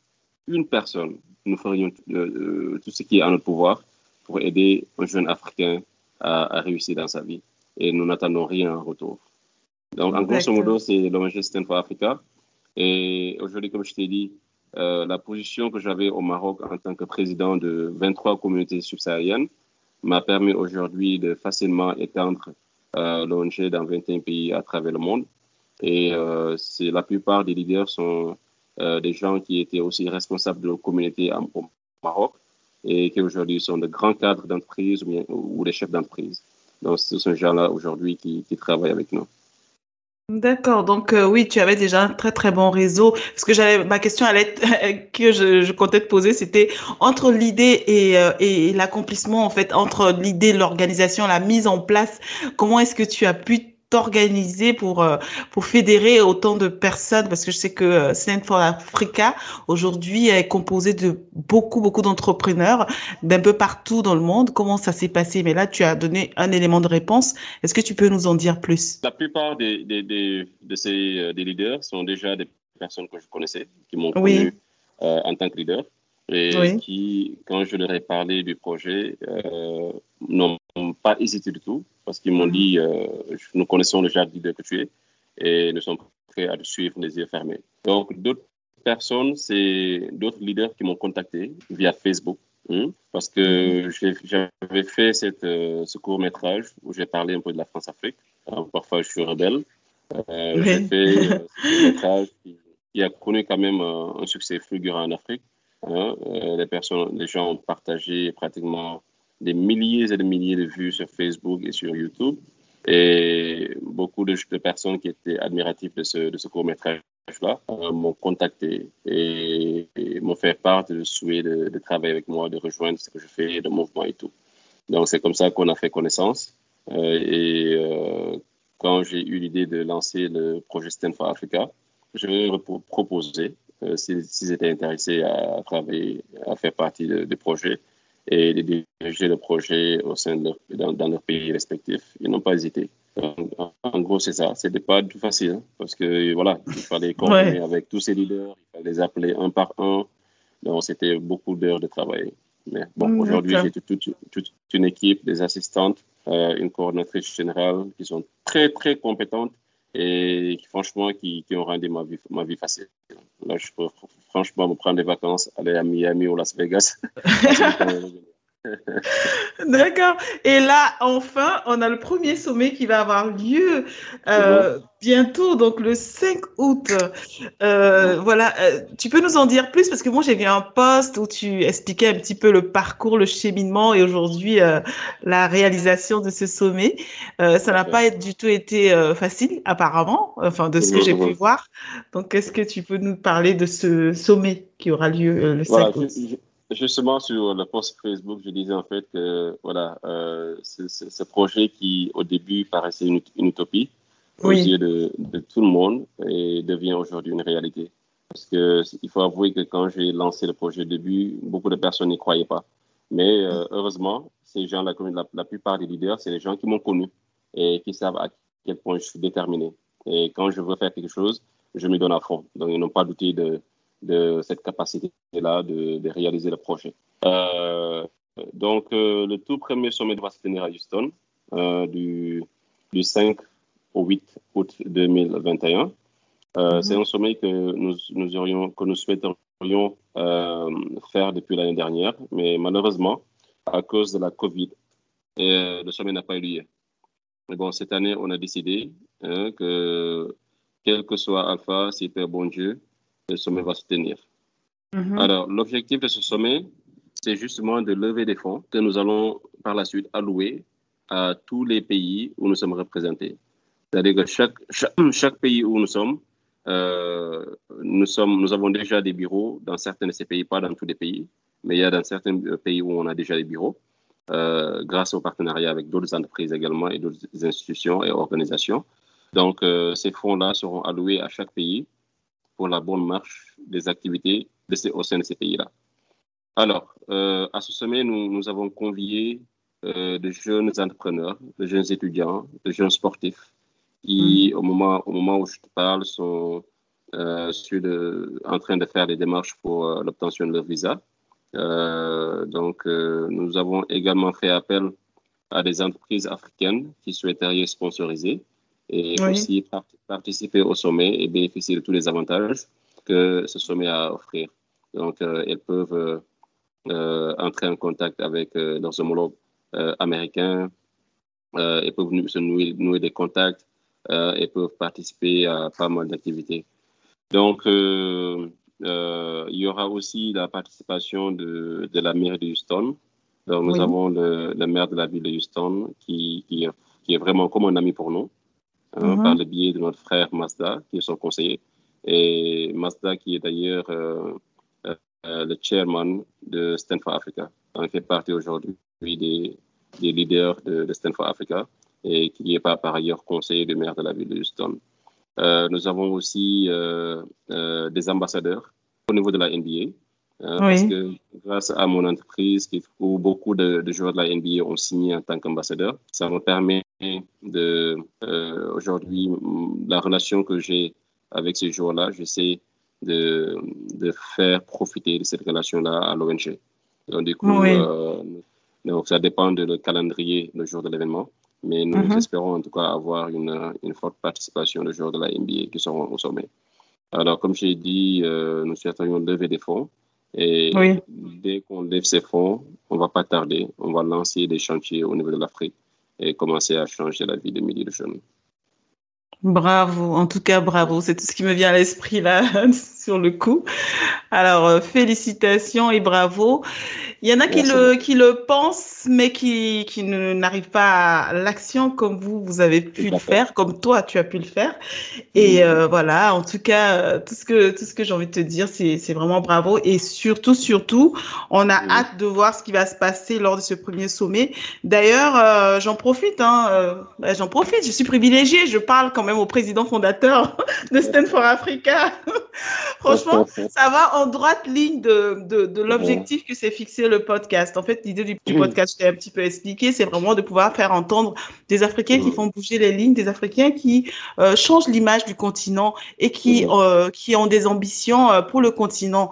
une personne, nous ferions euh, tout ce qui est en notre pouvoir pour aider un jeune Africain à, à réussir dans sa vie. Et nous n'attendons rien en retour. Donc, en grosso modo, c'est l'ONG Stand for Africa. Et aujourd'hui, comme je t'ai dit, euh, la position que j'avais au Maroc en tant que président de 23 communautés subsahariennes m'a permis aujourd'hui de facilement étendre euh, l'ONG dans 21 pays à travers le monde. Et euh, la plupart des leaders sont euh, des gens qui étaient aussi responsables de nos communautés au Maroc et qui aujourd'hui sont de grands cadres d'entreprise ou, ou, des chefs d'entreprise. Donc, ce sont ces gens-là aujourd'hui qui, qui travaillent avec nous. D'accord, donc euh, oui, tu avais déjà un très très bon réseau. Parce que j'avais ma question allait que je, comptais te poser, c'était entre l'idée et, euh, et l'accomplissement en fait, entre l'idée, l'organisation, la mise en place. Comment est-ce que tu as pu organiser pour, euh, pour fédérer autant de personnes Parce que je sais que euh, Stand for Africa, aujourd'hui, est composé de beaucoup, beaucoup d'entrepreneurs d'un peu partout dans le monde. Comment ça s'est passé? Mais là, tu as donné un élément de réponse. Est-ce que tu peux nous en dire plus? La plupart des, des, des, de ces euh, des leaders sont déjà des personnes que je connaissais, qui m'ont connu euh, en tant que leader et oui. qui, quand je leur ai parlé du projet, euh, n'ont pas hésité du tout parce qu'ils m'ont dit euh, nous connaissons déjà le leader que tu es et nous sommes prêts à te suivre les yeux fermés. Donc, d'autres personnes, c'est d'autres leaders qui m'ont contacté via Facebook hein, parce que j'avais fait cette, euh, ce court métrage où j'ai parlé un peu de la France-Afrique. parfois, je suis rebelle. Euh, oui. J'ai fait ce court métrage qui, qui, a connu quand même un succès fulgurant en Afrique. Hein. les, personnes, les gens ont partagé pratiquement des milliers et des milliers de vues sur Facebook et sur YouTube. Et beaucoup de, personnes qui étaient admiratives de ce, de ce court-métrage-là euh, m'ont contacté et, m'ont fait part de souhait de, de, travailler avec moi, de rejoindre ce que je fais, le mouvement et tout. Donc, c'est comme ça qu'on a fait connaissance. Euh, et euh, quand j'ai eu l'idée de lancer le projet Stand for Africa, je vais proposer, s'ils étaient intéressés à, travailler, à faire partie du projet, et de diriger le projet au sein de leur, dans, dans leurs pays respectifs. Ils n'ont pas hésité. Donc, en gros, c'est ça. C'était pas tout facile hein, parce que voilà, il fallait coordonner ouais. avec tous ces leaders, il fallait les appeler un par un. Donc, c'était beaucoup d'heures de travail. Mais bon, mmh, aujourd'hui, j'ai toute, toute, toute, une équipe, des assistantes, euh, une coordonnatrice générale qui sont très, très compétentes et franchement, qui, qui ont rendu ma vie, ma vie facile. Là, je peux franchement me prendre des vacances, aller à Miami ou Las Vegas. D'accord. Et là, enfin, on a le premier sommet qui va avoir lieu euh, bientôt, donc le 5 août. Euh, voilà. Euh, tu peux nous en dire plus? Parce que moi, j'ai vu un post où tu expliquais un petit peu le parcours, le cheminement et aujourd'hui la réalisation de ce sommet. ça n'a pas du tout été facile, apparemment, enfin de ce que j'ai pu voir. Donc, est-ce que tu peux nous parler de ce sommet qui aura lieu le 5 août? Justement, sur le post Facebook, je disais en fait que voilà, euh, ce projet qui au début paraissait une, utopie aux yeux de, de, tout le monde et devient aujourd'hui une réalité. Parce qu'il faut avouer que quand j'ai lancé le projet au début, beaucoup de personnes n'y croyaient pas. Mais euh, heureusement, ces gens, la, la plupart des leaders, c'est les gens qui m'ont connu et qui savent à quel point je suis déterminé. Et quand je veux faire quelque chose, je me donne à fond. Donc, ils n'ont pas douté de, de cette capacité-là de, de, réaliser le projet. Euh, donc, euh, le tout premier sommet va se tenir à Houston euh, du, du, 5 au 8 août 2021. Mm-hmm. C'est un sommet que nous, nous, aurions, que nous souhaiterions faire depuis l'année dernière, mais malheureusement, à cause de la COVID, le sommet n'a pas eu lieu. Mais bon, cette année, on a décidé hein, que, quel que soit Alpha, Super Bon Dieu, le sommet va se tenir. Mhm. Alors, l'objectif de ce sommet, c'est justement de lever des fonds que nous allons par la suite allouer à tous les pays où nous sommes représentés. C'est-à-dire que chaque, chaque, pays où nous sommes, euh, nous sommes, nous avons déjà des bureaux dans certains de ces pays, pas dans tous les pays, mais il y a dans certains pays où on a déjà des bureaux, euh, grâce au partenariat avec d'autres entreprises également et d'autres institutions et organisations. Donc, euh, ces fonds-là seront alloués à chaque pays pour la bonne marche des activités de ces, au sein de ces pays-là. Alors, euh, à ce sommet, nous, nous avons convié euh, de jeunes entrepreneurs, de jeunes étudiants, de jeunes sportifs qui, mm. au, moment, au moment où je te parle, sont euh, de, en train de faire des démarches pour l'obtention de leur visa. Donc, nous avons également fait appel à des entreprises africaines qui souhaiteraient sponsoriser et aussi participer au sommet et bénéficier de tous les avantages que ce sommet a à offrir. Donc, euh, elles peuvent euh, entrer en contact avec euh, leurs homologues américains, elles peuvent se nouer, des contacts, elles peuvent participer à pas mal d'activités. Donc, il y aura aussi la participation de, de la maire de Houston. Donc, nous avons le, maire de la ville de Houston qui, qui, qui est vraiment comme un ami pour nous. Hein, mhm. par le biais de notre frère Mazda, qui est son conseiller. Et Mazda, qui est d'ailleurs euh, euh, le chairman de Stanford Africa, Il fait partie aujourd'hui des, des, leaders de, de, Stanford Africa et qui est par, par ailleurs conseiller du maire de la ville de Houston. Euh, nous avons aussi des ambassadeurs au niveau de la NBA. Parce que grâce à mon entreprise, où beaucoup de, de, joueurs de la NBA ont signé en tant qu'ambassadeur, ça me permet de, euh, aujourd'hui, la relation que j'ai avec ces joueurs-là, j'essaie de, de, faire profiter de cette relation-là à l'ONG. Donc, du coup, euh, donc, ça dépend de le calendrier le jour de l'événement. Mais nous mhm. espérons en tout cas avoir une, une, forte participation de joueurs de la NBA qui seront au sommet. Alors, comme j'ai dit, euh, nous souhaiterions lever des fonds. Et dès qu'on lève ces fonds, on ne va pas tarder. On va lancer des chantiers au niveau de l'Afrique et commencer à changer la vie des milliers de jeunes. Bravo, en tout cas bravo, c'est tout ce qui me vient à l'esprit là sur le coup. Alors euh, félicitations et bravo. Il y en a qui le, qui le pensent, mais qui, qui n'arrivent pas à l'action comme vous, vous avez pu le faire, comme toi, tu as pu le faire. Et mmh. euh, voilà, en tout cas, euh, tout ce que, tout ce que j'ai envie de te dire, c'est, c'est vraiment bravo. Et surtout, surtout, on a mmh. hâte de voir ce qui va se passer lors de ce premier sommet. D'ailleurs, euh, j'en profite, hein, bah, j'en profite, je suis privilégiée, je parle quand même au président fondateur de Stanford Africa. Franchement, ça va en droite ligne de, de, de l'objectif que s'est fixé le podcast. En fait, l'idée du, mm. podcast, je t'ai un petit peu expliqué, c'est vraiment de pouvoir faire entendre des Africains qui mm. font bouger les lignes, des Africains qui euh, changent l'image du continent et qui, mm. euh, qui ont des ambitions euh, pour le continent.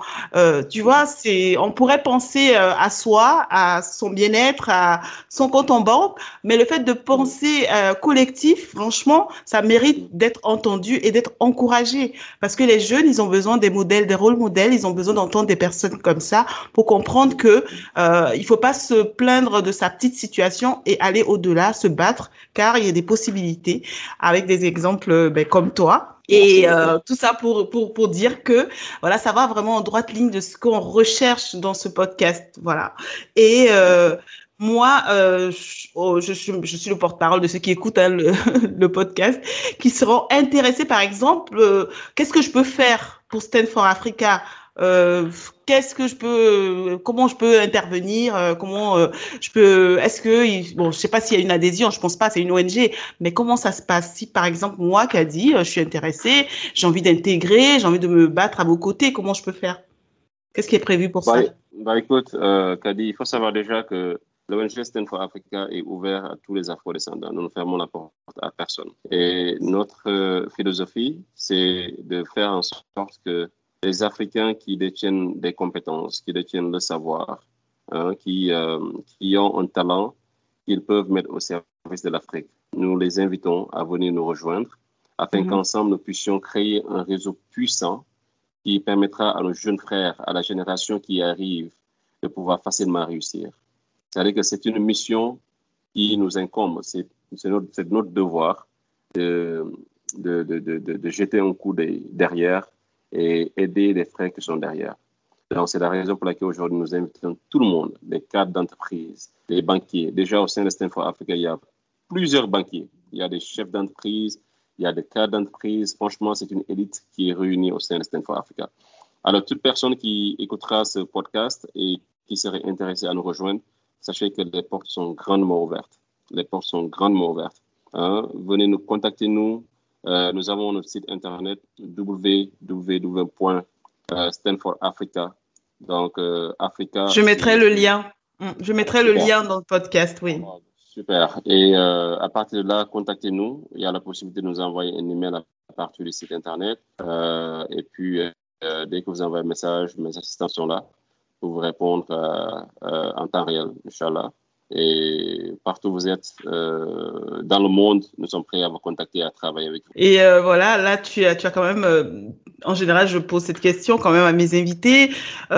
tu vois, c'est, on pourrait penser à soi, à son bien-être, à son compte en banque, mais le fait de penser collectif, franchement, ça mérite d'être entendu et d'être encouragé parce que les jeunes, ils ont besoin des modèles, des rôles modèles, ils ont besoin d'entendre des personnes comme ça pour comprendre que euh, il faut pas se plaindre de sa petite situation et aller au-delà, se battre, car il y a des possibilités avec des exemples ben, comme toi. Et euh, tout ça pour, pour, pour dire que voilà, ça va vraiment en droite ligne de ce qu'on recherche dans ce podcast. Voilà. Et euh, moi, euh, oh, je, suis, je suis le porte-parole de ceux qui écoutent hein, le, le, podcast, qui seront intéressés, par exemple, euh, qu'est-ce que je peux faire pour Stand for Africa euh, Qu'est-ce que je peux, comment je peux intervenir euh, Comment euh, je peux Est-ce que bon, je sais pas s'il y a une adhésion, je pense pas, c'est une ONG, mais comment ça se passe? Si par exemple moi, qui a dit, je suis intéressée, j'ai envie d'intégrer, j'ai envie de me battre à vos côtés, comment je peux faire? Qu'est-ce qui est prévu pour bah, ça? Bah écoute, euh, Kadi, il faut savoir déjà que L'ONG Stand for Africa est ouvert à tous les afro-descendants. Nous ne fermons la porte à personne. Et notre euh, philosophie, c'est de faire en sorte que les Africains qui détiennent des compétences, qui détiennent le savoir, hein, qui, euh, qui ont un talent qu'ils peuvent mettre au service de l'Afrique, nous les invitons à venir nous rejoindre afin -hmm. qu'ensemble nous puissions créer un réseau puissant qui permettra à nos jeunes frères, à la génération qui arrive, de pouvoir facilement réussir. C'est-à-dire que c'est une mission qui nous incombe, c'est notre, devoir de, jeter un coup de, derrière et aider les frères qui sont derrière. Donc, c'est la raison pour laquelle aujourd'hui nous invitons tout le monde, les cadres d'entreprise, les banquiers. Déjà, au sein de Stanford Africa, il y a plusieurs banquiers. Il y a des chefs d'entreprise, il y a des cadres d'entreprise. Franchement, c'est une élite qui est réunie au sein de Stanford Africa. Alors, toute personne qui écoutera ce podcast et qui serait intéressée à nous rejoindre, sachez que les portes sont grandement ouvertes. Les portes sont grandement ouvertes. Hein? Venez nous contacter, nous. Euh, nous avons notre site internet www.stanfordafrica. Donc, euh, Africa. Je mettrai le lien. Je mettrai Super. le lien dans le podcast, oui. Super. Et euh, à partir de là, contactez-nous. Il y a la possibilité de nous envoyer un email à partir du site internet. Euh, et puis, euh, dès que vous envoyez un message, mes assistants sont là pour vous répondre euh, en temps réel, Inch'Allah. Et partout où vous êtes euh, dans le monde, nous sommes prêts à vous contacter, à travailler avec vous. Et euh, voilà, là, tu as, tu as quand même, euh, en général, je pose cette question quand même à mes invités. Tu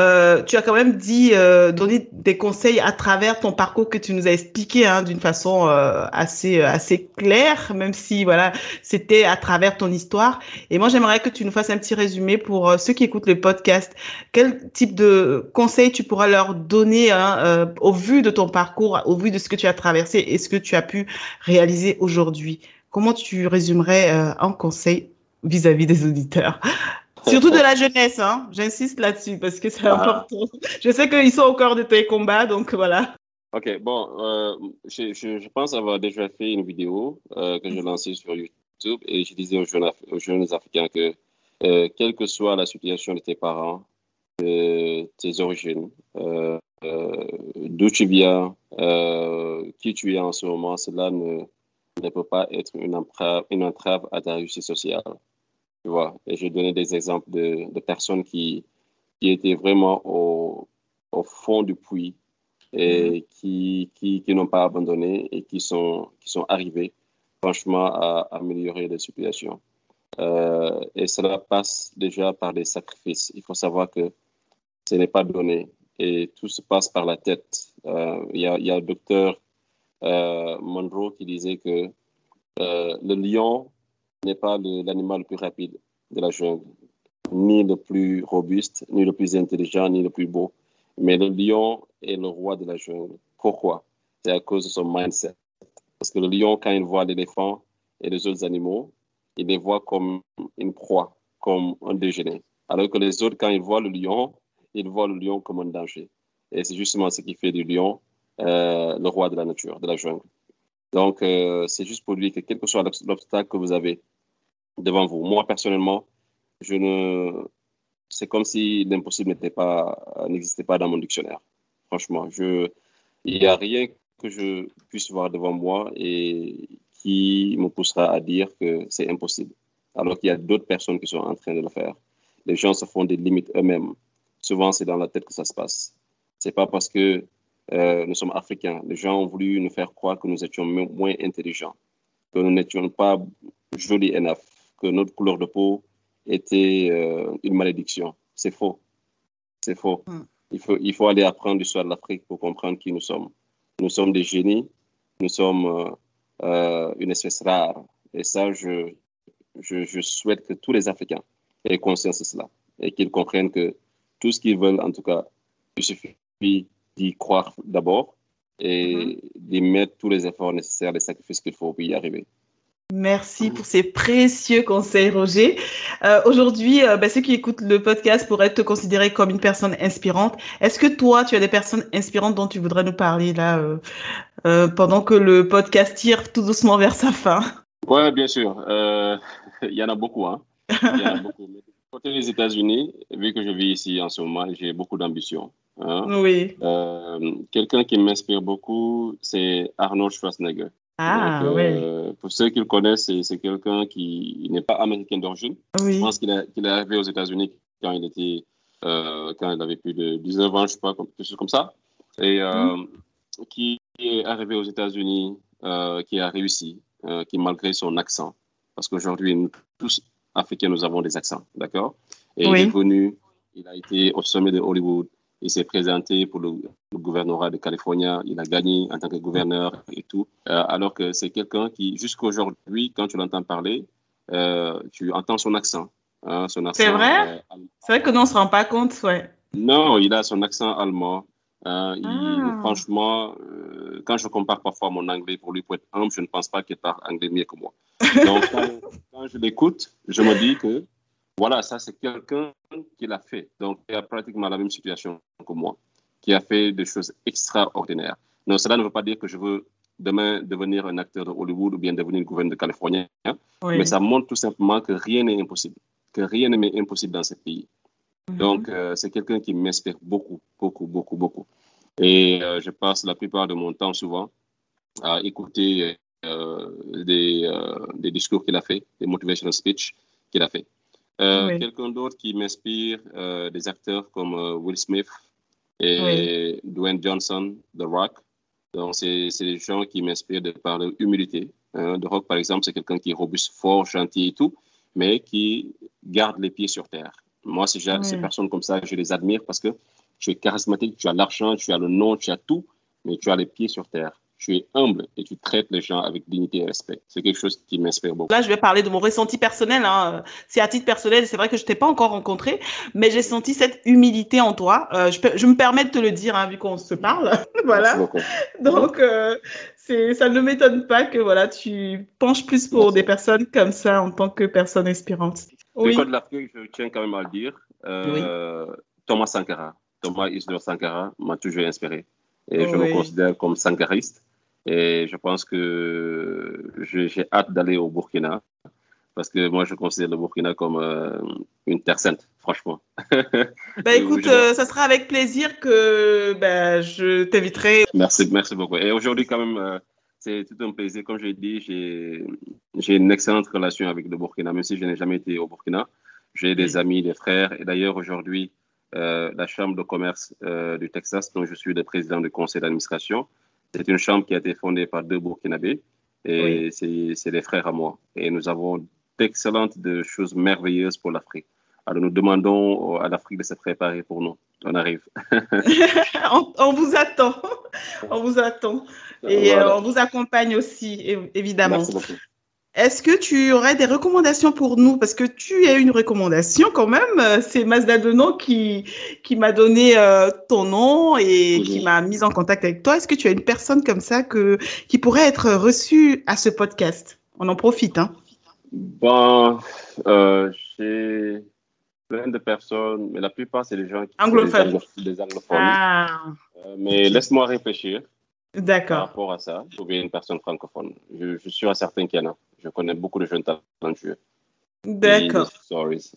as quand même dit, donné des conseils à travers ton parcours que tu nous as expliqué hein, d'une façon assez, assez claire, même si voilà, c'était à travers ton histoire. Et moi, j'aimerais que tu nous fasses un petit résumé pour ceux qui écoutent le podcast. Quel type de conseils tu pourras leur donner hein, au vu de ton parcours? Au vu de ce que tu as traversé et ce que tu as pu réaliser aujourd'hui, comment tu résumerais euh, un conseil vis-à-vis des auditeurs? Surtout de la jeunesse, hein. j'insiste là-dessus parce que c'est ah. important. Je sais qu'ils sont encore de tes combats, donc voilà. Ok, bon, euh, je, je, je, pense avoir déjà fait une vidéo euh, que j'ai lancée sur YouTube et je disais aux jeunes, aux jeunes Africains que quelle que soit la situation de tes parents, de tes origines, d'où tu viens, euh, qui tu es en ce moment, cela ne, ne peut pas être une entrave, une entrave à ta réussite sociale. Tu vois, et je donnais des exemples de, de personnes qui, qui étaient vraiment au, au fond du puits et mm -hmm. qui, qui, qui n'ont pas abandonné et qui sont, qui sont arrivés franchement à, à améliorer les situations. Euh, et cela passe déjà par des sacrifices. Il faut savoir que ce n'est pas donné et tout se passe par la tête. Euh, il y, y, a le docteur euh, Monroe qui disait que euh, le lion n'est pas l'animal le, le, plus rapide de la jungle, ni le plus robuste, ni le plus intelligent, ni le plus beau. Mais le lion est le roi de la jungle. Pourquoi? C'est à cause de son mindset. Parce que le lion, quand il voit l'éléphant et les autres animaux, il les voit comme une proie, comme un déjeuner. Alors que les autres, quand ils voient le lion, ils voient le lion comme un danger. Et c'est justement ce qui fait du lion euh, le roi de la nature, de la jungle. Donc, euh, c'est juste pour lui que quel que soit l'obstacle que vous avez devant vous, moi personnellement, je ne, c'est comme si l'impossible n'était pas, n'existait pas dans mon dictionnaire. Franchement, il n'y a rien que je puisse voir devant moi et qui me poussera à dire que c'est impossible. Alors qu'il y a d'autres personnes qui sont en train de le faire. Les gens se font des limites eux-mêmes. Souvent, c'est dans la tête que ça se passe. C'est pas parce que euh, nous sommes africains. Les gens ont voulu nous faire croire que nous étions moins intelligents, que nous n'étions pas jolis enough, que notre couleur de peau était euh, une malédiction. C'est faux. C'est faux. Mm. Il faut, il faut aller apprendre l'histoire de l'Afrique pour comprendre qui nous sommes. Nous sommes des génies, nous sommes euh, une espèce rare. Et ça, je, je, je, souhaite que tous les Africains aient conscience de cela et qu'ils comprennent que tout ce qu'ils veulent, en tout cas, il suffit d'y croire d'abord et mm-hmm. d'y mettre tous les efforts nécessaires, les sacrifices qu'il faut pour y arriver. Merci pour ces précieux conseils, Roger. Euh, Aujourd'hui, euh, ben, ceux qui écoutent le podcast pourraient te considérer comme une personne inspirante. Est-ce que toi, tu as des personnes inspirantes dont tu voudrais nous parler là euh, pendant que le podcast tire tout doucement vers sa fin? Oui, bien sûr. Il y en a beaucoup. Hein. Il y en a beaucoup. Côté les États-Unis, vu que je vis ici en ce moment, j'ai beaucoup d'ambition. Hein. Oui. Quelqu'un qui m'inspire beaucoup, c'est Arnold Schwarzenegger. Ah, euh, Pour ceux qui le connaissent, c'est quelqu'un qui n'est pas américain d'origine. Je pense qu'il est, arrivé aux États-Unis quand il était, euh, quand il avait plus de 19 ans, je sais pas, quelque chose comme ça. Et euh, mm. qui est arrivé aux États-Unis, qui a réussi, qui malgré son accent, parce qu'aujourd'hui, tous Africains, nous avons des accents, d'accord? Et il est venu, il a été au sommet de Hollywood, il s'est présenté pour le, gouvernorat de Californie. Il a gagné en tant que gouverneur et tout. Euh, alors que c'est quelqu'un qui, jusqu'aujourd'hui, quand tu l'entends parler, euh, tu entends son accent. Hein, son accent c'est vrai? euh, C'est vrai que nous, on ne se rend pas compte, ouais. Non, il a son accent allemand. Hein, ah. franchement, quand je compare parfois mon anglais pour lui, pour être humble, je ne pense pas qu'il parle anglais mieux que moi. Donc, quand je l'écoute, je me dis que voilà, ça, c'est quelqu'un qui l'a fait. Donc, il a pratiquement la même situation que moi, qui a fait des choses extraordinaires. Non, cela ne veut pas dire que je veux demain devenir un acteur de Hollywood ou bien devenir gouverneur de Californie, hein. mais ça montre tout simplement que rien n'est impossible, que rien n'est impossible dans ce pays. Mhm. Donc, euh, c'est quelqu'un qui m'inspire beaucoup, beaucoup, beaucoup, beaucoup. Et euh, je passe la plupart de mon temps souvent à écouter euh, des, des discours qu'il a fait, des motivational speech qu'il a fait. Euh, quelqu'un d'autre qui m'inspire, euh, des acteurs comme euh, Will Smith et Dwayne Johnson, The Rock. Donc, c'est des gens qui m'inspirent de par leur humilité. Hein. The Rock, par exemple, c'est quelqu'un qui est robuste, fort, gentil et tout, mais qui garde les pieds sur terre. Moi, ces personnes comme ça, je les admire parce que tu es charismatique, tu as l'argent, tu as le nom, tu as tout, mais tu as les pieds sur terre tu es humble et tu traites les gens avec dignité et respect. C'est quelque chose qui m'inspire beaucoup. Là, je vais parler de mon ressenti personnel. Hein. C'est à titre personnel, c'est vrai que je t'ai pas encore rencontré, mais j'ai senti cette humilité en toi. Euh, je, je, me permets de te le dire, hein, vu qu'on se parle. voilà. Donc, euh, ça ne m'étonne pas que voilà, tu penches plus pour des personnes comme ça en tant que personne inspirante. Oui. Le de l'Afrique, je tiens quand même à le dire. Euh, Thomas Sankara, Thomas Isidore Sankara m'a toujours inspiré. Et je me considère comme sankariste. Et je pense que j'ai hâte d'aller au Burkina parce que moi, je considère le Burkina comme euh, une terre sainte, franchement. Bah, écoute, euh, ça sera avec plaisir que bah, je t'inviterai. Merci, merci beaucoup. Et aujourd'hui, quand même, euh, c'est tout un plaisir. Comme je l'ai dit, j'ai une excellente relation avec le Burkina, même si je n'ai jamais été au Burkina. J'ai des amis, des frères. Et d'ailleurs, aujourd'hui, la Chambre de commerce du Texas, dont je suis le président du conseil d'administration, c'est une chambre qui a été fondée par deux Burkinabés et c'est des frères à moi. Et nous avons d'excellentes choses merveilleuses pour l'Afrique. Alors nous demandons à l'Afrique de se préparer pour nous. On arrive. on, vous attend. On vous attend. Et euh, on vous accompagne aussi, évidemment. Merci beaucoup. Est-ce que tu aurais des recommandations pour nous? Parce que tu as une recommandation quand même. C'est Mazda Denon qui, qui m'a donné euh, ton nom et qui m'a mis en contact avec toi. Est-ce que tu as une personne comme ça que, qui pourrait être reçue à ce podcast? On en profite. Hein. Bon, euh, j'ai plein de personnes, mais la plupart, c'est des gens qui anglophones. Des anglophones. Ah. Euh, mais laisse-moi réfléchir. D'accord. Par rapport à ça, trouver une personne francophone. Je, je suis certain qu'il y en a. Je connais beaucoup de jeunes talentueux. D'accord.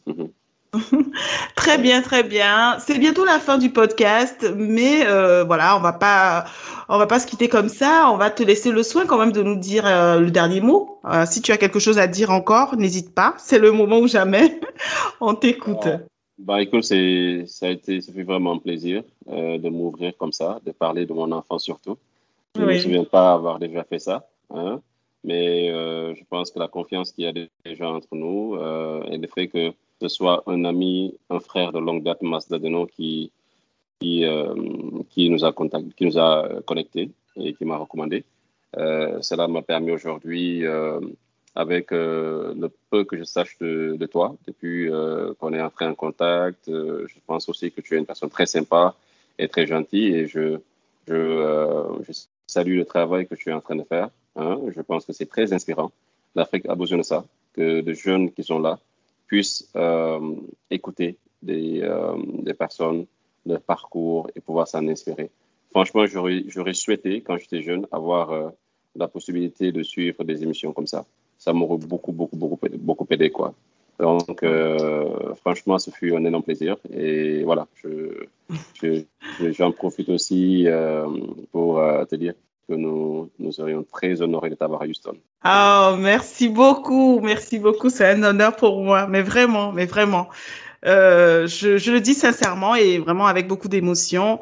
Mhm. très bien, très bien. C'est bientôt la fin du podcast, mais euh, voilà, on va pas, on va pas se quitter comme ça. On va te laisser le soin quand même de nous dire euh, le dernier mot. Euh, si tu as quelque chose à dire encore, n'hésite pas. C'est le moment ou jamais. on t'écoute. bah écoute, c'est, ça a été, ça fait vraiment un plaisir de m'ouvrir comme ça, de parler de mon enfant surtout. Je ne me souviens pas avoir déjà fait ça. Hein. Mais euh, je pense que la confiance qu'il y a déjà entre nous euh, et le fait que ce soit un ami, un frère de longue date, Mazda Deno, qui, qui, qui nous a contacté, qui nous a connectés et qui m'a recommandé. cela m'a permis aujourd'hui avec le peu que je sache de, de toi depuis qu'on est entré en contact. je pense aussi que tu es une personne très sympa et très gentille et je, je, je salue le travail que tu es en train de faire. Hein. Je pense que c'est très inspirant. L'Afrique a besoin de ça, que de jeunes qui sont là puissent euh, écouter des, euh, des, personnes, leur parcours et pouvoir s'en inspirer. Franchement, j'aurais souhaité, quand j'étais jeune, avoir euh, la possibilité de suivre des émissions comme ça. Ça m'aurait beaucoup, beaucoup, beaucoup, beaucoup aidé. Quoi. Donc, franchement, ce fut un énorme plaisir. Et voilà, j'en je, profite aussi pour te dire que nous, nous serions très honorés de t'avoir à Houston. Oh, merci beaucoup, merci beaucoup. C'est un honneur pour moi, mais vraiment, mais vraiment. Euh, je, je, le dis sincèrement et vraiment avec beaucoup d'émotion.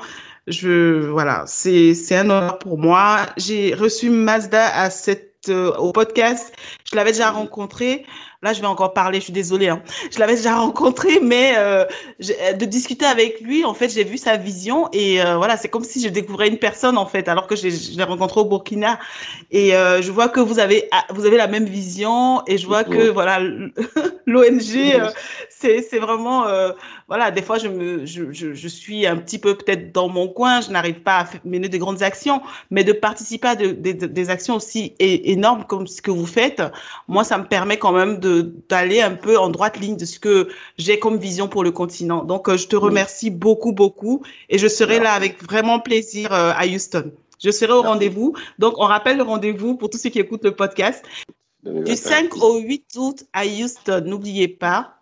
Je voilà, c'est un honneur pour moi. J'ai reçu Mazda à cette euh, au podcast. Je l'avais déjà rencontré là je vais encore parler, je suis désolée, hein. je l'avais déjà rencontré, mais euh, de discuter avec lui, en fait, j'ai vu sa vision et euh, voilà, c'est comme si je découvrais une personne en fait, alors que je l'ai rencontré au Burkina. Et euh, je vois que vous avez ah, vous avez la même vision et je vois que voilà l'ONG, c'est c'est vraiment voilà, des fois je me je, je, je suis un petit peu peut-être dans mon coin, je n'arrive pas à mener de grandes actions, mais de participer à de, des actions aussi énormes comme ce que vous faites, moi ça me permet quand même de d'aller un peu en droite ligne de ce que j'ai comme vision pour le continent. Donc, euh, je te remercie beaucoup, beaucoup et je serai là avec vraiment plaisir euh, à Houston. Je serai au rendez-vous. Donc, on rappelle le rendez-vous pour tous ceux qui écoutent le podcast. Du 5 au 8 août à Houston, n'oubliez pas,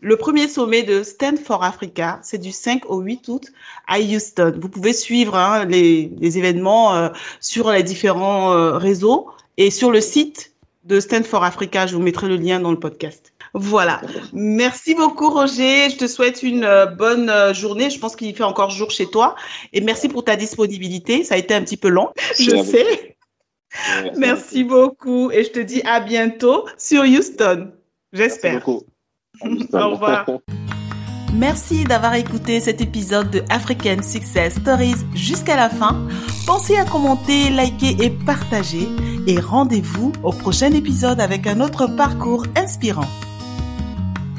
le premier sommet de Stand for Africa, c'est du 5 au 8 août à Houston. Vous pouvez suivre hein, les, événements euh, sur les différents réseaux et sur le site de Stand for Africa. Je vous mettrai le lien dans le podcast. Voilà. Merci beaucoup, Roger. Je te souhaite une euh, bonne euh, journée. Je pense qu'il fait encore jour chez toi. Et merci pour ta disponibilité. Ça a été un petit peu long, je sais. Merci, beaucoup. Et je te dis à bientôt sur Houston. J'espère. Au revoir. Merci d'avoir écouté cet épisode de African Success Stories jusqu'à la fin. Pensez à commenter, liker et partager. Et rendez-vous au prochain épisode avec un autre parcours inspirant.